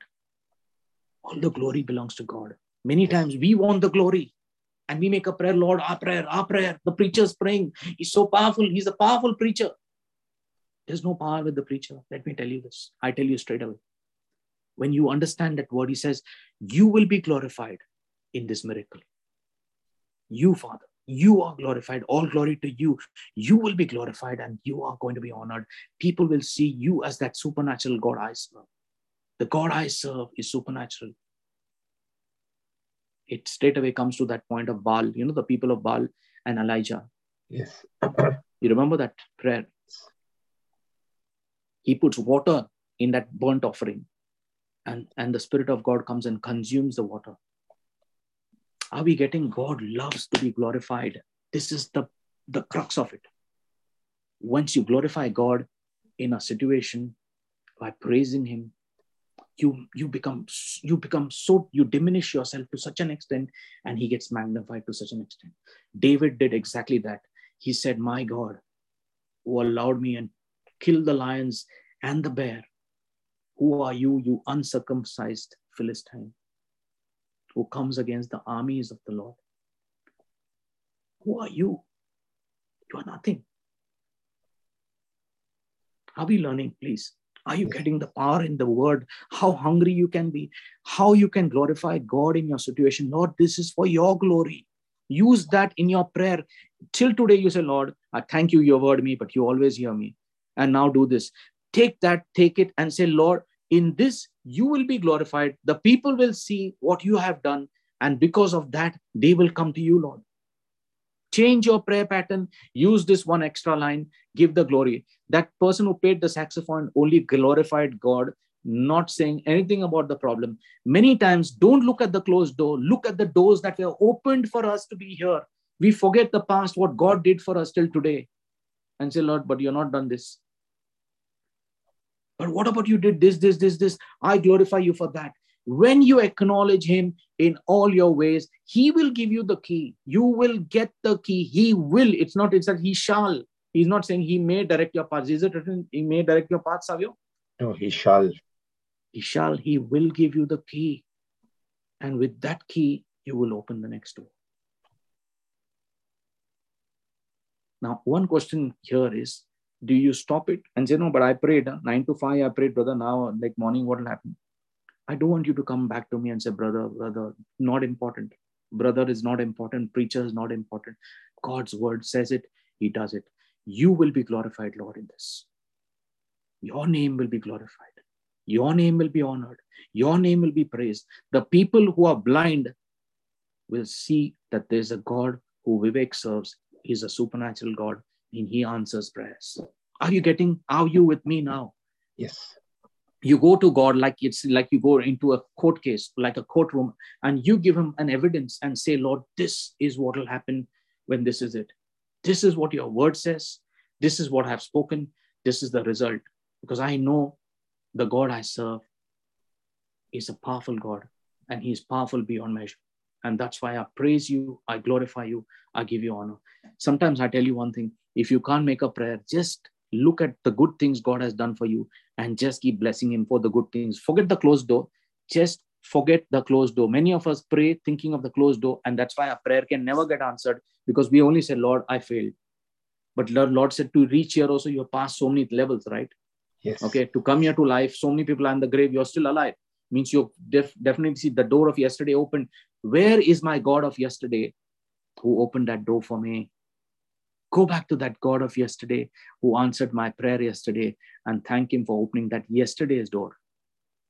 All the glory belongs to God. Many times we want the glory and we make a prayer, Lord, our prayer, our prayer. The preacher's praying. He's so powerful. He's a powerful preacher. There's no power with the preacher. Let me tell you this. I tell you straight away. When you understand that word, he says, You will be glorified in this miracle. You, Father, you are glorified. All glory to you. You will be glorified and you are going to be honored. People will see you as that supernatural God I serve. The God I serve is supernatural. It straight away comes to that point of Baal, you know, the people of Baal and Elijah. Yes. *clears throat* You remember that prayer? He puts water in that burnt offering and and the spirit of god comes and consumes the water are we getting god loves to be glorified this is the the crux of it once you glorify god in a situation by praising him you you become you become so you diminish yourself to such an extent and he gets magnified to such an extent. David did exactly that. He said my god who allowed me and killed the lions and the bear who are you you uncircumcised philistine who comes against the armies of the lord? Who are you? You are nothing. Are we learning please are you getting the power in the word? How hungry you can be, how you can glorify God in your situation. Lord, this is for your glory. Use that in your prayer. Till today, you say, Lord, I thank you, you heard me, but you always hear me. And now do this. Take that, take it, and say, Lord, in this you will be glorified. The people will see what you have done. And because of that, they will come to you, Lord. Change your prayer pattern. Use this one extra line. Give the glory. That person who played the saxophone only glorified God, not saying anything about the problem. Many times, don't look at the closed door. Look at the doors that were opened for us to be here. We forget the past, what God did for us till today, and say, Lord, but you're not done this. But what about you did this, this, this, this? I glorify you for that. When you acknowledge Him in all your ways, He will give you the key. You will get the key. He will. It's not, it's that He shall. He's not saying He may direct your paths. Is it written, He may direct your paths, Savio? No, He shall. He shall. He will give you the key. And with that key, you will open the next door. Now, one question here is do you stop it and say, No, but I prayed nine to five, I prayed, brother. Now, like morning, what will happen? I don't want you to come back to me and say, brother, brother, not important. Brother is not important. Preacher is not important. God's word says it, He does it. You will be glorified, Lord, in this. Your name will be glorified. Your name will be honored. Your name will be praised. The people who are blind will see that there's a God who Vivek serves. He's a supernatural God and He answers prayers. Are you getting, are you with me now? Yes you go to god like it's like you go into a court case like a courtroom and you give him an evidence and say lord this is what will happen when this is it. This is what your word says. This is what i've spoken. This is the result. Because i know the god i serve is a powerful god and he is powerful beyond measure. And that's why i praise you i glorify you i give you honor. Sometimes i tell you one thing if you can't make a prayer just look at the good things god has done for you and just keep blessing him for the good things. Forget the closed door. Just forget the closed door. Many of us pray thinking of the closed door, and that's why our prayer can never get answered because we only say, Lord, I failed. But Lord, Lord said to reach here also, you have passed so many levels, right? Yes. Okay, to come here to life, so many people are in the grave, you're still alive. Means you def- definitely see the door of yesterday open. Where is my God of yesterday who opened that door for me? Go back to that God of yesterday who answered my prayer yesterday and thank Him for opening that yesterday's door.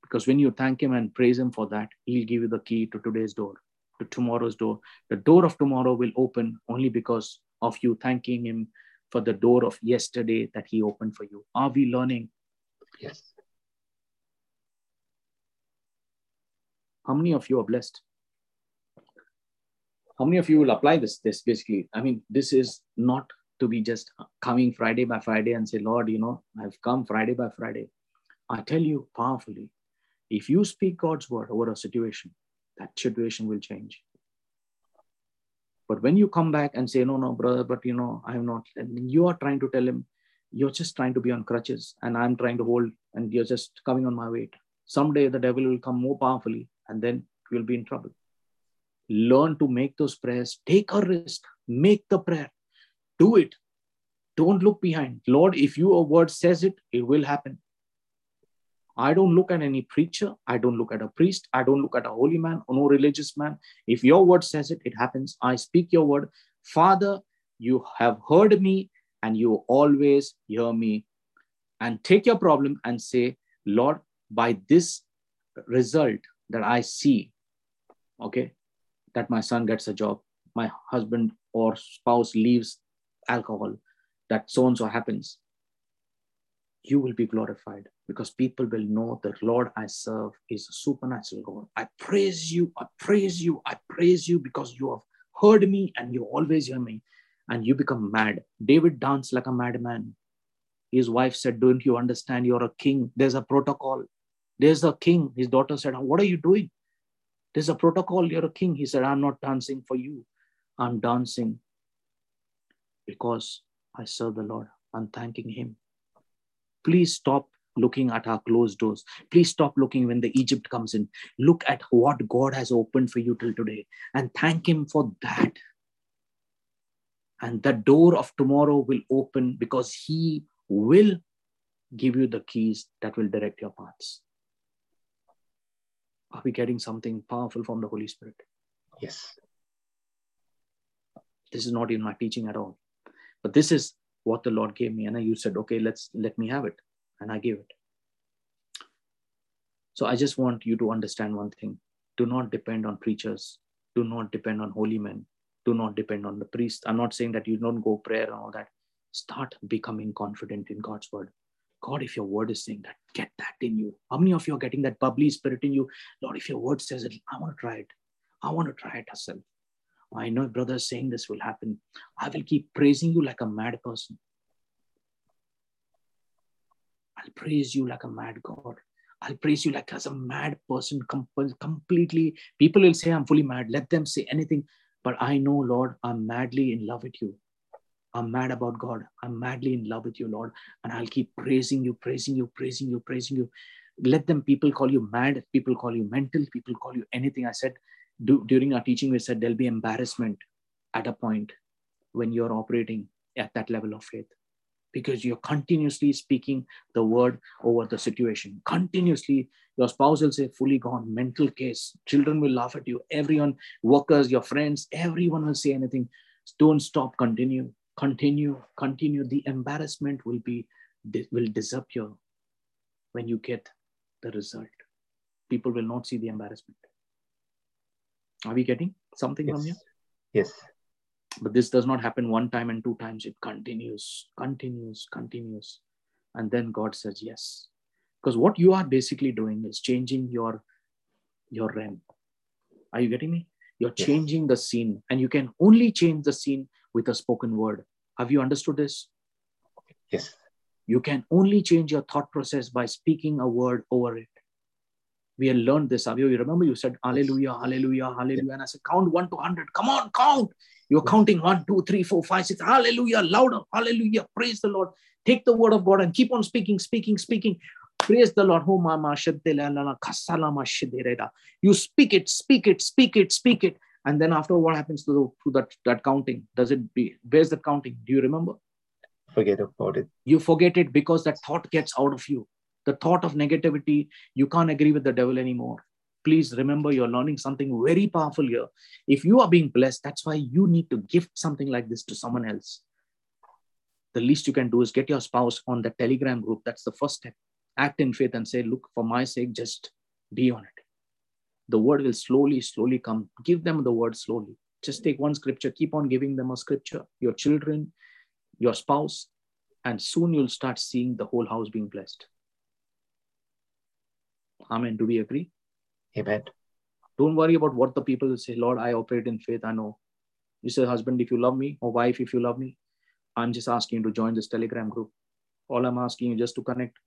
Because when you thank Him and praise Him for that, He'll give you the key to today's door, to tomorrow's door. The door of tomorrow will open only because of you thanking Him for the door of yesterday that He opened for you. Are we learning? Yes. How many of you are blessed? How many of you will apply this this basically? I mean this is not to be just coming friday by friday and say lord you know i've come friday by friday. I tell you powerfully if you speak god's word over a situation that situation will change. But when you come back and say no no brother but you know i'm not and you are trying to tell him you're just trying to be on crutches and i'm trying to hold and you're just coming on my weight someday the devil will come more powerfully and then you'll be in trouble learn to make those prayers. Take a risk. Make the prayer. Do it. Don't look behind. Lord if your word says it it will happen. I don't look at any preacher. I don't look at a priest. I don't look at a holy man or no religious man. If your word says it it happens. I speak your word. Father you have heard me and you always hear me. And take your problem and say lord by this result that i see okay that my son gets a job, my husband or spouse leaves alcohol, that so and so happens. You will be glorified. because people will know the Lord I serve is a supernatural God. I praise you, I praise you, I praise you because you have heard me and you always hear me, and you become mad. David danced like a madman. His wife said, Don't you understand? You're a king. There's a protocol. There's a king. His daughter said, What are you doing? There's a protocol. You're a king. He said, I'm not dancing for you. I'm dancing because I serve the Lord. I'm thanking Him. Please stop looking at our closed doors. Please stop looking when the Egypt comes in. Look at what God has opened for you till today and thank Him for that. And the door of tomorrow will open because He will give you the keys that will direct your paths. Are we getting something powerful from the Holy Spirit? Yes. This is not in my teaching at all. But this is what the Lord gave me. And I, you said, okay, let's let me have it. And I gave it. So I just want you to understand one thing. Do not depend on preachers. Do not depend on holy men. Do not depend on the priest. I'm not saying that you don't go prayer and all that. Start becoming confident in God's word. God, if your word is saying that, get that in you. How many of you are getting that bubbly spirit in you? Lord, if your word says it, I want to try it. I want to try it myself. I know brother saying this will happen. I will keep praising you like a mad person. I'll praise you like a mad God. I'll praise you like as a mad person, completely. People will say I'm fully mad. Let them say anything. But I know, Lord, I'm madly in love with you. I'm mad about God. I'm madly in love with you, Lord. And I'll keep praising you, praising you, praising you, praising you. Let them, people call you mad, people call you mental, people call you anything. I said do, during our teaching, we said there'll be embarrassment at a point when you're operating at that level of faith because you're continuously speaking the word over the situation. Continuously, your spouse will say, fully gone, mental case. Children will laugh at you. Everyone, workers, your friends, everyone will say anything. Don't stop, continue continue continue the embarrassment will be will disappear when you get the result. People will not see the embarrassment. Are we getting something yes. from here? Yes. But this does not happen one time and two times. It continues continues continues. And then god says yes. Because what you are basically doing is changing your your realm. Are you getting me? You're yes. changing the scene. And you can only change the scene with a spoken word. Have you understood this? Yes. You can only change your thought process by speaking a word over it. We have learned this. Have you remember you said hallelujah, hallelujah, hallelujah. And I said, count one to hundred. Come on, count. You're yes. counting one, two, three, four, five, six. Hallelujah, louder, hallelujah. Praise the Lord. Take the word of God and keep on speaking, speaking, speaking. Praise the Lord. You speak it, speak it, speak it, speak it. And then after what happens to, the, to that, that counting? Does it be, where's the counting? Do you remember? Forget about it. You forget it because that thought gets out of you. The thought of negativity, you can't agree with the devil anymore. Please remember you're learning something very powerful here. If you are being blessed, that's why you need to gift something like this to someone else. The least you can do is get your spouse on the telegram group. That's the first step. Act in faith and say, look, for my sake, just be on it the word will slowly, slowly come. Give them the word slowly. Just take one scripture, keep on giving them a scripture, your children, your spouse, and soon you'll start seeing the whole house being blessed. Amen. Do we agree? Amen. Don't worry about what the people will say. Lord, I operate in faith. I know. You say, husband, if you love me, or wife, if you love me, I'm just asking you to join this Telegram group. All I'm asking you just to connect.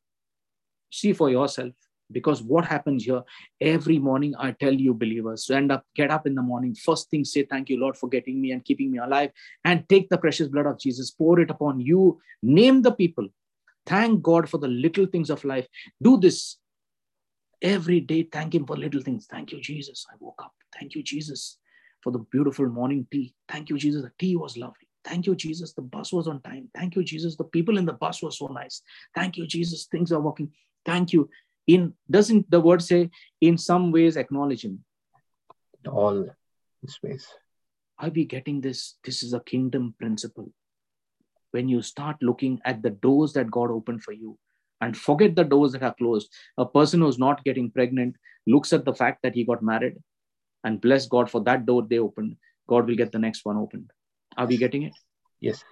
See for yourself because what happens here every morning i tell you believers stand up get up in the morning first thing say thank you lord for getting me and keeping me alive and take the precious blood of jesus pour it upon you name the people thank god for the little things of life do this every day thank him for little things thank you jesus i woke up thank you jesus for the beautiful morning tea thank you jesus the tea was lovely Thank you, Jesus. The bus was on time. Thank you, Jesus. The people in the bus were so nice. Thank you, Jesus. Things are working. Thank you in doesn't the word say in some ways acknowledge him? All his ways. Are we getting this this is a kingdom principle? When you start looking at the doors that god opened for you and forget the doors that are closed. A person who's not getting pregnant looks at the fact that he got married and bless god for that door they opened. God will get the next one opened. Are we getting it? Yes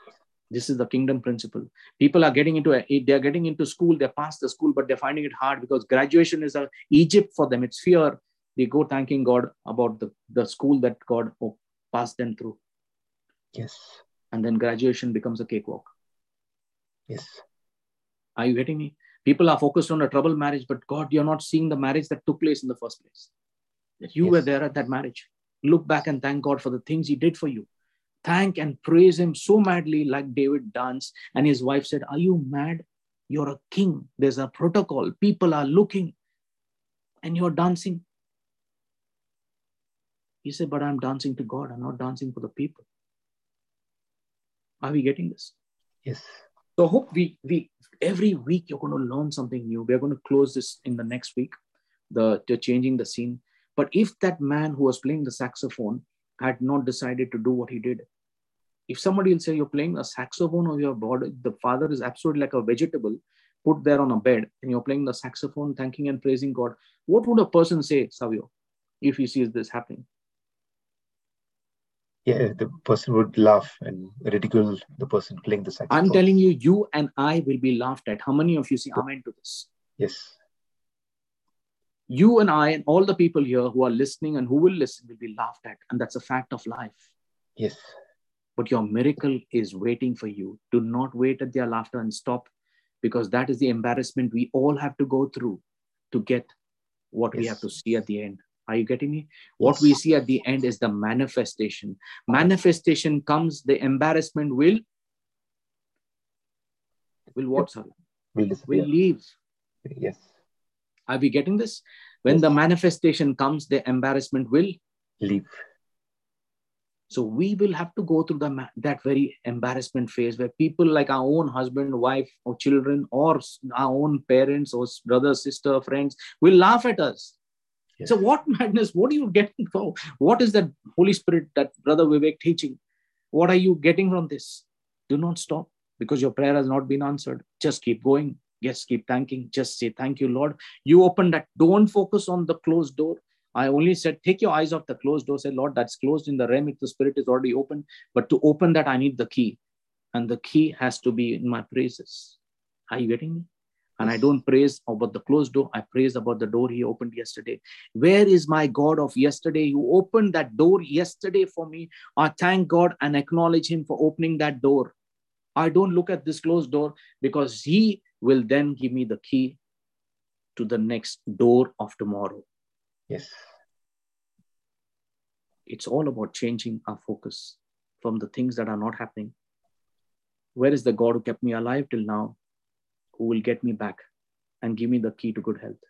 This is the kingdom principle. People are getting into eh, a, they're getting into school, they pass the school, but they're finding it hard because graduation is a Egypt for them. It's fear. They go thanking God about the, the school that God passed them through. Yes. And then graduation becomes a cakewalk. Yes. Are you getting me? People are focused on a troubled marriage, but God, you're not seeing the marriage that took place in the first place. That you yes. were there at that marriage. Look back and thank God for the things He did for you. Thank and praise Him so madly, like David danced. And his wife said, Are you mad? You're a king. There's a protocol. People are looking, and you're dancing. He said, But I'm dancing to God. I'm not dancing for the people. Are we getting this? Yes. So I hope we we every week you're going to learn something new. We're going to close this in the next week, the, the changing the scene. But if that man who was playing the saxophone had not decided to do what he did, if somebody will say you're playing a saxophone or your body, the father is absolutely like a vegetable put there on a bed and you're playing the saxophone, thanking and praising God, what would a person say, Savio, if he sees this happening? yeah, the person would laugh and ridicule the person playing the saxophone. I'm telling you, you and I will be laughed at. How many of you see amen to this? Yes. You and I and all the people here who are listening and who will listen will be laughed at. And that's a fact of life. Yes. But your miracle is waiting for you. Do not wait at their laughter and stop because that is the embarrassment we all have to go through to get what yes. we have to see at the end. Are you getting me? What we see at the end is the manifestation. Manifestation comes, the embarrassment will will what, sir? Will, will leave. Yes. Are we getting this? When yes. the manifestation comes, the embarrassment will leave. So we will have to go through the, that very embarrassment phase where people like our own husband, wife, or children, or our own parents, or brother, sister, friends will laugh at us. So what *laughs* madness? What are you getting from? What is that Holy Spirit that Brother Vivek teaching? What are you getting from this? Do not stop because your prayer has not been answered. Just keep going. Yes, keep thanking. Just say, Thank you, Lord. You open that. Don't focus on the closed door. I only said, take your eyes off the closed door. Say, Lord, that's closed in the realm. If the spirit is already open. But to open that, I need the key. And the key has to be in my praises. Are you getting me? And I don't praise about the closed door. I praise about the door he opened yesterday. Where is my God of yesterday? You opened that door yesterday for me. I thank God and acknowledge him for opening that door. I don't look at this closed door because he will then give me the key to the next door of tomorrow. Yes. It's all about changing our focus from the things that are not happening. Where is the God who kept me alive till now? who will get me back and give me the key to good health?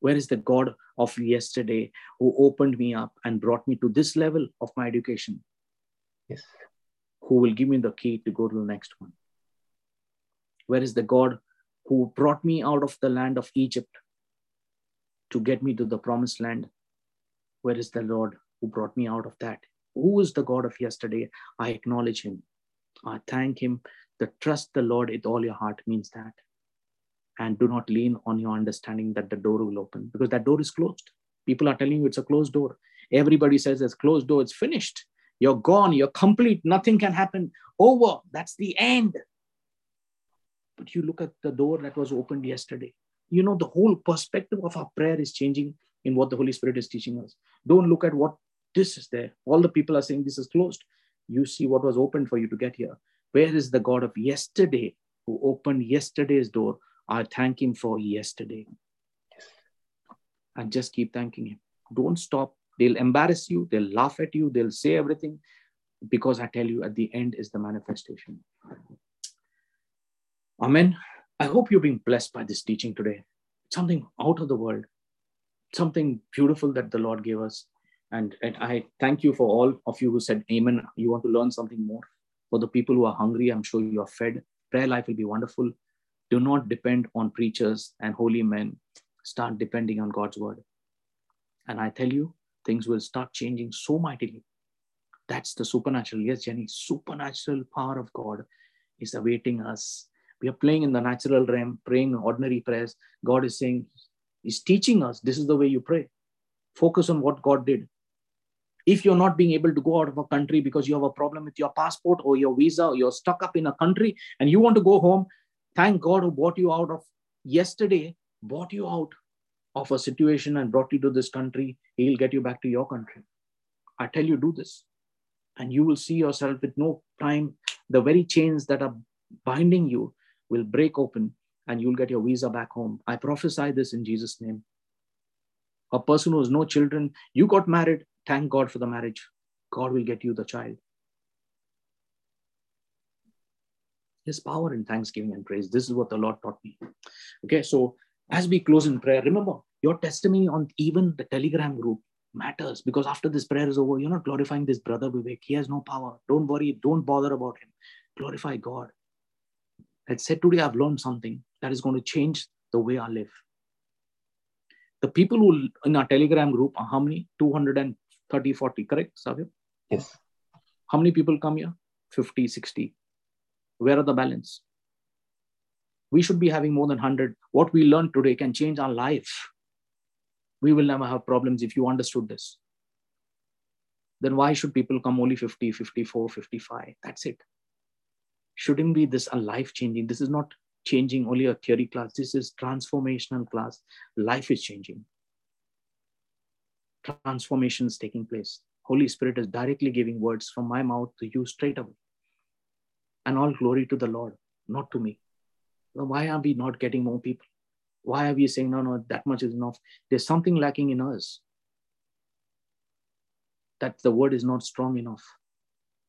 Where is the God of yesterday who opened me up and brought me to this level of my education? Yes. Who will give me the key to go to the next one? Where is the God who brought me out of the land of Egypt to get me to the promised land? Where is the Lord who brought me out of that? Who is the God of yesterday? I acknowledge him. I thank him. The trust the Lord with all your heart means that and do not lean on your understanding that the door will open because that door is closed. People are telling you it's a closed door. Everybody says it's closed door, it's finished. You're gone, you're complete, nothing can happen. Over, that's the end. But you look at the door that was opened yesterday. You know, the whole perspective of our prayer is changing in what the Holy Spirit is teaching us. Don't look at what this is there. All the people are saying this is closed. You see what was opened for you to get here. Where is the God of yesterday who opened yesterday's door I thank Him for yesterday. And just keep thanking Him. Don't stop. They'll embarrass you, they'll laugh at you, they'll say everything because I tell you, at the end is the manifestation. Amen. I hope you're being blessed by this teaching today. Something out of the world, something beautiful that the Lord gave us. And, and I thank you for all of you who said, Amen. You want to learn something more. For the people who are hungry, I'm sure you are fed. Prayer life will be wonderful. Do not depend on preachers and holy men. Start depending on God's word. And I tell you, things will start changing so mightily. That's the supernatural. Yes, Jenny, supernatural power of God is awaiting us. We are playing in the natural realm, praying ordinary prayers. God is saying, He's teaching us this is the way you pray. Focus on what God did. if you're not being able to go out of a country because you have a problem with your passport or your visa, or you're stuck up in a country and you want to go home, thank God who brought you out of yesterday, brought you out of a situation and brought you to this country. He'll get you back to your country. I tell you, do this. And you will see yourself with no time. The very chains that are binding you will break open and you'll get your visa back home. I prophesy this in Jesus' name. A person who has no children, you got married, thank God for the marriage. God will get you the child. His power in thanksgiving and praise. This is what the Lord taught me. Okay, so as we close in prayer, remember your testimony on even the Telegram group matters because after this prayer is over, you're not glorifying this brother Vivek. He has no power. Don't worry. Don't bother about him. Glorify God. I said today I've learned something that is going to change the way I live. The people who in our Telegram group are how many? 230, 40, correct, Savio? Yes. How many people come here? 50, 60. Where are the balance? We should be having more than 100. What we learned today can change our life. We will never have problems if you understood this. Then why should people come only 50, 54, 55? That's it. Shouldn't be this a life changing? This is not changing only a theory class. This is transformational class. Life is changing. Transformation is taking place. Holy Spirit is directly giving words from my mouth to you straight away. And all glory to the Lord, not to me. Why are we not getting more people? Why are we saying, no, no, that much is enough? There's something lacking in us. That the word is not strong enough.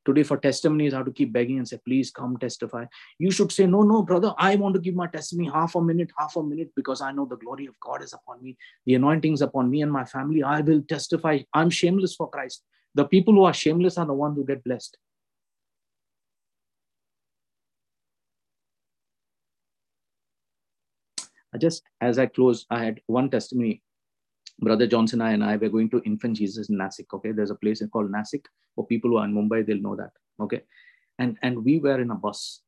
Today, for testimonies, have to keep begging and say, please come testify. You should say, no, no, brother, I want to give my testimony half a minute, half a minute, because I know the glory of God is upon me. The anointing is upon me and my family. I will testify. I'm shameless for Christ. The people who are shameless are the ones who get blessed. I just as I close, I had one testimony. Brother Johnson and I were going to Infant Jesus in Nasik. Okay, there's a place called Nasik. For people who are in Mumbai, they'll know that. Okay, and and we were in a bus,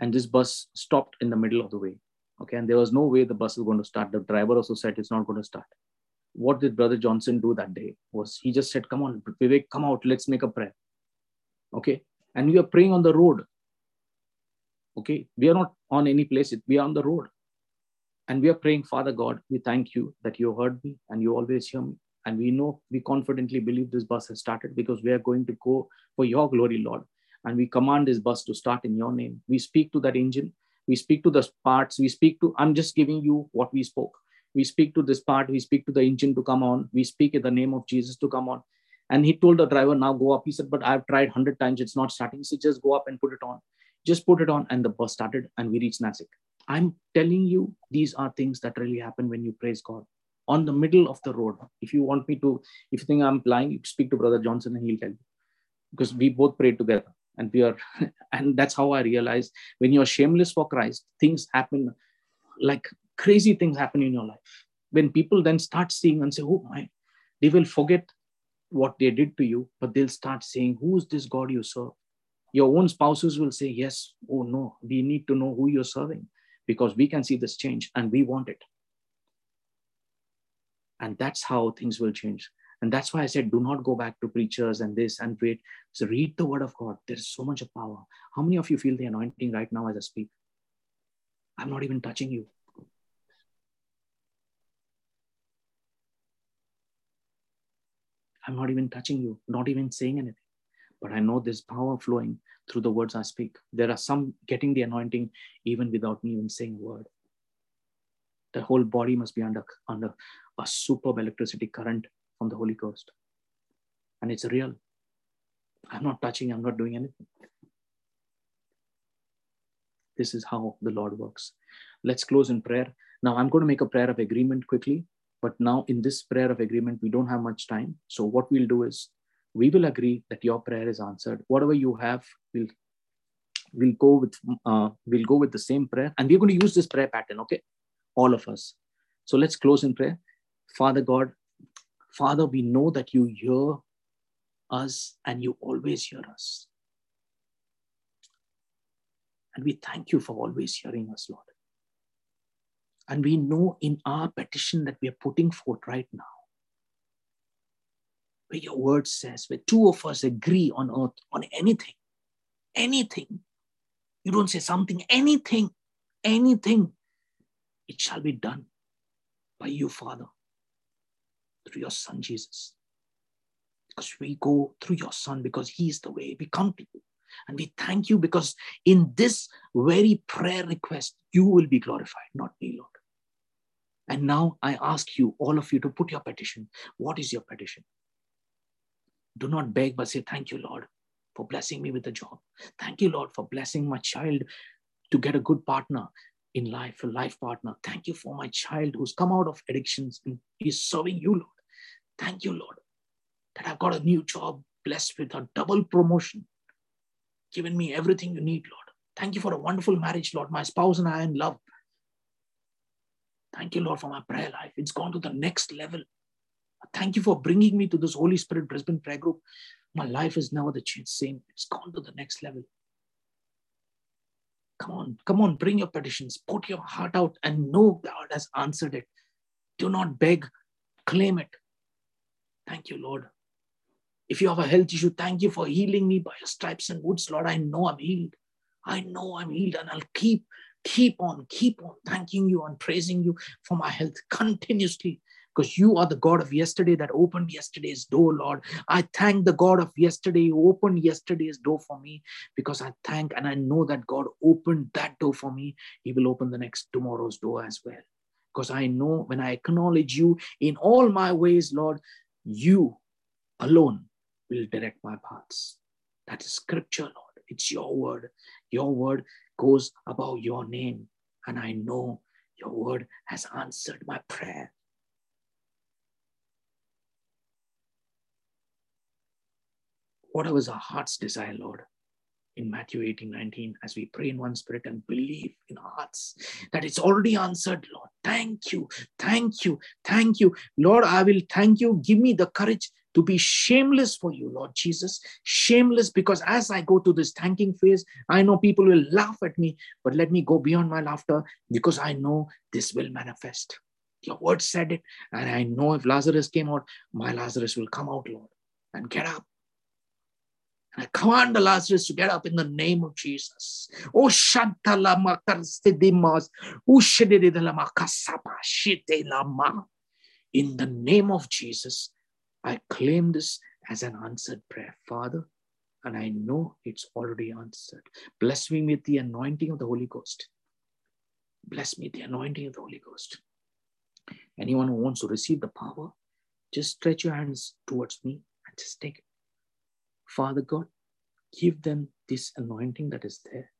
and this bus stopped in the middle of the way. Okay, and there was no way the bus is going to start. The driver also said it's not going to start. What did Brother Johnson do that day? Was he just said, "Come on, Vivek, come out. Let's make a prayer." Okay, and we are praying on the road. Okay, we are not on any place. We are on the road and we are praying, Father God, we thank you that you heard me and you always hear me. And we know, we confidently believe this bus has started because we are going to go for your glory, Lord. And we command this bus to start in your name. We speak to that engine. We speak to the parts. We speak to, I'm just giving you what we spoke. We speak to this part. We speak to the engine to come on. We speak in the name of Jesus to come on. And he told the driver, now go up. He said, but I've tried 100 times. It's not starting. Said, just go up and put it on. Just put it on. And the bus started and we reached Nasik. I'm telling you, these are things that really happen when you praise God on the middle of the road. If you want me to, if you think I'm lying, you speak to Brother Johnson and he'll tell you. Because we both prayed together and we are, *laughs* and that's how I realized when you're shameless for Christ, things happen like crazy things happen in your life. When people then start seeing and say, Oh my, they will forget what they did to you, but they'll start saying, Who's this God you serve? Your own spouses will say, Yes, oh no, we need to know who you're serving because we can see this change and we want it. And that's how things will change. And that's why I said, do not go back to preachers and this and wait. So read the word of God. There's so much of power. How many of you feel the anointing right now as I speak? I'm not even touching you. I'm not even touching you, not even saying anything. But I know there's power flowing through the words I speak. There are some getting the anointing even without me even saying a word. The whole body must be under, under a superb electricity current from the Holy Ghost. And it's real. I'm not touching, I'm not doing anything. This is how the Lord works. Let's close in prayer. Now, I'm going to make a prayer of agreement quickly. But now, in this prayer of agreement, we don't have much time. So, what we'll do is we will agree that your prayer is answered. Whatever you have, we'll we'll go with uh, we'll go with the same prayer, and we're going to use this prayer pattern. Okay, all of us. So let's close in prayer. Father God, Father, we know that you hear us and you always hear us. And we thank you for always hearing us, Lord. And we know in our petition that we are putting forth right now, where your word says, where two of us agree on earth on anything, anything, you don't say something, anything, anything, it shall be done by you, Father, through your Son Jesus. Because we go through your Son because He is the way we come to you. And we thank you because in this very prayer request, you will be glorified, not me, Lord. And now I ask you, all of you, to put your petition. What is your petition? Do not beg, but say, Thank you, Lord, for blessing me with a job. Thank you, Lord, for blessing my child to get a good partner in life, a life partner. Thank you for my child who's come out of addictions and is serving you, Lord. Thank you, Lord, that I've got a new job, blessed with a double promotion, given me everything you need, Lord. Thank you for a wonderful marriage, Lord. My spouse and I are in love. Thank you, Lord, for my prayer life. It's gone to the next level. Thank you for bringing me to this Holy Spirit Brisbane prayer group. My life is never the same. It's gone to the next level. Come on, come on, bring your petitions, put your heart out, and know God has answered it. Do not beg, claim it. Thank you, Lord. If you have a health issue, thank you for healing me by your stripes and wounds, Lord. I know I'm healed. I know I'm healed, and I'll keep, keep on, keep on thanking you and praising you for my health continuously because you are the God of yesterday that opened yesterday's door, Lord. I thank the God of yesterday who opened yesterday's door for me because I thank and I know that God opened that door for me. He will open the next tomorrow's door as well. Because I know when I acknowledge you in all my ways, Lord, you alone will direct my paths. That is scripture, Lord. It's your word. Your word goes above your name. And I know your word has answered my prayer. Whatever is our heart's desire, Lord, in Matthew 18, 19, as we pray in one spirit and believe in our hearts that it's already answered, Lord. Thank you, thank you, thank you. Lord, I will thank you. Give me the courage to be shameless for you, Lord Jesus. Shameless because as I go to this thanking phase, I know people will laugh at me, but let me go beyond my laughter because I know this will manifest. Your word said it, and I know if Lazarus came out, my Lazarus will come out, Lord, and get up and I command the Lazarus to get up in the name of Jesus. Oh, Shantalama Karstidimas. Oh, in the name of Jesus, I claim this as an answered prayer, Father, and I know it's already answered. Bless me with the anointing of the Holy Ghost. Bless me with the anointing of the Holy Ghost. Anyone who wants to receive the power, just stretch your hands towards me and just take it. Father God, give them this anointing that is there.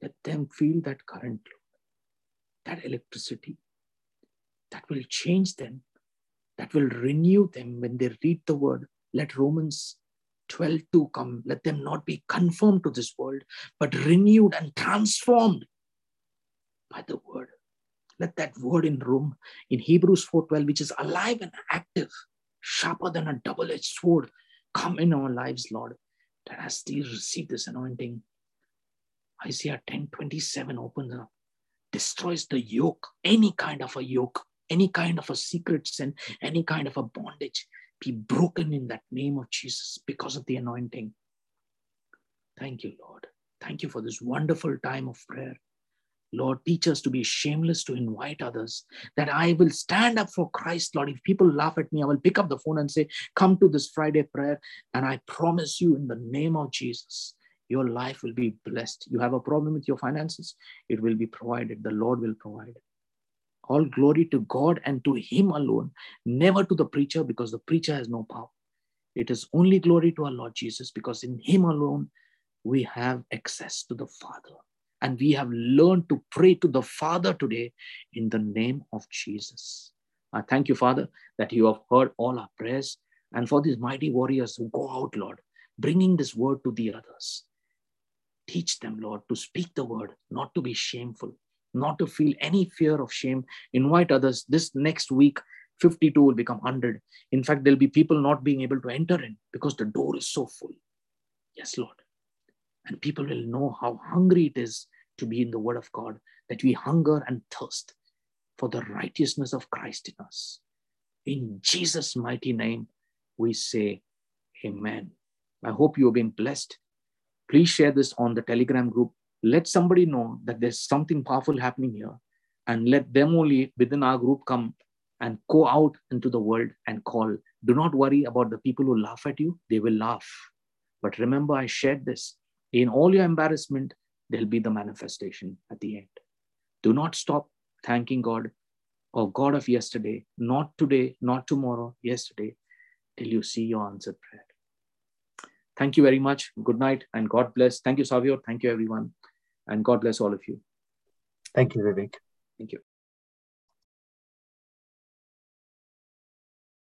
Let them feel that current, that electricity that will change them, that will renew them when they read the word. Let Romans 12 to come. Let them not be conformed to this world, but renewed and transformed by the word. Let that word in Rome, in Hebrews 4:12, which is alive and active, sharper than a double-edged sword, come in our lives, Lord, that as they receive this anointing, Isaiah 10 27 opens up, destroys the yoke, any kind of a yoke, any kind of a secret sin, any kind of a bondage, be broken in that name of Jesus because of the anointing. Thank you, Lord. Thank you for this wonderful time of prayer. Lord, teach us to be shameless to invite others, that I will stand up for Christ, Lord. If people laugh at me, I will pick up the phone and say, Come to this Friday prayer. And I promise you, in the name of Jesus, your life will be blessed. You have a problem with your finances, it will be provided. The Lord will provide. All glory to God and to Him alone, never to the preacher, because the preacher has no power. It is only glory to our Lord Jesus, because in Him alone we have access to the Father. And we have learned to pray to the Father today in the name of Jesus. I thank you, Father, that you have heard all our prayers. And for these mighty warriors who go out, Lord, bringing this word to the others. Teach them, Lord, to speak the word, not to be shameful, not to feel any fear of shame. Invite others. This next week, 52 will become 100. In fact, there'll be people not being able to enter in because the door is so full. Yes, Lord. And people will know how hungry it is to be in the Word of God, that we hunger and thirst for the righteousness of Christ in us. In Jesus' mighty name, we say amen. I hope you have been blessed. Please share this on the Telegram group. Let somebody know that there's something powerful happening here and let them only within our group come and go out into the world and call. Do not worry about the people who laugh at you, they will laugh. But remember, I shared this. In all your embarrassment, there'll be the manifestation at the end. Do not stop thanking God or God of yesterday, not today, not tomorrow, yesterday, till you see your answered prayer. Thank you very much. Good night and God bless. Thank you, Savio. Thank you, everyone. And God bless all of you. Thank you, Vivek. Thank you.